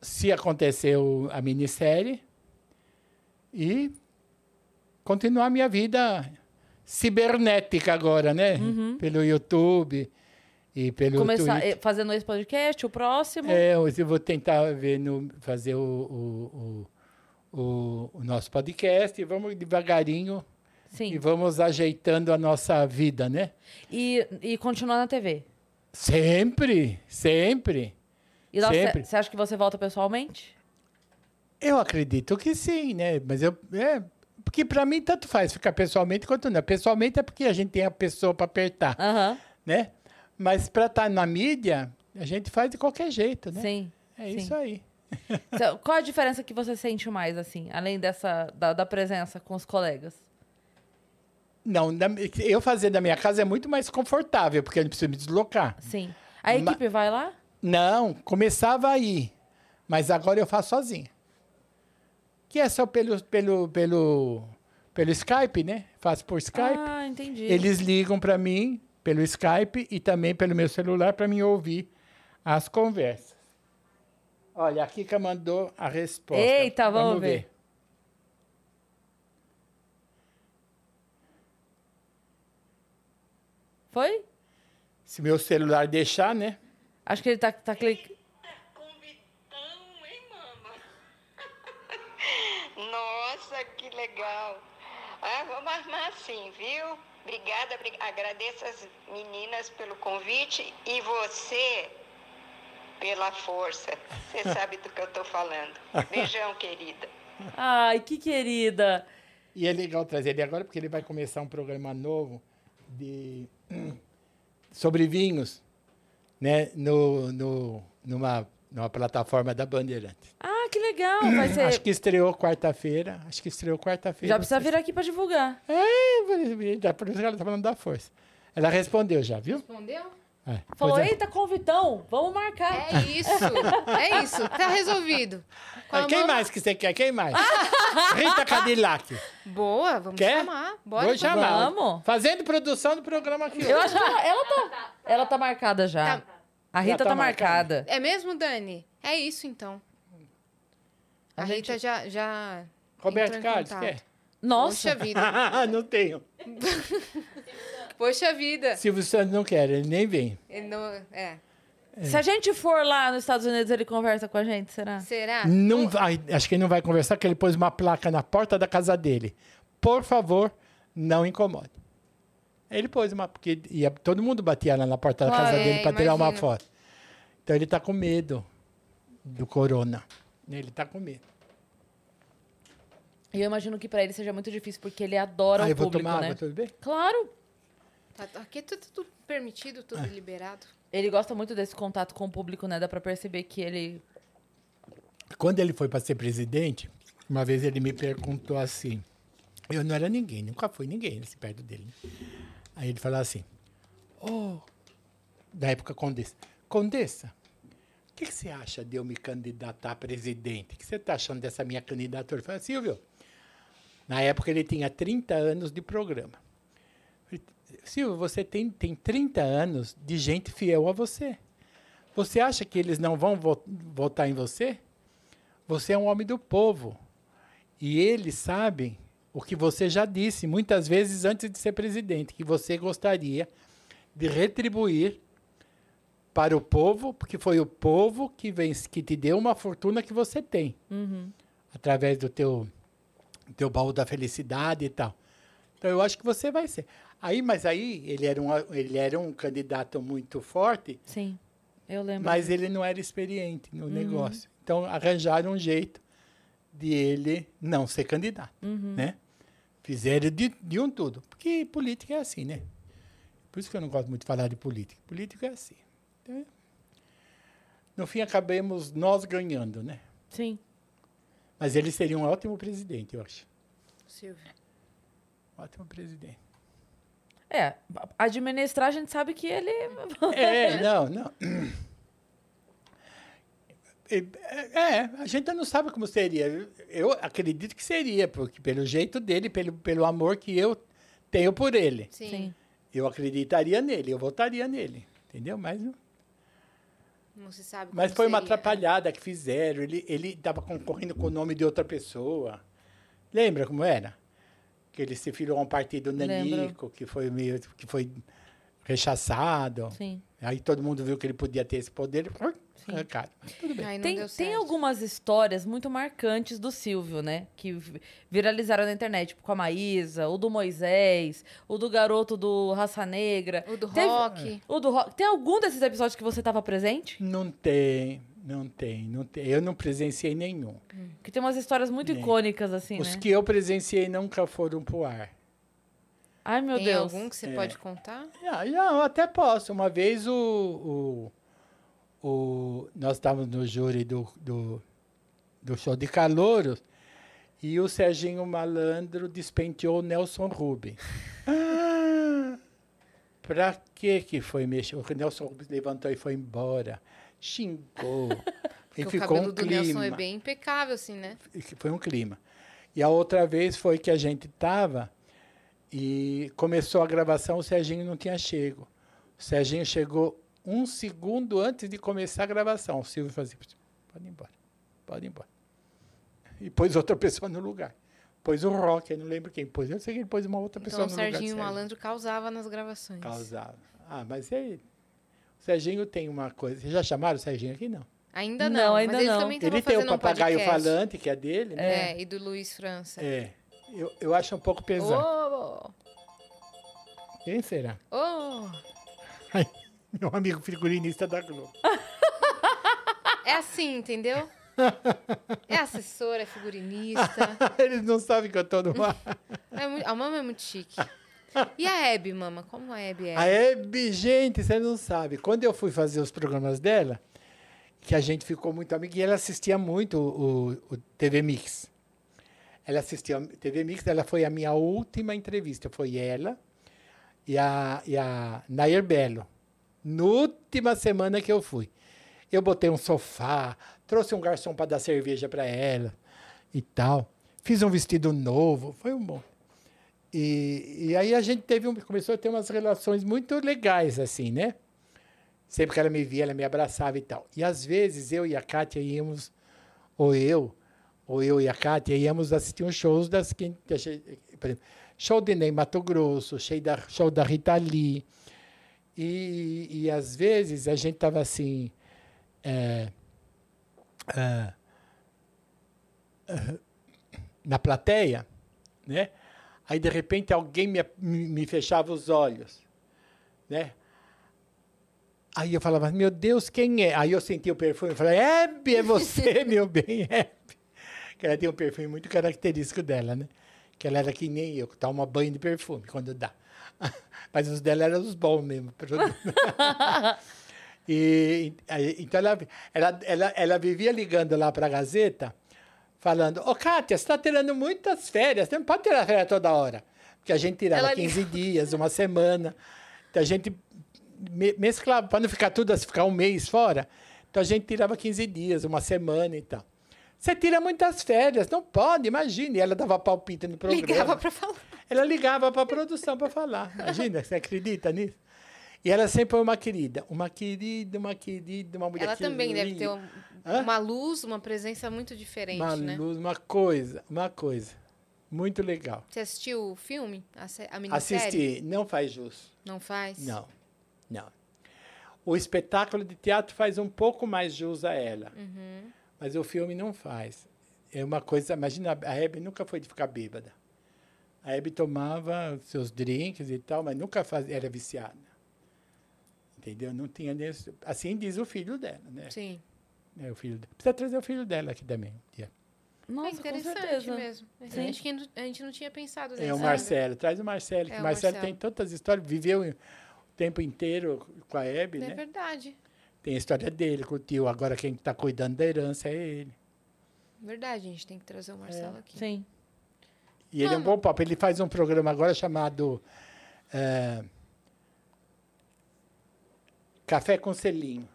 Se aconteceu a minissérie. E continuar minha vida cibernética agora, né? Pelo YouTube e pelo Começar Twitter. eh, fazendo esse podcast, o próximo. É, eu vou tentar ver no, fazer o, o, o, o- nosso podcast e vamos devagarinho Sim. e vamos ajeitando a nossa vida, né? E, e continuar na TV. Sempre, sempre. E lá, Sempre. você acha que você volta pessoalmente? Eu acredito que sim, né? Mas eu. É, porque para mim tanto faz ficar pessoalmente quanto não. Pessoalmente é porque a gente tem a pessoa para apertar, né? Mas para estar na mídia, a gente faz de qualquer jeito, né? Sim. É sim. isso aí. Então, qual a diferença que você sente mais, assim, além dessa da, da presença com os colegas? Não, na- eu fazer da minha casa é muito mais confortável, porque eu não preciso me deslocar. Sim. A Ma- equipe vai lá? Não, começava aí, mas agora eu faço sozinho. Que é só pelo, pelo, pelo, pelo Skype, né? Faço por Skype. Ah, entendi. Eles ligam para mim pelo Skype e também pelo meu celular para mim ouvir as conversas. Olha, a Kika mandou a resposta. Eita, vamos ver. Foi? Se meu celular deixar, né? Acho que ele tá, tá clicando. Mama? Nossa, que legal. Ah, vamos armar sim, viu? Obrigada, bri- agradeço as meninas pelo convite e você pela força. Você sabe do que eu tô falando. Beijão, querida. Ai, que querida. E é legal trazer ele agora porque ele vai começar um programa novo de sobre vinhos, né? No, no, numa, numa plataforma da Bandeirantes. Ah, que legal. Vai ser. Acho que estreou quarta-feira. Acho que estreou quarta-feira. Já precisa vir aqui pra divulgar. É, já por isso que ela tá falando da força. Ela respondeu já, viu? Respondeu? É. Falou, é. eita, convitão, vamos marcar. É isso. É isso. Tá resolvido. Ah, Quem mão- mais que você quer? Quem mais? Rita Cadillac. Boa, vamos Quer? chamar. Bora Vou chamar. Vamos. Fazendo produção do programa aqui. Eu acho que ela, ela tá. Ela tá marcada já. Tá. A Rita Já tá, tá marcada. É mesmo, Dani? É isso, então. A, A Rita gente- já, já Roberto Carlos, quer? Nossa. Poxa vida. não tenho. Poxa vida. Silvio Santos não quer, ele nem vem. Ele não, é. Se a gente for lá nos Estados Unidos, ele conversa com a gente, será? Será? Não vai, acho que ele não vai conversar, porque ele pôs uma placa na porta da casa dele. Por favor, não incomode. Ele pôs uma, porque ia, todo mundo batia lá na porta da Ah, casa é, dele para tirar uma foto. Então ele está com medo do corona. Ele está com medo. E eu imagino que pra ele seja muito difícil, porque ele adora Ah, o eu vou público, tomar né? água, tudo bem? Claro. Tá- tá- Aqui é tudo, tudo permitido, tudo É. liberado. Ele gosta muito desse contato com o público, né? Dá pra perceber que ele... Quando ele foi para ser presidente, uma vez ele me perguntou assim. Eu não era ninguém, nunca fui ninguém assim, perto dele. né? Aí ele falou assim: Oh, da época Condessa. Condessa, o que, que você acha de eu me candidatar a presidente? O que você está achando dessa minha candidatura? Eu falei, Silvio, na época ele tinha 30 anos de programa. Silvio, você tem, tem 30 anos de gente fiel a você. Você acha que eles não vão vo- votar em você? Você é um homem do povo. E eles sabem o que você já disse muitas vezes antes de ser presidente, que você gostaria de retribuir para o povo, porque foi o povo que, vem, que te deu uma fortuna que você tem, através do teu, teu baú da felicidade e tal. Então eu acho que você vai ser. Aí, mas aí ele era um, ele era um candidato muito forte, Sim, eu lembro. mas ele não era experiente no negócio. Então arranjaram um jeito de ele não ser candidato, né? Fizeram de, de um tudo. Porque política é assim, né? Por isso que eu não gosto muito de falar de política. Política é assim. Então, no fim, acabemos nós ganhando, né? Sim. Mas ele seria um ótimo presidente, eu acho. Silvio. Ótimo presidente. É, administrar a gente sabe que ele... É, não, não. É, é, a gente não sabe como seria. Eu acredito que seria, porque pelo jeito dele, pelo, pelo amor que eu tenho por ele. Sim. Sim. Eu acreditaria nele, eu votaria nele. Entendeu? Mas, não- se sabe mas foi uma seria. atrapalhada que fizeram. Ele estava concorrendo com o nome de outra pessoa. Lembra como era? Que ele se filiou a um partido Lembro. nanico, que foi meio que foi rechaçado. Sim. Aí todo mundo viu que ele podia ter esse poder. Sim. Cara, mas tudo bem. Aí não Tem, deu tem algumas histórias muito marcantes do Silvio, né? Que vi- viralizaram na internet, tipo com a Maísa, o do Moisés, o do garoto do Raça Negra. O do Teve- rock. O do rock. Tem algum desses episódios que você tava presente? Não tem, não tem, não tem. Eu não presenciei nenhum. Que tem umas histórias muito Nem. icônicas, assim, Os né? que eu presenciei nunca foram pro ar. Ai, meu Tem Deus. algum que você É. pode contar? Ah, não, até posso. Uma vez o, o, nós estávamos no júri do, do, do show de calouros e o Serginho Malandro despenteou o Nelson Rubens. Ah, pra que que foi mexer? O Nelson Rubens levantou e foi embora. Xingou. E Porque o ficou cabelo um do Nelson clima. é bem impecável, assim, né? foi um clima. E a outra vez foi que a gente estava e começou a gravação, o Serginho não tinha chego. O Serginho chegou um segundo antes de começar a gravação. O Silvio fazia, pode ir embora, pode ir embora. E pôs outra pessoa no lugar. Pôs o Rock, eu não lembro quem pôs. Eu sei que ele pôs uma outra pessoa Então o no lugar. do Serginho Malandro causava nas gravações. Causava. Ah, mas ele... O Serginho tem uma coisa. Vocês já chamaram o Serginho aqui? Não. Ainda Não, não, ainda mas ele não. tava Ele tem o um papagaio podcast. falante, que é dele, né? É, e do Luiz França. É. Eu, eu acho um pouco pesado. Ô, Quem será? ô, Ai, meu amigo figurinista da Globo. É assim, entendeu? É assessora, é figurinista. Eles não sabem que eu tô no ar. É muito- a mama é muito chique. E a Hebe, mama? Como a Hebe é? A Hebe, gente, você não sabe. Quando eu fui fazer os programas dela, que a gente ficou muito amigo, e ela assistia muito o, o TV Mix. Ela assistia o TV Mix, ela foi a minha última entrevista. Foi ela e a, e a Nair Belo. Na última semana que eu fui. Eu botei um sofá, trouxe um garçom para dar cerveja para ela e tal. Fiz um vestido novo, foi um bom. E, e aí a gente teve um, começou a ter umas relações muito legais, assim, né? Sempre que ela me via, ela me abraçava e tal. E às vezes eu e a Kátia íamos, ou eu, ou eu e a Kátia íamos assistir uns shows das que, por exemplo, show de Ney Mato Grosso, show da, show da Rita Lee. E, e às vezes a gente estava assim. é, é, é, na plateia, né? Aí, de repente, alguém me, me, me fechava os olhos, né? Aí eu falava, meu Deus, quem é? Aí eu senti o perfume e falei, Hebe, é você, meu bem, Hebe. Que ela tem um perfume muito característico dela, né? Que ela era que nem eu, que toma banho de perfume quando dá. Mas os dela eram os bons mesmo. e, então ela, ela, ela, ela vivia ligando lá para a Gazeta, falando: Ô, Kátia, você está tirando muitas férias, você não pode tirar férias toda hora. Porque a gente tirava Ela 15 dias, uma semana. Então a gente me- mesclava, para não ficar tudo ficar um mês fora. Então a gente tirava 15 dias, uma semana e tal. Você tira muitas férias, não pode, imagine. E ela dava palpite no programa. Ligava pra falar. Ela ligava para a produção para falar. Imagina, você acredita nisso? E ela sempre foi uma querida. Uma querida, uma querida, uma mulher Ela também deve ter um- uma luz, uma presença muito diferente, uma né? luz, uma coisa, uma coisa. Muito legal. Você assistiu o filme? A minissérie? Assisti, não faz jus. Não faz? Não, não. O espetáculo de teatro faz um pouco mais jus a ela, Uhum. mas o filme não faz. É uma coisa, imagina, a Hebe nunca foi de ficar bêbada. A Hebe tomava seus drinks e tal, mas nunca faz, era viciada. Entendeu? Não tinha nesse, assim diz o filho dela, né? Sim. É, o filho dela. Precisa trazer o filho dela aqui também. um dia. Nossa, é interessante mesmo. A Sim. gente, que não- a gente não tinha pensado nisso. É o? Marcelo, traz o Marcelo, É, o o Marcelo, Marcelo. tem tantas histórias, viveu o tempo inteiro com a Hebe, É né? verdade. Tem a história dele com o tio. Agora quem está cuidando da herança é ele. Verdade, a gente tem que trazer o Marcelo aqui. Sim. E ele é um bom papo. Ele faz um programa agora chamado é, Café com Selinho.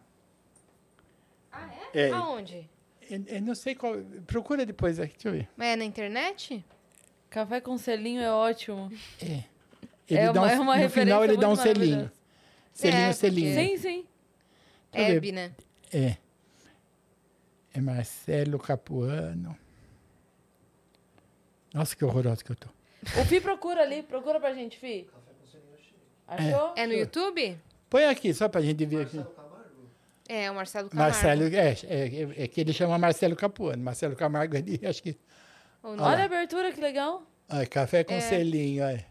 Ah, é? É. Aonde? Eu, eu não sei qual. Procura depois aqui, deixa eu ver. Mas é na internet? Café com selinho é ótimo. Ele É dá uma- um, é uma no final referência ele dá um selinho. Selinho, É, selinho. porque- Sim, sim. Ver. Hebe, né? É. É Marcelo Capuano. Nossa, que horroroso que eu tô. O Fi procura ali, procura pra gente, Fi. Achou? É no YouTube? Põe aqui, só pra gente ver aqui. É, o Marcelo Camargo. Marcelo, é, é, é que ele chama Marcelo Capuano. Marcelo Camargo, ele, acho que. Não? Olha a abertura, que legal. Olha, café com É. selinho, olha.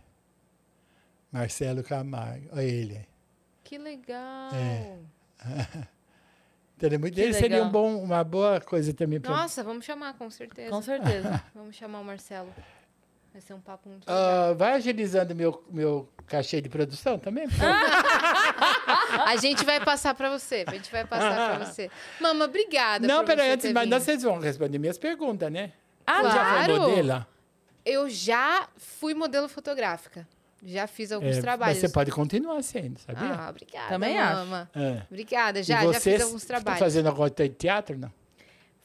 Marcelo Camargo, olha ele. Que legal. É. Então, ele, muito- Que ele seria um bom, uma boa coisa também para. Nossa, vamos chamar, com certeza. Com certeza. Vamos chamar o Marcelo. Vai ser um papo muito legal. Ah, vai agilizando meu, meu cachê de produção também? por favor? A gente vai passar pra você. A gente vai passar pra você. Mama, obrigada. não, peraí, antes, mas vindo. vocês vão responder minhas perguntas, né? Ah, Você já foi Claro. modelo? Eu já fui modelo fotográfica. Já fiz alguns É, trabalhos. Mas você pode continuar sendo, sabia? Ah, obrigada, Também acho. mama. É. Obrigada, E já, já você fiz alguns Tá trabalhos. fazendo agora de teatro, não?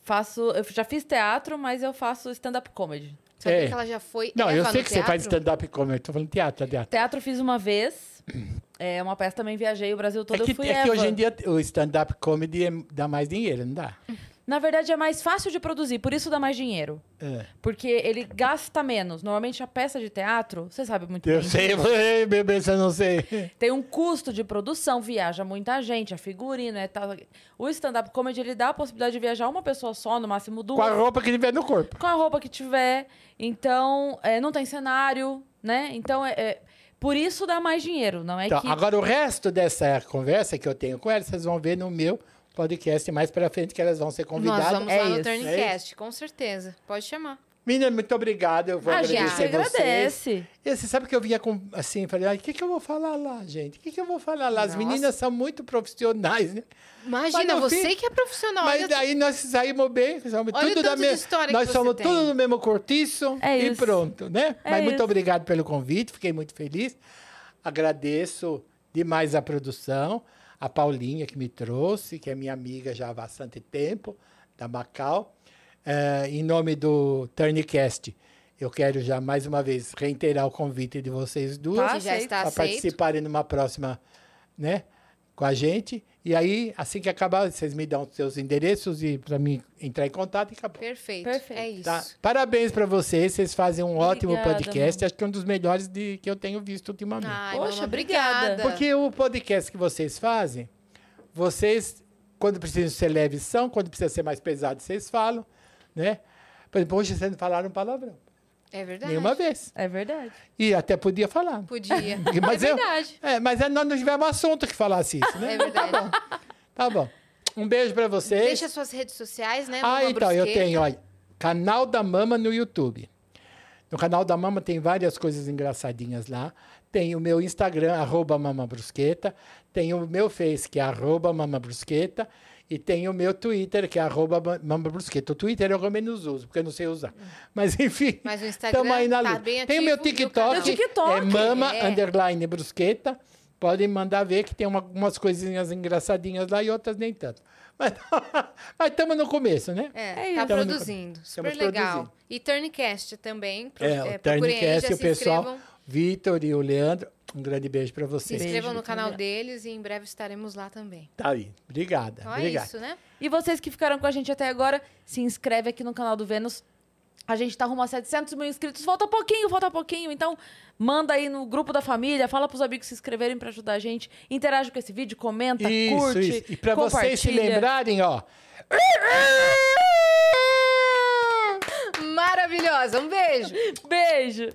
Faço, eu já fiz teatro, mas eu faço stand-up comedy. Sabia É. que ela já foi Não, eu Eva sei no que você faz teatro? stand-up comedy. Tô falando teatro, teatro. Teatro fiz uma vez. É uma peça também viajei o Brasil todo. É que, eu fui é que Eva. hoje em dia o stand-up comedy é- dá mais dinheiro, não dá? Na verdade, é mais fácil de produzir, por isso dá mais dinheiro. É. Porque ele gasta menos. Normalmente, a peça de teatro, você sabe muito Eu bem. sei, Ei, bebê, você não sei. Tem um custo de produção, viaja muita gente, a figurino, é tal. O stand-up comedy, ele dá a possibilidade de viajar uma pessoa só, no máximo duas. Com a roupa que tiver no corpo. com a roupa que tiver. Então, é, não tem cenário, né? Então, é, é- por isso dá mais dinheiro, não é Então, que... agora o resto dessa conversa que eu tenho com elas, vocês vão ver no meu podcast mais pra frente, que elas vão ser Nós convidadas. vamos É lá no isso. Turncast, com certeza. Pode chamar. Menina, muito obrigado. Eu vou a gente agradecer que vocês. agradece. E você sabe que eu vinha com, assim, falei, o que, que eu vou falar lá, gente? O que, que eu vou falar lá? As Nossa. meninas são muito profissionais, né? Imagina, no você fim- que é profissional. Mas daí nós saímos bem, somos Olha tudo da tanto de me- história que Nós você somos tem. tudo do mesmo cortiço É e isso. pronto, né? É Mas muito isso. obrigado pelo convite, fiquei muito feliz. Agradeço demais a produção, a Paulinha que me trouxe, que é minha amiga já há bastante tempo, da Macau. Eh, em nome do Turncast, eu quero já mais uma vez reiterar o convite de vocês duas Tá para participarem numa próxima, né, com a gente. E aí, assim que acabar, vocês me dão os seus endereços e para mim entrar em contato e acabou. Perfeito. Perfeito. É isso. Tá? Parabéns para vocês, vocês fazem um ótimo Obrigada, podcast, acho que é um dos melhores de, que eu tenho visto ultimamente. Ai, Poxa, mama, obrigada. obrigada. Porque o podcast que vocês fazem, vocês, quando precisam ser leves, são, quando precisa ser mais pesado, vocês falam, né? Por exemplo, hoje vocês não falaram palavrão, É verdade. nenhuma vez. É verdade. E até podia falar. Podia. Mas é eu- verdade. É, mas é, nós não tivemos assunto que falasse isso, né? É verdade. Tá bom. Um beijo para vocês. Deixa suas redes sociais, né? ah, Mama então, eu tenho, olha. Canal da Mama no YouTube. No canal da Mama tem várias coisas engraçadinhas lá. Tem o meu Instagram, arroba mamabrusqueta. Tem o meu Face, que é arroba mamabrusqueta. E tem o meu Twitter, que é arroba. O Twitter eu menos uso, porque eu não sei usar. Mas enfim, Mas o Instagram aí na tá luta. bem Tem o meu TikTok, O TikTok, é mama é. underline brusqueta. Podem mandar ver que tem uma- umas coisinhas engraçadinhas lá e outras nem tanto. Mas estamos no começo, né? É, É tá isso. Tamo no- produzindo. Super estamos legal. produzindo. E Turncast também. pro- É, é, o Turncast, já o se pessoal. Vitor e o Leandro, um grande beijo para Se vocês. inscrevam Beijo, no canal deles e em breve estaremos lá também. Tá aí. Obrigada. Então é obrigado. isso, né? E vocês que ficaram com a gente até agora, se inscreve aqui no canal do Vênus. A gente tá rumo a 700 mil inscritos. Falta pouquinho, falta pouquinho. Então, manda aí no grupo da família, fala pros amigos se inscreverem pra ajudar a gente. Interage com esse vídeo, comenta, Isso, curte, isso. E para vocês se lembrarem, ó. Maravilhosa. Um beijo. Beijo!